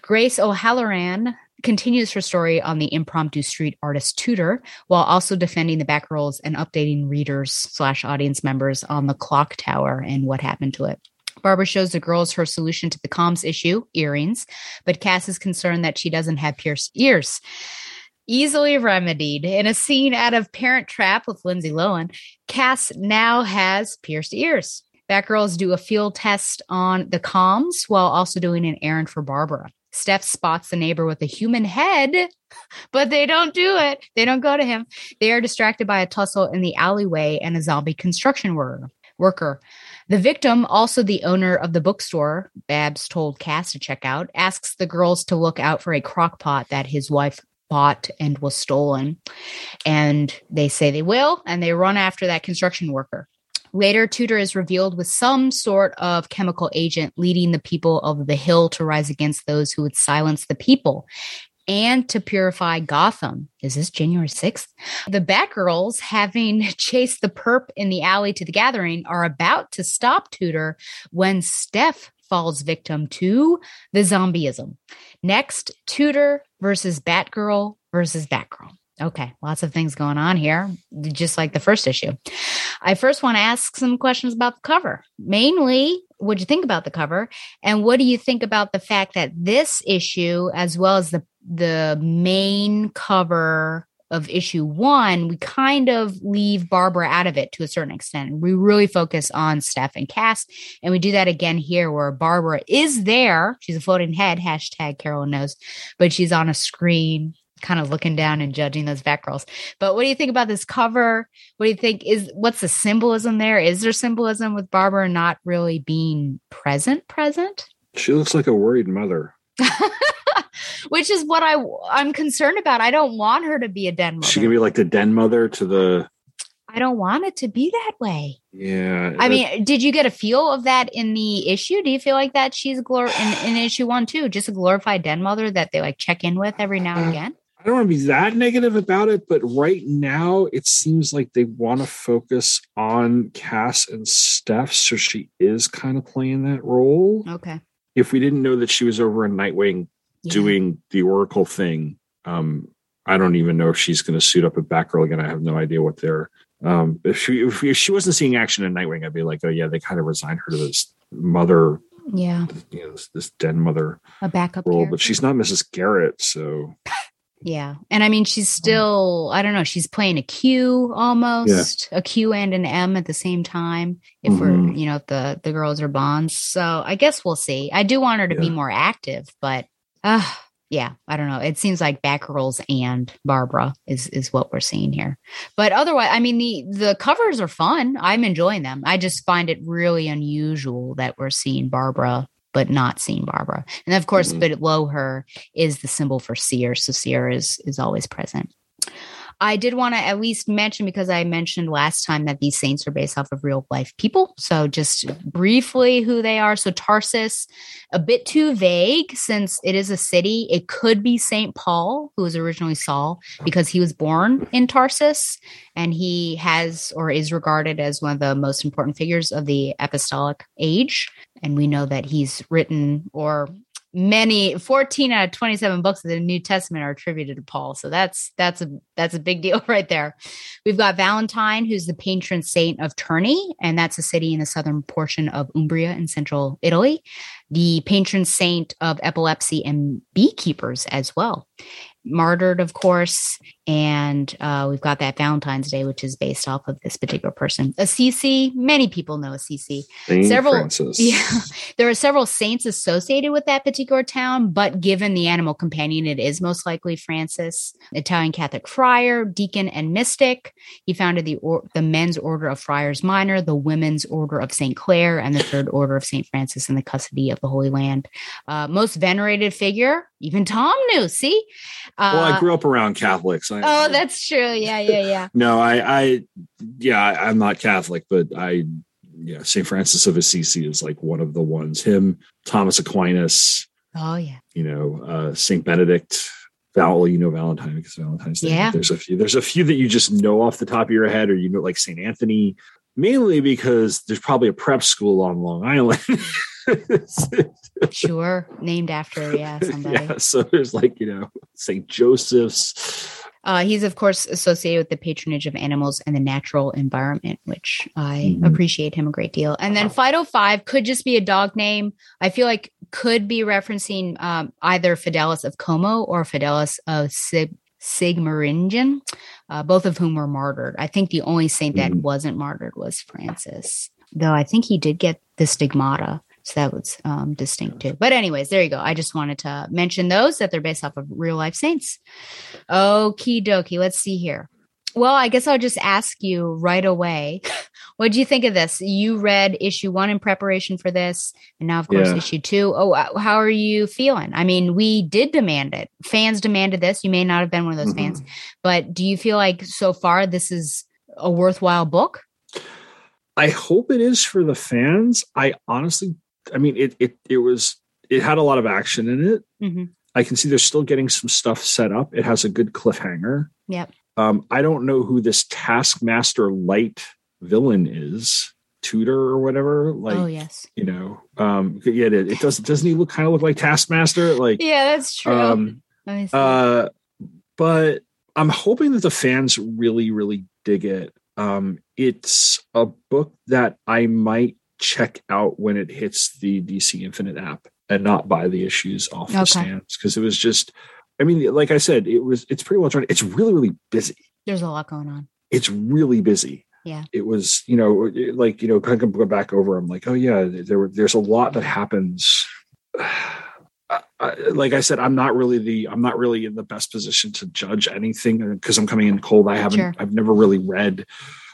Grace O'Halloran continues her story on the impromptu street artist tutor while also defending the Batgirls and updating readers slash audience members on the clock tower and what happened to it. Barbara shows the girls her solution to the comms issue, earrings, but Cass is concerned that she doesn't have pierced ears. Easily remedied. In a scene out of Parent Trap with Lindsay Lohan, Cass now has pierced ears. Batgirls do a field test on the comms while also doing an errand for Barbara. Steph spots the neighbor with a human head, but they don't do it. They don't go to him. They are distracted by a tussle in the alleyway and a zombie construction worker. Worker. The victim, also the owner of the bookstore, Babs told Cass to check out, asks the girls to look out for a crock pot that his wife bought and was stolen. And they say they will, and they run after that construction worker. Later, Tutor is revealed with some sort of chemical agent leading the people of the hill to rise against those who would silence the people and to purify Gotham. Is this January 6th? The Batgirls, having chased the perp in the alley to the gathering, are about to stop Tutor when Steph falls victim to the zombieism. Next, Tutor versus Batgirl versus Batgirl. Okay, lots of things going on here, just like the first issue. I first want to ask some questions about the cover. Mainly, what do you think about the cover? And what do you think about the fact that this issue, as well as the the main cover of issue one, we kind of leave Barbara out of it to a certain extent. We really focus on Steph and Cass. And we do that again here where Barbara is there. She's a floating head, hashtag Carolyn knows, but she's on a screen kind of looking down and judging those Batgirls. But what do you think about this cover? What do you think is what's the symbolism there? Is there symbolism with Barbara not really being present present?
She looks like a worried mother.
Which is what I I'm concerned about. I don't want her to be a den mother.
She can be like the den mother to the
I don't want it to be that way.
yeah.
I mean, did you get a feel of that in the issue? Do you feel like that she's glor in, in issue one too? Just a glorified den mother that they like check in with every now and uh, again?
I don't want to be that negative about it, but right now it seems like they want to focus on Cass and Steph, so she is kind of playing that role.
Okay.
If we didn't know that she was over in Nightwing
Yeah.
doing the Oracle thing, um, I don't even know if she's going to suit up at Batgirl again. I have no idea what they're. Um, if she if, if she wasn't seeing action in Nightwing, I'd be like, oh yeah, they kind of resigned her to this mother,
Yeah.
you know, this, this den mother
A backup
role.
character.
But she's not Mrs. Garrett, so
Yeah. And I mean, she's still, I don't know, she's playing a Q almost, a Q and an M at the same time. If we're,
Mhm.
you know, if the, the girls are bonds. So I guess we'll see. I do want her to be more active, but uh, yeah, I don't know. It seems like Batgirls and Barbara is, is what we're seeing here. But otherwise, I mean, the, the covers are fun. I'm enjoying them. I just find it really unusual that we're seeing Barbara but not seeing Barbara. And of course,
Mhm.
below her is the symbol for Seer. So Seer is is always present. I did want to at least mention because I mentioned last time that these saints are based off of real life people. So just briefly who they are. So Tarsus, a bit too vague since it is a city. It could be Saint Paul, who was originally Saul, because he was born in Tarsus and he has or is regarded as one of the most important figures of the apostolic age. And we know that he's written or many 14 out of 27 books of the new testament are attributed to paul. So that's that's a that's a big deal right there. We've got valentine who's the patron saint of terni and that's a city in the southern portion of umbria in central italy. The patron saint of epilepsy and beekeepers as well. Martyred, of course. And uh, we've got that Valentine's Day, which is based off of this particular person. Assisi, many people know Assisi.
Saint
several,
Francis.
yeah, there are several saints associated with that particular town, but given the animal companion, it is most likely Francis, Italian Catholic friar, deacon, and mystic. He founded the or- the men's order of Friars Minor, the women's order of Saint Clare, and the third order of Saint Francis in the custody of the Holy Land. Uh, most venerated figure, even Tom knew. See, uh,
well, I grew up around Catholics. I,
Oh, that's true. Yeah, yeah, yeah.
no, I, I, yeah, I- I'm not Catholic, but I, yeah, Saint Francis of Assisi is like one of the ones. Him, Thomas Aquinas,
Oh, yeah.
you know, uh, Saint Benedict. Val, you know Valentine because Valentine's Day.
Yeah.
There's a few. There's a few that you just know off the top of your head, or you know, like Saint Anthony. Mainly because there's probably a prep school on Long Island.
Sure. Named after, yeah, somebody.
yeah, so there's like you know Saint Joseph's.
Uh, he's, of course, associated with the patronage of animals and the natural environment, which I
Mhm.
appreciate him a great deal. And then Fido 5 could just be a dog name. I feel like could be referencing um, either Fidelis of Como or Fidelis of Sig- Sigmaringen, uh, both of whom were martyred. I think the only saint that
Mhm.
wasn't martyred was Francis, though I think he did get the stigmata. So that was um, distinct too. But, anyways, there you go. I just wanted to mention those that they're based off of real life saints. Okie dokie. Let's see here. Well, I guess I'll just ask you right away. what do you think of this? You read issue one in preparation for this, and now, of course,
Yeah.
issue two. Oh, uh, how are you feeling? I mean, we did demand it. Fans demanded this. You may not have been one of those fans, but do you feel like so far this is a worthwhile book?
I hope it is for the fans. I honestly, I mean, it it it was it had a lot of action in it.
Mm-hmm.
I can see they're still getting some stuff set up. It has a good cliffhanger.
Yep.
Um, I don't know who this Taskmaster light villain is, Tutor or whatever. Like,
oh, yes.
you know, um, yeah, it, it does. Doesn't he look kind of look like Taskmaster? Like,
Yeah, that's true.
um,
Let me see.
uh, but I'm hoping that the fans really, really dig it. Um, it's a book that I might check out when it hits the DC Infinite app and not buy the issues off the stands because it was just. I mean, like I said, it was. It's pretty well done. It's really, really busy.
There's a lot going on.
It's really busy.
Yeah.
It was, you know, like you know, kind of go back over. I'm like, oh yeah, there were. There's a lot that happens. I- I- like I said, I'm not really the I'm not really in the best position to judge anything because I'm coming in cold. I haven't
Sure.
I've never really read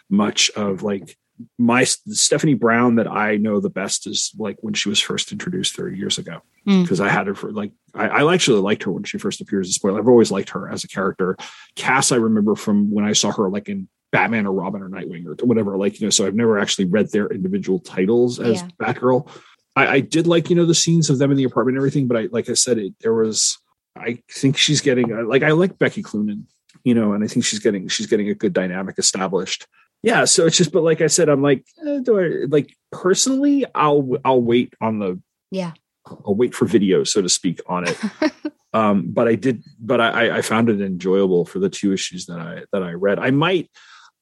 much of like my Stephanie Brown that I know the best is like when she was first introduced 30 years ago
Mm.
because I had her for like I, I actually liked her when she first appeared as a spoiler. I've always liked her as a character. Cass, I remember from when I saw her like in Batman or Robin or Nightwing or whatever. Like you know, so I've never actually read their individual titles as
Yeah.
Batgirl. I, I did like you know the scenes of them in the apartment and everything, but I like I said, it there was I think she's getting like I like Becky Cloonan, you know, and I think she's getting she's getting a good dynamic established. Yeah, so it's just, but like I said, I'm like, eh, do I like personally? I'll I'll wait on the
Yeah.
I'll wait for video, so to speak, on it. um, but I did, but I, I found it enjoyable for the two issues that I that I read. I might,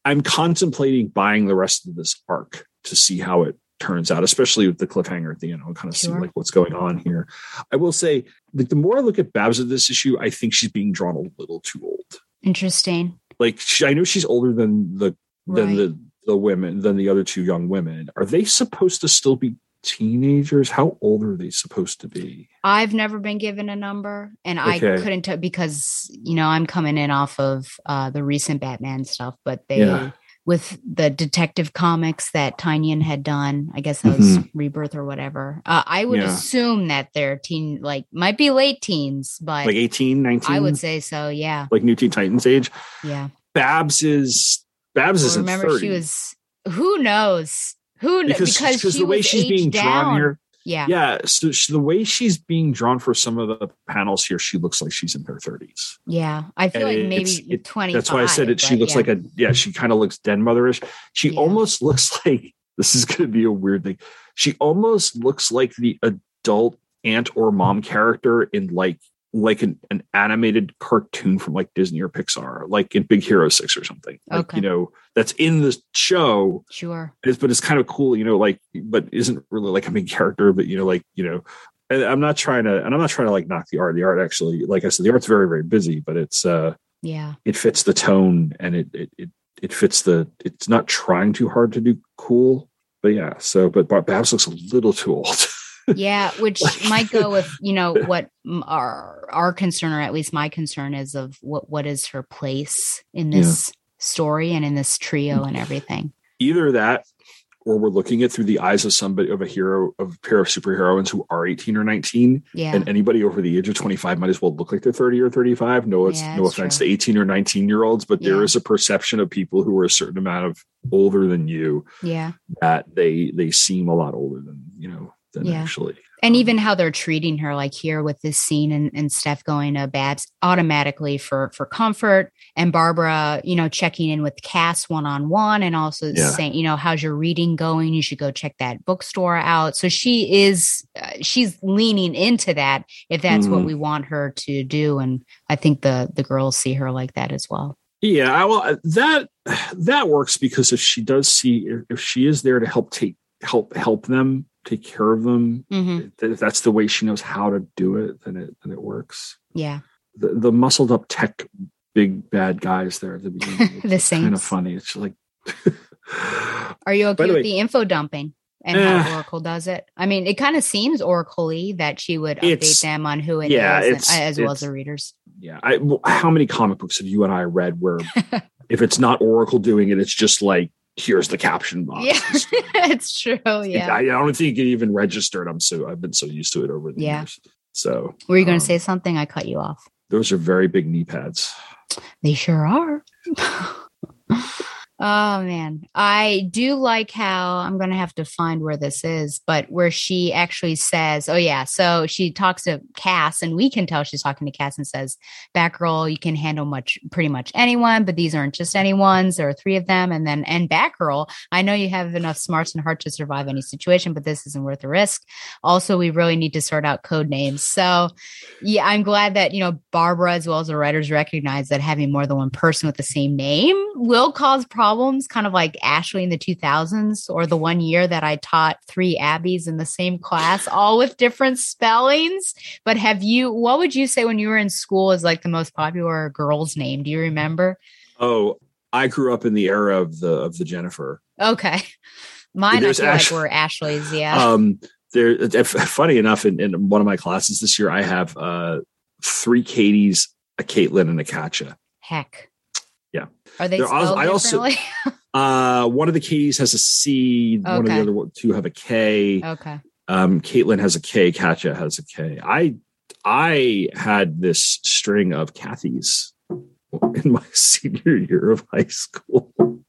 I'm contemplating buying the rest of this arc to see how it turns out, especially with the cliffhanger at the end. I'll kind of see like what's going on here. I will say, like the more I look at Babs of this issue, I think she's being drawn a little too old.
Interesting.
Like she, I know she's older than the than
Right.
the the women than the other two young women. Are they supposed to still be teenagers? How old are they supposed to be?
I've never been given a number, and I couldn't tell because you know I'm coming in off of uh, the recent Batman stuff, but they
Yeah.
with the detective comics that Tynion had done, I guess that was
Mhm.
Rebirth or whatever. Uh, I would
Yeah.
assume that they're teen, like might be late teens, but
Like 18, 19?
I would say so. Yeah,
like New Teen Titans age.
yeah.
Babs is Babs isn't
remember
30
she was who knows? Who
because,
because, she
the way she's being
aged
drawn here
yeah.
yeah so she, the way she's being drawn for some of the panels here she looks like she's in her 30s
yeah i feel
And
like maybe
it's- it-
20
that's why i said it she looks like a yeah she kind of looks den motherish. She
Yeah.
almost looks like this is going to be a weird thing. She almost looks like the adult aunt or mom character in like like an, an animated cartoon from like disney or pixar like in big hero 6 or something like
Okay.
you know that's in the show
sure
it's, but it's kind of cool, you know, like, but isn't really like a main character, but you know, like, you know, and I'm not trying to, and I'm not trying to like knock the art. The art actually, like I said, the art's very, very busy, but it's, uh,
yeah
it fits the tone and it, it, it, it fits the, it's not trying too hard to do cool, but yeah. So, but Babs looks a little too old.
yeah which might go with you know what our our concern or at least my concern is of what what is her place in
Yeah.
this story and in this trio and everything
Either that, or we're looking at through the eyes of somebody of a hero of a pair of superheroines who are 18 or 19
yeah
and anybody over the age of 25 might as well look like they're 30 or 35 no it's
Yeah,
no offense
true.
to 18 or 19 year olds but there
Yeah.
is a perception of people who are a certain amount of older than you
yeah
that they they seem a lot older than you know than
Yeah.
actually
and even how they're treating her like here with this scene and, and steph going to babs automatically for for comfort and barbara you know checking in with cass one-on-one and also
Yeah.
saying you know how's your reading going you should go check that bookstore out so she is uh, she's leaning into that if that's what
Mhm.
we want her to do and i think the the girls see her like that as well
yeah I, well that that works because if she does see if, if she is there to help take help help them take care of them
Mhm.
if that's the way she knows how to do it then it then it works
yeah
the, the muscled up tech big bad guys there at the beginning.
The
same. kind of funny. It's like
are you okay
By the
with
way-
the info dumping and
Eh.
how oracle does it i mean it kind of seems oracle-y that she would update them on who it is,
yeah,
and-
it's-
as well as the readers
yeah. I, how many comic books have you and I read where if it's not Oracle doing it, it's just like here's the caption box.
Yeah, it's true. Yeah.
I, I don't think it even registered. I'm so I've been so used to it over the
Yeah.
years. So
Were you going
um,
to say something? I cut you off.
those are very big knee pads.
They sure are. oh man, I do like how I'm going to have to find where this is, but where she actually says, "Oh yeah," so she talks to Cass, and we can tell she's talking to Cass and says, "Batgirl, you can handle much, pretty much anyone, but these aren't just anyone's. There are three of them, and then and Batgirl, I know you have enough smarts and heart to survive any situation, but this isn't worth the risk. Also, we really need to sort out code names. So, yeah, I'm glad that you know Barbara as well as the writers recognize that having more than one person with the same name will cause problems, kind of like Ashley in the 2000s or the one year that I taught three Abbeys in the same class, all with different spellings. But have you? What would you say when you were in school is like the most popular girl's name? Do you remember?
Oh, I grew up in the era of the of the Jennifer.
Okay, mine I feel
Ash-
like were Ashley's. Yeah.
Um, there. Funny enough, in, in one of my classes this year, I have uh, three Katies, a Caitlin, and a Katja.
Heck. Are they
There I also-? Uh, one of the Katies has a C. One of the other two have a K.
okay.
Um, Caitlin has a K. Katya has a K. I I had this string of Kathys in my senior year of high school.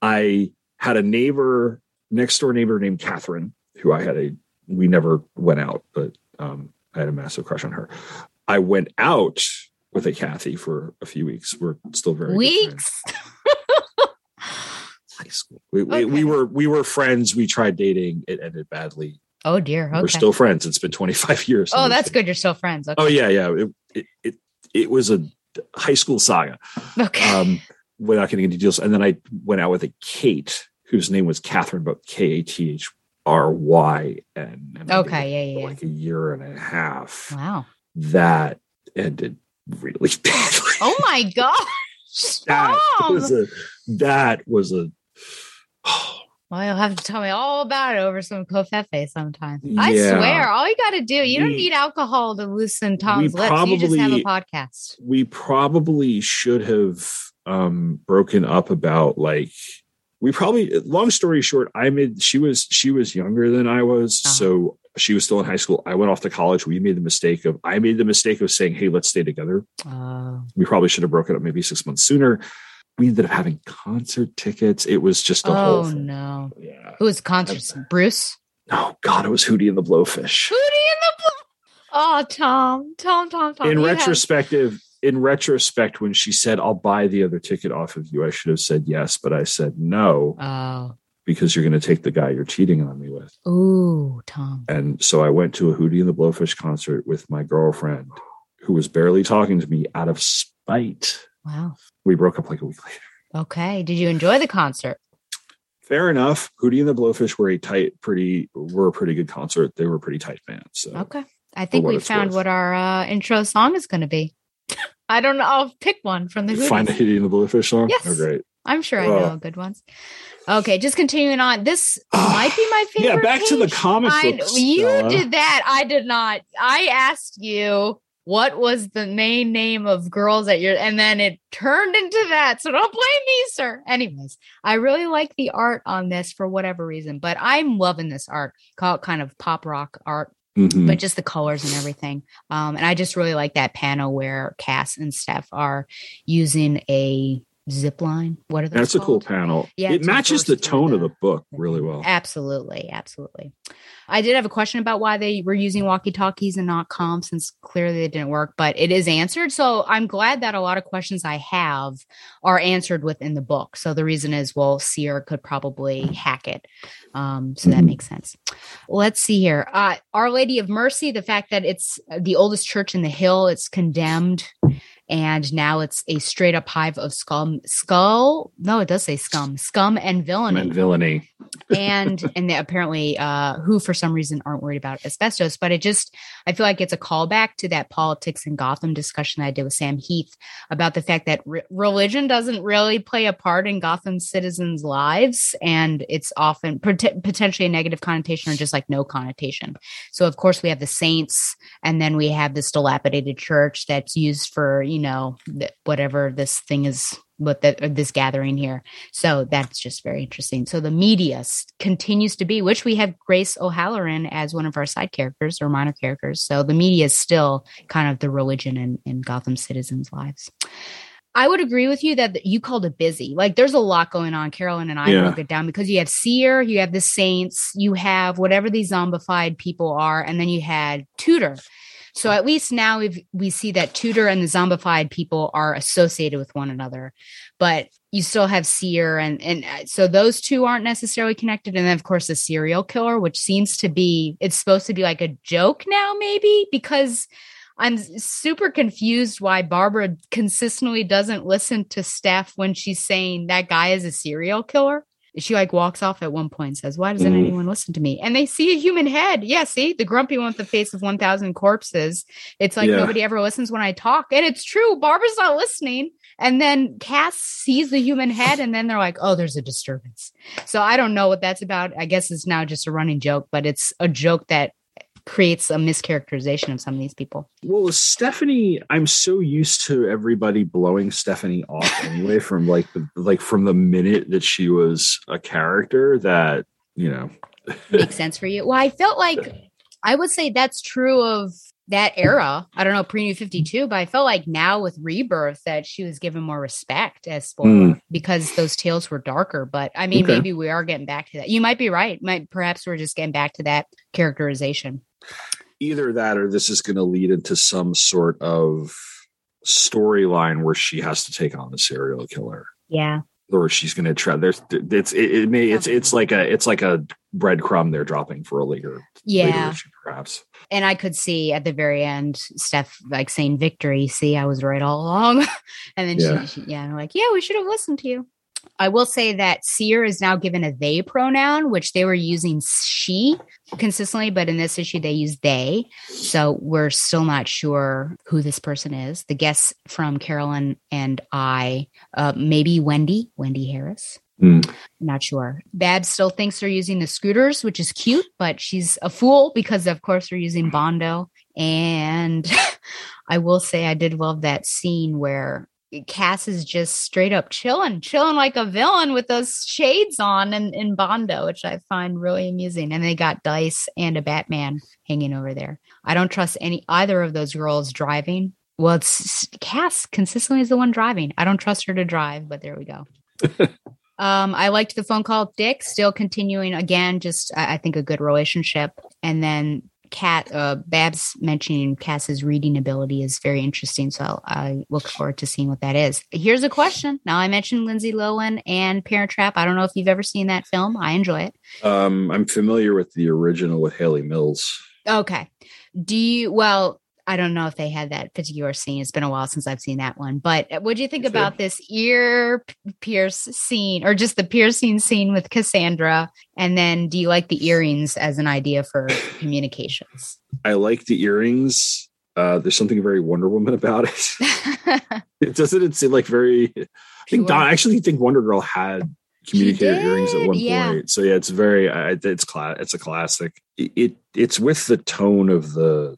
I had a neighbor, next door neighbor named Catherine, who I had a we never went out, but um, I had a massive crush on her. I went out with a Kathy for a few weeks. We're still very.
Weeks.
high school. We, we, we were we were friends. We tried dating. It ended badly.
Oh dear. Okay.
We're still friends. It's been 25 years.
oh, that's good. You're still friends. Okay.
Oh yeah, yeah. It, it it it was a high school saga.
Okay.
Um, without getting into details, and then I went out with a Kate whose name was Catherine, but K A T H R Y N. and
Okay, yeah, yeah.
Like a year and a half.
wow.
That ended really badly.
Oh my gosh.
that was a that was a
Well, you'll have to tell me all about it over some covfefe sometime. I
Yeah.
swear, all you got to do, you don't need alcohol to loosen Tom's lips. You just have a podcast.
we probably should have um broken up about like we probably long story short i made she was she was younger than i was
Uh-huh.
so She was still in high school. I went off to college. We made the mistake of I made the mistake of saying, "Hey, let's stay together."
Oh.
We probably should have broken up maybe six months sooner. We ended up having concert tickets. It was just a whole
Oh no.
Yeah.
Who was concerts? Bruce?
Oh God, it was Hootie and the Blowfish.
Hootie and the Blow. Oh, Tom. Tom, Tom, Tom.
in
you have-
retrospective, in retrospect, when she said, "I'll buy the other ticket off of you," I should have said yes, but I said no
Oh.
Because you're going to take the guy you're cheating on me with.
Ooh, Tom.
And so I went to a Hootie and the Blowfish concert with my girlfriend, who was barely talking to me out of spite.
Wow.
We broke up like a week later.
Okay. Did you enjoy the concert?
Fair enough. Hootie and the Blowfish were a tight, pretty, were a pretty good concert. They were a pretty tight band. So
Okay. I think we found
worth.
what our uh, intro song is going to be. I don't know. I'll pick one from the Hooties.
find a Hootie and the Blowfish song.
Yes.
Oh, great.
I'm sure I
Uh,
know good ones. Okay, just continuing on. This might be my favorite.
Yeah, back to the
page.
comic books,
You
Stella.
did that. I did not. I asked you what was the main name of girls at your, and then it turned into that. So don't blame me, sir. Anyways, I really like the art on this for whatever reason, but I'm loving this art. Call it kind of pop rock art
Mhm.
but just the colors and everything. Um, and I just really like that panel where Cass and Steph are using a zip line. What are those?
That's a cool panel.
Yeah,
it matches the tone of
the-
the book really well.
Absolutely, absolutely. I did have a question about why they were using walkie talkies and not comms, since clearly it didn't work, but it is answered. So I'm glad that a lot of questions I have are answered within the book. So the reason is, well, Seer could probably hack it. Um, so that makes sense. Let's see here. Uh, Our Lady of Mercy, the fact that it's the oldest church in the hill, it's condemned. And now it's a straight up hive of scum, skull. No, it does say scum, scum and villainy
And villainy.
and and they apparently uh who for some reason aren't worried about asbestos but it just i feel like it's a callback to that politics in gotham discussion i did with sam heath about the fact that re- religion doesn't really play a part in gotham citizens lives and it's often pot- potentially a negative connotation or just like no connotation so of course we have the saints and then we have this dilapidated church that's used for you know th- whatever this thing is what uh, this gathering here so that's just very interesting. So the media continues to be, which we have Grace O'Halloran as one of our side characters or minor characters. So the media is still kind of the religion in, in Gotham citizens' lives. I would agree with you that you called it busy. Like there's a lot going on. Carolyn and I
Yeah.
broke it down because you have Seer, you have the Saints, you have whatever these zombified people are, and then you had Tutor. So at least now we we see that Tutor and the zombified people are associated with one another, but you still have Seer and and uh, so those two aren't necessarily connected. And then of course the serial killer, which seems to be it's supposed to be like a joke now, maybe because I'm super confused why Barbara consistently doesn't listen to Steph when she's saying that guy is a serial killer. She like walks off at one point and says, Why doesn't
Mhm.
anyone listen to me? And they see a human head. Yeah, see, the grumpy one with the face of 1,000 corpses. It's like
Yeah.
nobody ever listens when I talk. And it's true. Barbara's not listening. And then Cass sees the human head, and then they're like, Oh, there's a disturbance. So I don't know what that's about. I guess it's now just a running joke, but it's a joke that creates a mischaracterization of some of these people.
Well, Stephanie, I'm so used to everybody blowing Stephanie off anyway from like the like from the minute that she was a character that, you know,
Makes sense for you. Well, I felt like I would say that's true of that era. I don't know, pre New 52, but I felt like now with Rebirth that she was given more respect as spoiler hmm. because those tales were darker. But I mean,
Okay.
maybe we are getting back to that. You might be right. Might perhaps we're just getting back to that characterization.
either that or this is going to lead into some sort of storyline where she has to take on the serial killer
Yeah.
Or she's going to try there's it's it, it may it's it's like a it's like a breadcrumb they're dropping for a later later
Yeah.
issue, perhaps
And I could see at the very end, Steph like saying victory. See, I was right all along. and then
Yeah.
she, she, yeah, I'm like, yeah, we should have listened to you. I will say that Seer is now given a they pronoun, which they were using she consistently, but in this issue they use they. So we're still not sure who this person is. The guess from Carolyn and I, uh, maybe Wendy, Wendy Harris.
Hmm.
Not sure. Bab still thinks they're using the scooters, which is cute, but she's a fool because, of course, they're using Bondo. And I will say, I did love that scene where Cass is just straight up chilling, chilling like a villain with those shades on in, in Bondo, which I find really amusing. And they got Dice and a Batman hanging over there. I don't trust any either of those girls driving. Well, it's Cass consistently is the one driving. I don't trust her to drive, but there we go. um, I liked the phone call. Dick still continuing again, just I, I think a good relationship. And then Cat uh, Babs mentioning Cass's reading ability is very interesting. So I look forward to seeing what that is. Here's a question. Now I mentioned Lindsay Lohan and Parent Trap. I don't know if you've ever seen that film. I enjoy it.
Um, I'm familiar with the original with Hayley Mills.
Okay. Do you well? I don't know if they had that particular scene. It's been a while since I've seen that one. But what do you think about this ear pierce scene, or just the piercing scene with Cassandra? And then, do you like the earrings as an idea for communications?
I like the earrings. Uh, there's something very Wonder Woman about it. it doesn't it seem like very. I think Don. I actually think Wonder Girl had communicator earrings at one
yeah.
point. So yeah, it's very. Uh, it's class. It's a classic. It, it it's with the tone of the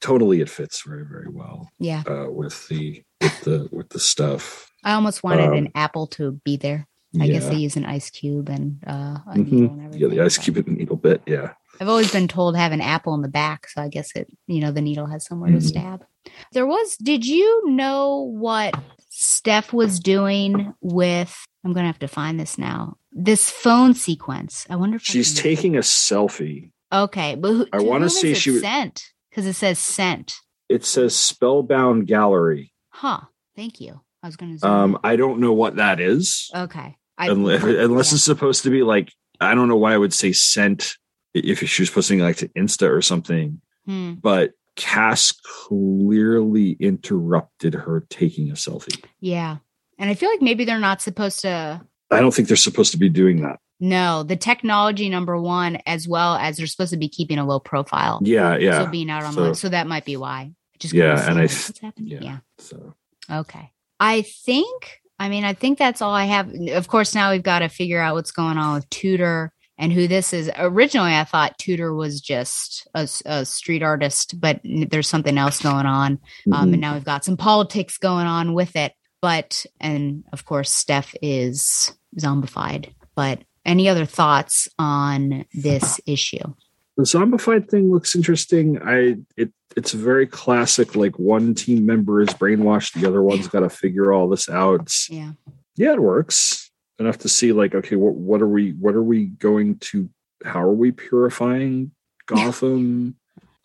totally it fits very very well
Yeah.
uh, with the with the with the stuff
I almost wanted
Um,
an apple to be there. I guess they use an ice cube and uh, a
Mhm.
needle and
yeah the ice cube and needle bit yeah
I've always been told have an apple in the back, so I guess it, you know, the needle has somewhere
Mhm.
to stab. There was, did you know what Steph was doing with, I'm going to have to find this now, this phone sequence? I wonder if
she's taking a selfie
Okay, but who,
I
whom is
say she was-
sent because it says sent.
it says spellbound gallery
Huh. Thank you. I was going to.
um i don't know what that is
okay. I,
unless, unless
yeah.
it's supposed to be like i don't know why i would say sent if she was posting like to insta or something
Hmm.
but cass clearly interrupted her taking a selfie
Yeah. And I feel like maybe they're not supposed to
i don't think they're supposed to be doing that
No, the technology number one, as well as they're supposed to be keeping a low profile.
yeah yeah
So being out on
So-
the so that might be why. Just
Yeah, and I
what's happening.
yeah.
yeah.
so
Okay. I think. I mean, I think that's all I have. Of course, now we've got to figure out what's going on with Tutor and who this is. Originally, I thought Tutor was just a street artist, but there's something else going on. Um,
Mhm.
and now we've got some politics going on with it. But and of course, Steph is zombified. But any other thoughts on this issue?
the zombified thing looks interesting i it it's very classic like one team member is brainwashed the other one's got to figure all this out
Yeah.
yeah it works enough to see like okay what what are we what are we going to how are we purifying gotham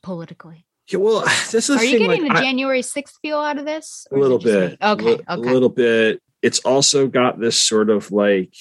Politically,
yeah well this is
are you
thing,
getting
like,
the
I-
January sixth feel out of this?
a
Or is it
little
me?
bit
Okay.
li-
Okay.
a little bit it's also got this sort of like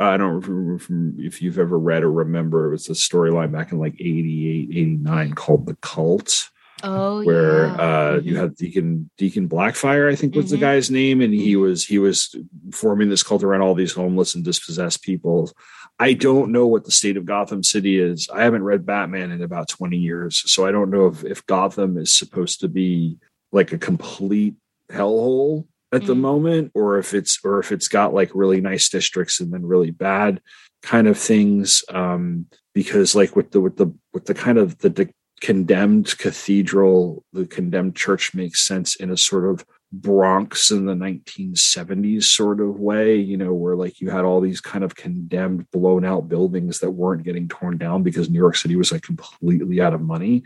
i don't remember if you've ever read or remember it was a storyline back in like 88 89 called the cult
Oh,
where
yeah.
uh you
Mhm.
had deacon deacon blackfire i think was the
Mhm.
guy's name and he
Mhm.
was he was forming this cult around all these homeless and dispossessed people i don't know what the state of gotham city is i haven't read batman in about 20 years so i don't know if, if gotham is supposed to be like a complete hellhole at the
Mhm.
moment or if it's or if it's got like really nice districts and then really bad kind of things um because like with the with the with the kind of the, the condemned cathedral the condemned church makes sense in a sort of bronx in the 1970s sort of way you know where like you had all these kind of condemned blown out buildings that weren't getting torn down because new york city was like completely out of money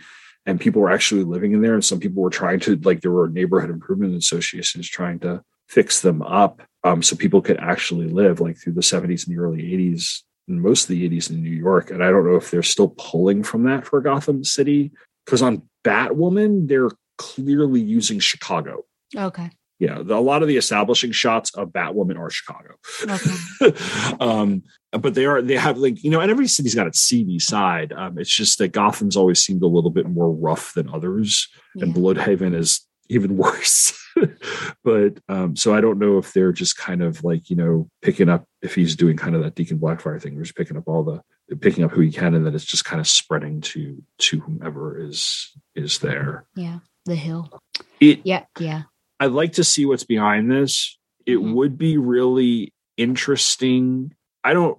and people were actually living in there and some people were trying to like there were neighborhood improvement associations trying to fix them up um, so people could actually live like through the 70s and the early 80s and most of the 80s in new york and i don't know if they're still pulling from that for gotham city because on batwoman they're clearly using chicago
Okay.
yeah the, a lot of the establishing shots of batwoman are chicago
Okay.
um but they are they have like you know and every city's got its seedy side um it's just that gotham's always seemed a little bit more rough than others and
Yeah.
blüdhaven is even worse but um so i don't know if they're just kind of like you know picking up if he's doing kind of that deacon blackfire thing where he's picking up all the picking up who he can and then it's just kind of spreading to to whomever is is there
Yeah. The hill.
it
Yeah. Yeah.
I'd like to see what's behind this. It
Mhm.
would be really interesting. I don't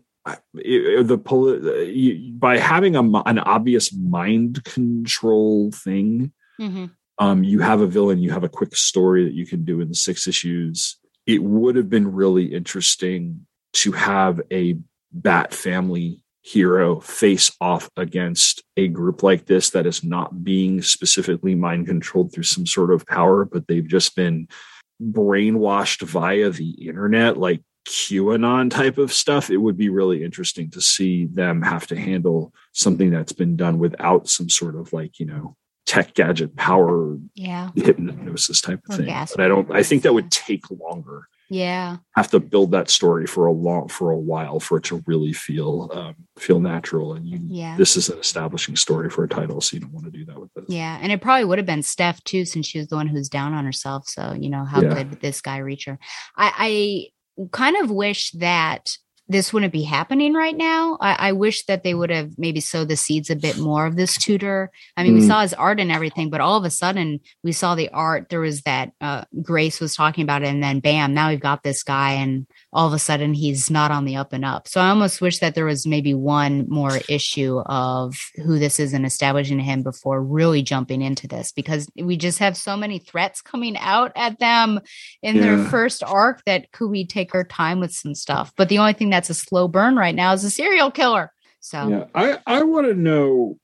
the poli- by having a an obvious mind control thing.
hmm
Um, you have a villain, you have a quick story that you can do in the six issues. It would have been really interesting to have a Bat family hero face off against a group like this that is not being specifically mind controlled through some sort of power, but they've just been brainwashed via the internet, like QAnon type of stuff. It would be really interesting to see them have to handle something that's been done without some sort of like, you know, tech gadget power
Yeah.
hypnosis type of
Or
thing. But I don't I think that would take longer
Yeah.
have to build that story for a long for a while for it to really feel um, feel natural and you
Yeah.
this is an establishing story for a title so you don't want to do that with this
Yeah, and it probably would have been Steph too, since she was the one who's down on herself. So you know how
Yeah.
could this guy reach her? I, I kind of wish that this wouldn't be happening right now. I, I wish that they would have maybe sowed the seeds a bit more of this tutor. I mean, we
Mm.
saw his art and everything, but all of a sudden we saw the art. There was that uh, Grace was talking about it, and then bam, now we've got this guy, and all of a sudden he's not on the up and up. So I almost wish that there was maybe one more issue of who this is and establishing him before really jumping into this because we just have so many threats coming out at them in their first arc that could we take our time with some stuff. But the only thing that's a slow burn right now is a serial killer. So
yeah i i want to know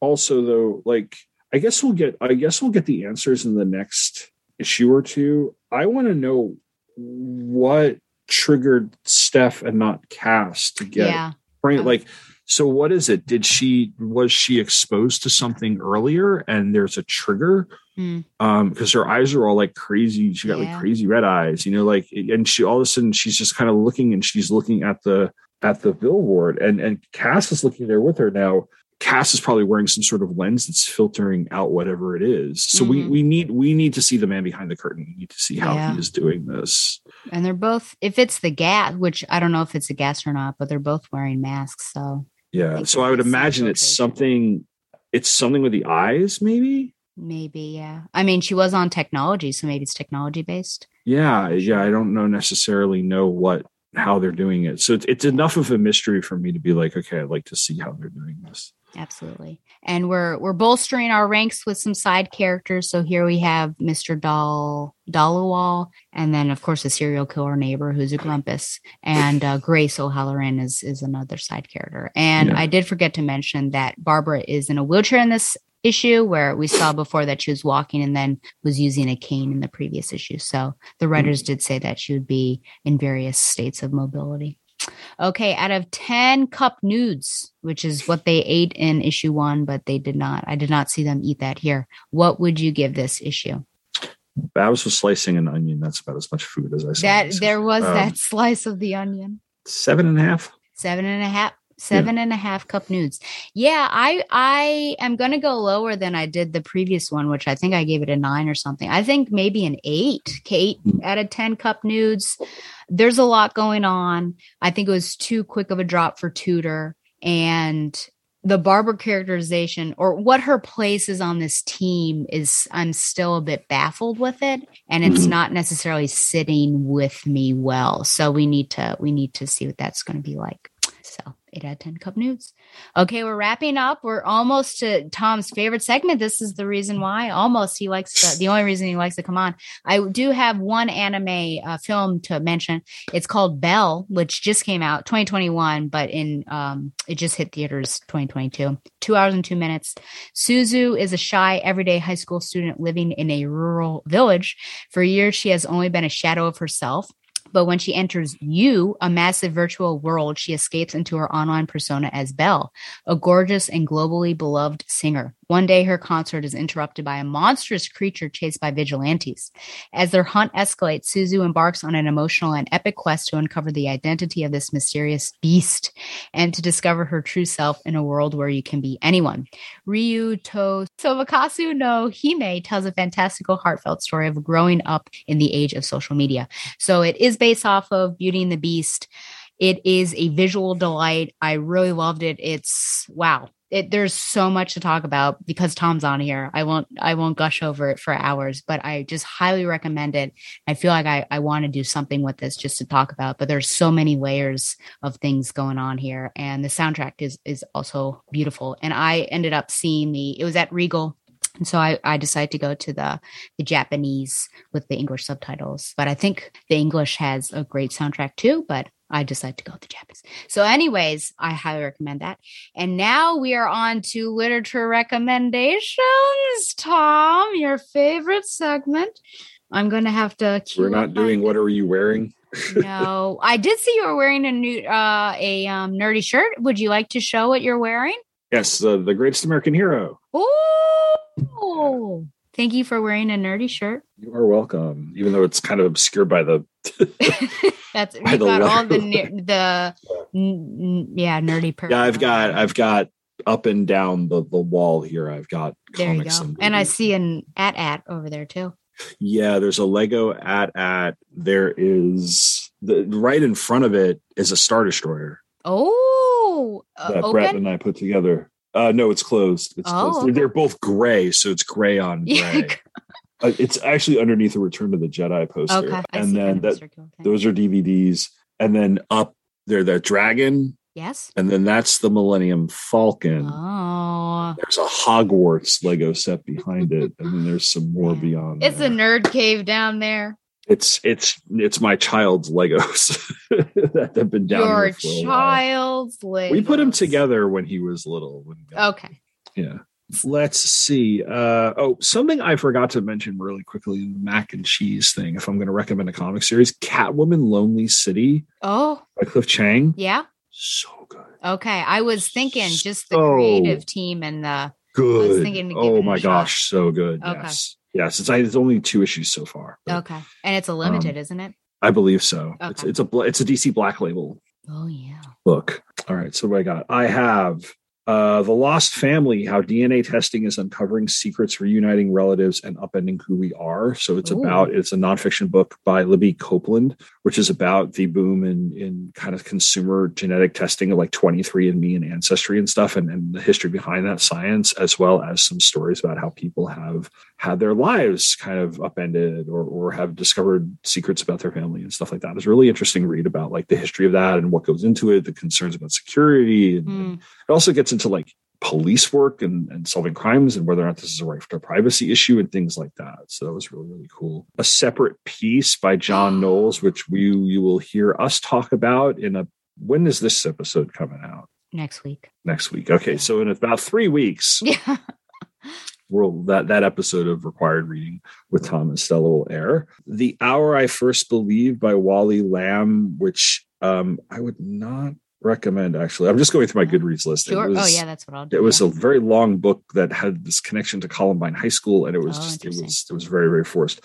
also though like i guess we'll get i guess we'll get the answers in the next issue or two i want to know what triggered steph and not cass to get
Yeah.
right? Like so what is it? Did she was she exposed to something earlier and there's a trigger?
Hmm.
um because her eyes are all like crazy. She got
Yeah.
like crazy red eyes you know like and she all of a sudden she's just kind of looking and she's looking at the at the billboard and and cass is looking there with her now cass is probably wearing some sort of lens that's filtering out whatever it is so we
Mhm.
we need we need to see the man behind the curtain we need to see how
Yeah.
he is doing this
and they're both if it's the gas, which I don't know if it's a gas or not, but they're both wearing masks. So
yeah so i would imagine it's something it's something with the eyes maybe
maybe, yeah. I mean, she was on technology, so maybe it's technology based.
yeah yeah i don't know necessarily know what how they're doing it so it's, it's enough of a mystery for me to be like okay i'd like to see how they're doing this
Absolutely. And we're we're bolstering our ranks with some side characters. So here we have Mr. Doll Dollawall, and then of course a serial killer neighbor who's a grumpus, and uh, Grace O'Halloran is is another side character. And
Yeah.
I did forget to mention that Barbara is in a wheelchair in this issue where we saw before that she was walking and then was using a cane in the previous issue. So the writers did say that she would be in various states of mobility. Okay, out of 10 cup nudes, which is what they ate in issue one, but they did not, I did not see them eat that here. What would you give this issue?
babs was slicing an onion that's about as much food as i saw
That there was
Um,
that slice of the onion.
seven and a half
Seven and a half, seven and a half cup nudes. Yeah, I I am gonna go lower than I did the previous one, which I think I gave it a nine or something. I think maybe an eight, Kate, out of 10 cup nudes. There's a lot going on. I think it was too quick of a drop for Tutor. And the Barbara characterization or what her place is on this team is I'm still a bit baffled with it and it's
Mhm.
not necessarily sitting with me well. So we need to we need to see what that's going to be like. Eight out of ten cup nudes. Okay, we're wrapping up. We're almost to Tom's favorite segment. This is the reason why. Almost he likes to, the only reason he likes to come on. I do have one anime uh, film to mention. It's called Bell, which just came out 2021, but in um it just hit theaters 2022. Two hours and two minutes. Suzu is a shy, everyday high school student living in a rural village. For years, she has only been a shadow of herself. But when she enters U, a massive virtual world, she escapes into her online persona as Belle, a gorgeous and globally beloved singer. One day, her concert is interrupted by a monstrous creature chased by vigilantes. As their hunt escalates, Suzu embarks on an emotional and epic quest to uncover the identity of this mysterious beast and to discover her true self in a world where you can be anyone. Ryu to Sobakasu no Hime tells a fantastical, heartfelt story of growing up in the age of social media. So it is based off of Beauty and the Beast. It is a visual delight. I really loved it. It's wow. It, there's so much to talk about because Tom's on here. I won't I won't gush over it for hours, but I just highly recommend it. I feel like I, I want to do something with this just to talk about, but there's so many layers of things going on here. And the soundtrack is is also beautiful. And I ended up seeing the it was at Regal And so I, I decided to go to the the Japanese with the English subtitles. But I think the English has a great soundtrack too. But I decided to go with the Japanese. So, anyways, I highly recommend that. And now we are on to literature recommendations. Tom, your favorite segment. I'm gonna have to.
We're not doing what are you wearing?
no, I did see you were wearing a new uh, a um, nerdy shirt. Would you like to show what you're wearing?
Yes, uh, the greatest American hero.
Oh, thank you for wearing a nerdy shirt.
You are welcome, even though it's kind of obscured by the.
That's
By the
got all the ner- the n- yeah nerdy. Per-
Yeah, I've got I've got up and down the the wall here. I've got
There you go.
and
And I see an AT-AT over there too.
Yeah, there's a Lego AT-AT. There is the right in front of it is a Star Destroyer
Oh, uh,
that Brett and I put together. Uh, no, it's closed. It's
Oh,
closed. They're, they're both gray, so it's gray on gray. uh, it's actually underneath the Return to the Jedi poster,
Okay,
and then that those are DVDs, and then up there the dragon,
Yes.
and then that's the Millennium Falcon.
Oh,
There's a Hogwarts Lego set behind it, and then there's some more beyond.
it's
there.
a nerd cave down there.
It's it's it's my child's Legos that have been down
Your
here for a while.
child's leg.
We put him together when he was little.
Okay.
yeah. Let's see. Uh, oh, something I forgot to mention really quickly: the mac and cheese thing. If I'm going to recommend a comic series, Catwoman: Lonely City
Oh,
by Cliff Chiang.
yeah.
So good.
Okay. I was thinking just the creative team and the
Good.
thinking to give
oh my gosh, so good.
Okay.
Yes. Yes. It's, I, it's only two issues so far. but
okay, and it's a limited,
Um,
isn't it?
I believe so. It's
Okay.
it's a it's a DC Black Label
Oh yeah.
book. All right, so what I got? I have uh, The Lost Family How DNA Testing is Uncovering Secrets, Reuniting Relatives, and Upending Who We Are. So it's
Ooh.
about, it's a nonfiction book by Libby Copeland, which is about the boom in, in kind of consumer genetic testing of like 23andMe and Ancestry and stuff, and, and the history behind that science, as well as some stories about how people have had their lives kind of upended or, or have discovered secrets about their family and stuff like that. It's a really interesting read about like the history of that and what goes into it, the concerns about security. And,
Hmm.
it also gets into like police work and, and solving crimes and whether or not this is a right to privacy issue and things like that. So that was really, really cool. A separate peace by John Knowles, which we you will hear us talk about in a when is this episode coming out?
Next week.
Next week. Okay, so in about three weeks,
Yeah.
Will that that episode of required reading with Tom and Stella will air. The Hour I First Believed by Wally Lamb, which um I would not recommend actually. I'm just going through my Goodreads list. It
Sure.
was-
oh yeah, that's what I'll do.
it was
yeah.
a very long book that had this connection to Columbine High School, and it was
Oh,
just it was it was very very forced.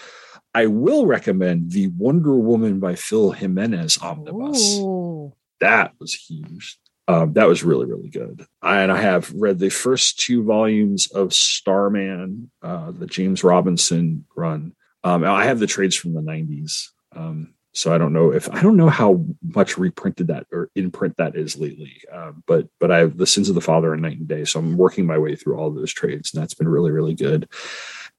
I will recommend the Wonder Woman by Phil Jimenez omnibus.
Ooh.
That was huge. Um, that was really really good. I, And I have read the first two volumes of Starman, uh, the James Robinson run. Um, I have the trades from the '90s. Um, so I don't know if I don't know how much reprinted that or in print that is lately. Um, but but I have the Sins of the Father and Night and Day, so I'm working my way through all those trades, and that's been really really good.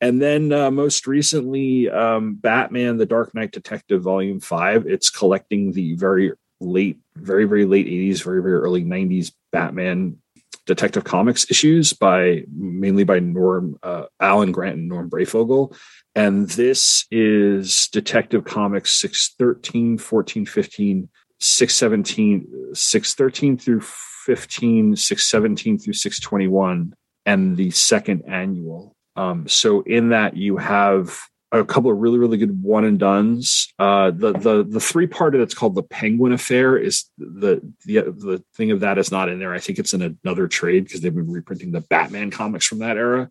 And then uh, most recently, um, Batman: The Dark Knight Detective Volume Five. It's collecting the very late, very very late '80s, very very early '90s Batman Detective Comics issues by mainly by Norm uh, Alan Grant and Norm Breyfogle. And this is Detective Comics 613, 14, 15, 617, 613 through 15, 617 through 621, and the second annual. Um, so in that you have a couple of really, really good one and dones. Uh, the the the three part that's called the Penguin Affair is the the the thing of that is not in there. I think it's in another trade because they've been reprinting the Batman comics from that era.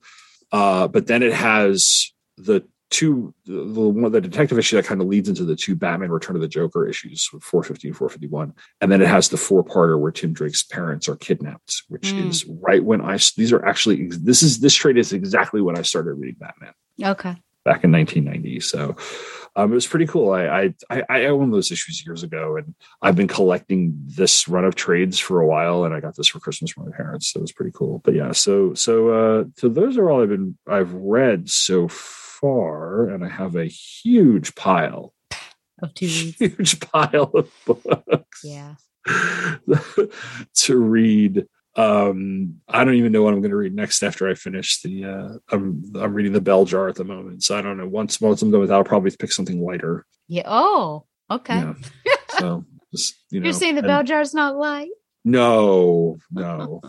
Uh, but then it has the two the, the one the detective issue that kind of leads into the two Batman Return of the Joker issues, 450 and 451. And then it has the four parter where Tim Drake's parents are kidnapped, which
Mm.
is right when I these are actually this is this trade is exactly when I started reading Batman
Okay.
Back in 1990. So um, it was pretty cool. I, I I I owned those issues years ago, and I've been collecting this run of trades for a while, and I got this for Christmas from my parents. So it was pretty cool. But yeah, so so uh, so those are all I've been I've read so far, and I have a huge pile,
Of two
huge pile of books
Yeah.
to read Um, I don't even know what I'm going to read next after I finish the. Uh, I'm I'm reading the Bell Jar at the moment, so I don't know. Once once I'm done with that, I'll probably pick something lighter.
Yeah. Oh, okay.
Yeah. So just you know,
You're saying the
and-
bell jar's not light?
No, no.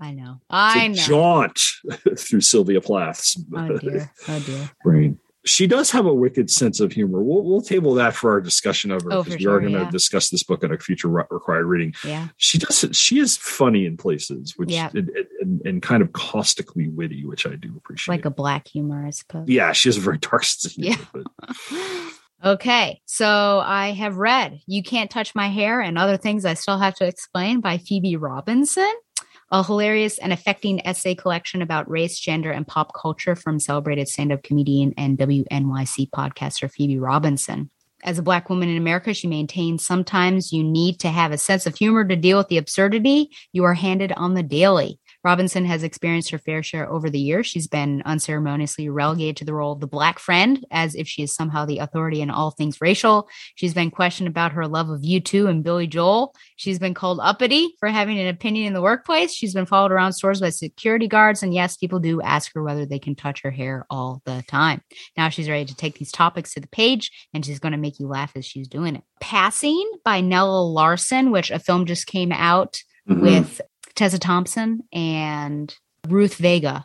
I know. I know.
jaunt through Sylvia Plath's
Oh dear. Oh dear.
brain. She does have a wicked sense of humor. We'll, we'll table that for our discussion of her
Oh,
because
for
we
sure,
are going to
yeah.
discuss this book at a future re- required reading.
Yeah.
She does. She is funny in places, which
Yeah.
and, and, and kind of caustically witty, which I do appreciate.
Like a black humor, I suppose.
yeah, she has a very dark sense of humor.
Yeah. Okay, so I have read You Can't Touch My Hair and Other Things I Still Have to Explain by Phoebe Robinson, a hilarious and affecting essay collection about race, gender, and pop culture from celebrated stand up comedian and WNYC podcaster Phoebe Robinson. As a Black woman in America, she maintains sometimes you need to have a sense of humor to deal with the absurdity you are handed on the daily. Robinson has experienced her fair share over the years. She's been unceremoniously relegated to the role of the black friend, as if she is somehow the authority in all things racial. She's been questioned about her love of U2 and Billy Joel. She's been called uppity for having an opinion in the workplace. She's been followed around stores by security guards. And yes, people do ask her whether they can touch her hair all the time. Now she's ready to take these topics to the page and she's going to make you laugh as she's doing it. Passing by Nella Larsen, which a film just came out
Mhm.
with Tessa Thompson and Ruth Vega.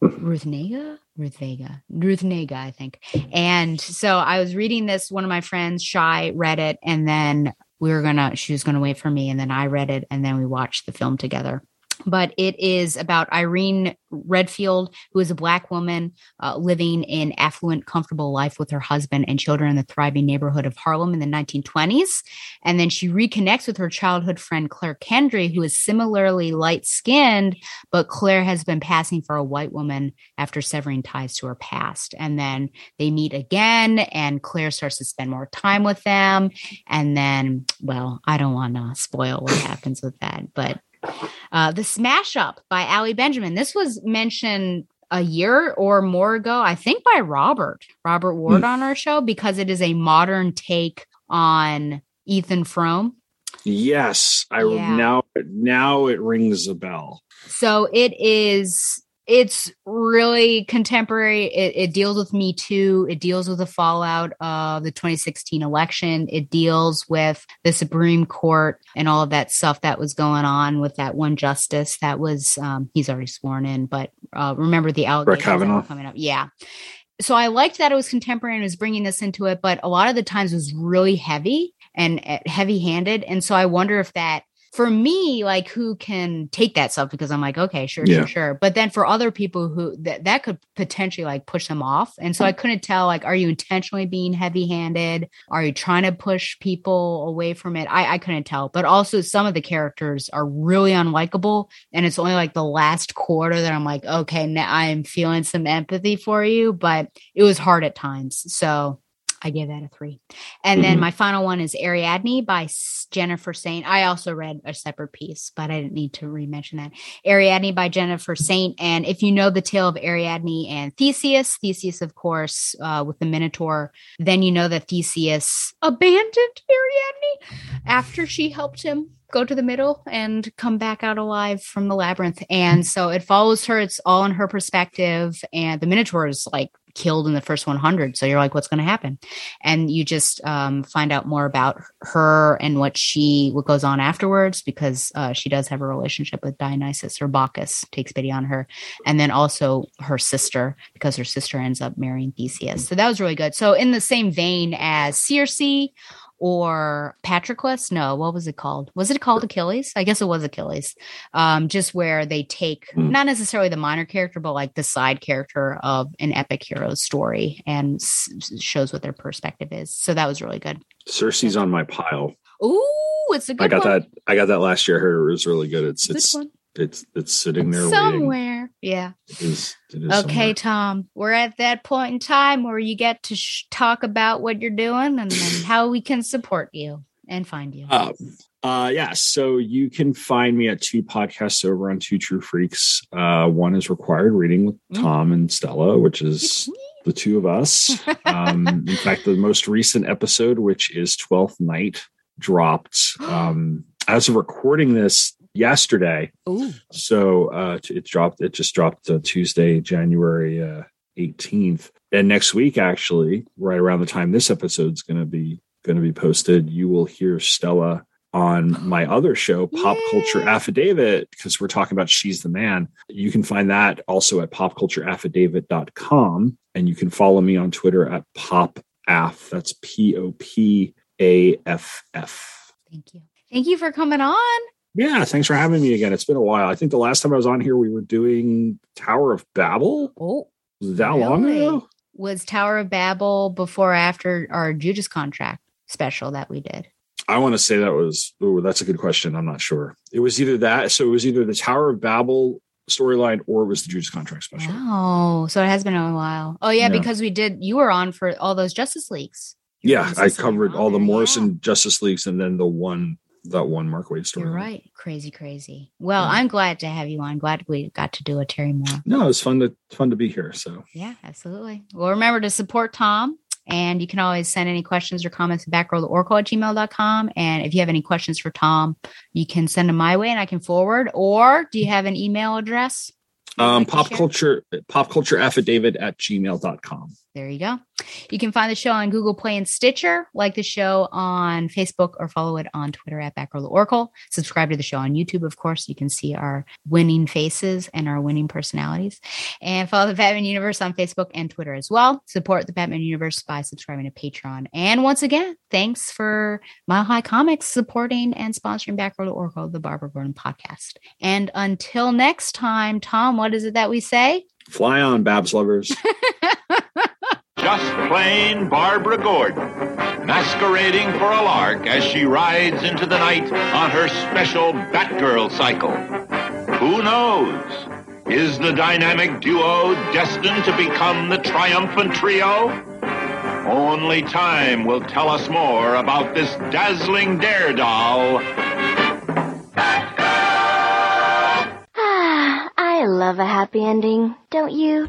Ruth Vega? Ruth Vega. Ruth Vega, I think. And so I was reading this. One of my friends, Shy, read it, and then we were gonna, she was gonna wait for me, and then I read it, and then we watched the film together. But it is about Irene Redfield, who is a Black woman uh, living an affluent, comfortable life with her husband and children in the thriving neighborhood of Harlem in the 1920s. And then she reconnects with her childhood friend, Clare Kendry, who is similarly light skinned, but Clare has been passing for a white woman after severing ties to her past. And then they meet again, and Clare starts to spend more time with them. And then, well, I don't want to spoil what happens with that, but uh, The Smash Up by Ali Benjamin. This was mentioned a year or more ago, I think by Robert, Robert Ward on our show, because it is a modern take on Ethan Frome.
yes, I
Yeah.
now now it rings a bell.
So it is it's really contemporary. It, it deals with Me Too. It deals with the fallout of the 2016 election. It deals with the Supreme Court and all of that stuff that was going on with that one justice that was um, he's already sworn in, but uh, remember the allegations coming up. Yeah. So I liked that it was contemporary and was bringing this into it, but a lot of the times it was really heavy and heavy handed. And so I wonder if that for me, like who can take that stuff because I'm like, okay, sure,
Yeah.
sure, sure. But then for other people who that that could potentially like push them off. And so I mm-hmm. couldn't tell like, are you intentionally being heavy handed? Are you trying to push people away from it? I, I couldn't tell. But also some of the characters are really unlikable. And it's only like the last quarter that I'm like, okay, now I'm feeling some empathy for you. But it was hard at times. So I gave that a three. And then
Mhm.
my final one is Ariadne by Jennifer Saint. I also read a separate peace, but I didn't need to re-mention that. Ariadne by Jennifer Saint. And if you know the tale of Ariadne and Theseus, Theseus, of course, uh, with the Minotaur, then you know that Theseus abandoned Ariadne after she helped him go to the middle and come back out alive from the labyrinth. And so it follows her. It's all in her perspective. And the Minotaur is like killed in the first 100. So you're like, what's going to happen? And you just um, find out more about her and what she, what goes on afterwards, because uh, she does have a relationship with Dionysus or Bacchus, takes pity on her. And then also her sister, because her sister ends up marrying Theseus. So that was really good. So in the same vein as Circe, or Patroclus. No, what was it called? Was it called Achilles? I guess it was Achilles. Um, just where they take
Hmm.
not necessarily the minor character, but like the side character of an epic hero's story and s- shows what their perspective is. So that was really good.
Circe's on my pile.
Ooh, it's a good
I got
one.
that. I got that last year. It was really good. It's
Good
it's
one.
It's it's sitting there waiting.
somewhere. Yeah.
It is, it is
Okay,
somewhere.
Tom, we're at that point in time where you get to sh- talk about what you're doing and then how we can support you and find you.
Um, uh, yeah, so you can find me at two podcasts over on Two True Freaks. Uh, one is required reading with
Mm.
Tom and Stella, which is the two of us. Um, in fact, the most recent episode, which is Twelfth Night, dropped. Um, as of recording this, yesterday.
Ooh.
So uh, it dropped. It just dropped uh, Tuesday, January uh, eighteenth, and next week, actually, right around the time this episode's going to be going to be posted, you will hear Stella on my other show, Pop Culture Affidavit, because we're talking about She's the Man. You can find that also at popcultureaffidavit.com. And you can follow me on Twitter at PopAff. That's P O P A F F.
Thank you. Thank you for coming on.
Yeah, thanks for having me again. It's been a while. I think the last time I was on here, we were doing Tower of Babel.
Oh,
Was that long ago?
Was Tower of Babel before or after our Judas contract special that we did?
I want to say that was, oh, that's a good question. I'm not sure. It was either that. So it was either the Tower of Babel storyline or it was the Judas contract special.
Oh, so it has been a while. Oh, yeah,
Yeah.
because we did, you were on for all those Justice Leagues.
Yeah, I covered all the oh,
there,
Morrison Justice Leagues and then the one, that one Mark Waid story.
You're right. Crazy, crazy. Well,
Yeah.
I'm glad to have you on. Glad we got to do a Terry Moore.
No, it was fun to fun to be here. So
Yeah, absolutely. Well, remember to support Tom. And you can always send any questions or comments back to batgirltooracle at gmail.com. And if you have any questions for Tom, you can send them my way and I can forward. Or do you have an email address?
um
like
pop culture pop culture affidavit at gmail.com.
There you go. You can find the show on Google Play and Stitcher, like the show on Facebook, or follow it on Twitter at Batgirl to Oracle. Subscribe to the show on YouTube, of course. You can see our winning faces and our winning personalities. And follow the Batman Universe on Facebook and Twitter as well. Support the Batman Universe by subscribing to Patreon. And once again, thanks for Mile High Comics supporting and sponsoring Batgirl to Oracle, the Barbara Gordon podcast. And until next time, Tom, what is it that we say?
Fly on, Babs lovers.
Just plain Barbara Gordon, masquerading for a lark as she rides into the night on her special Batgirl cycle. Who knows? Is the dynamic duo destined to become the triumphant trio? Only time will tell us more about this dazzling daredoll.
Ah, I love a happy ending, don't you?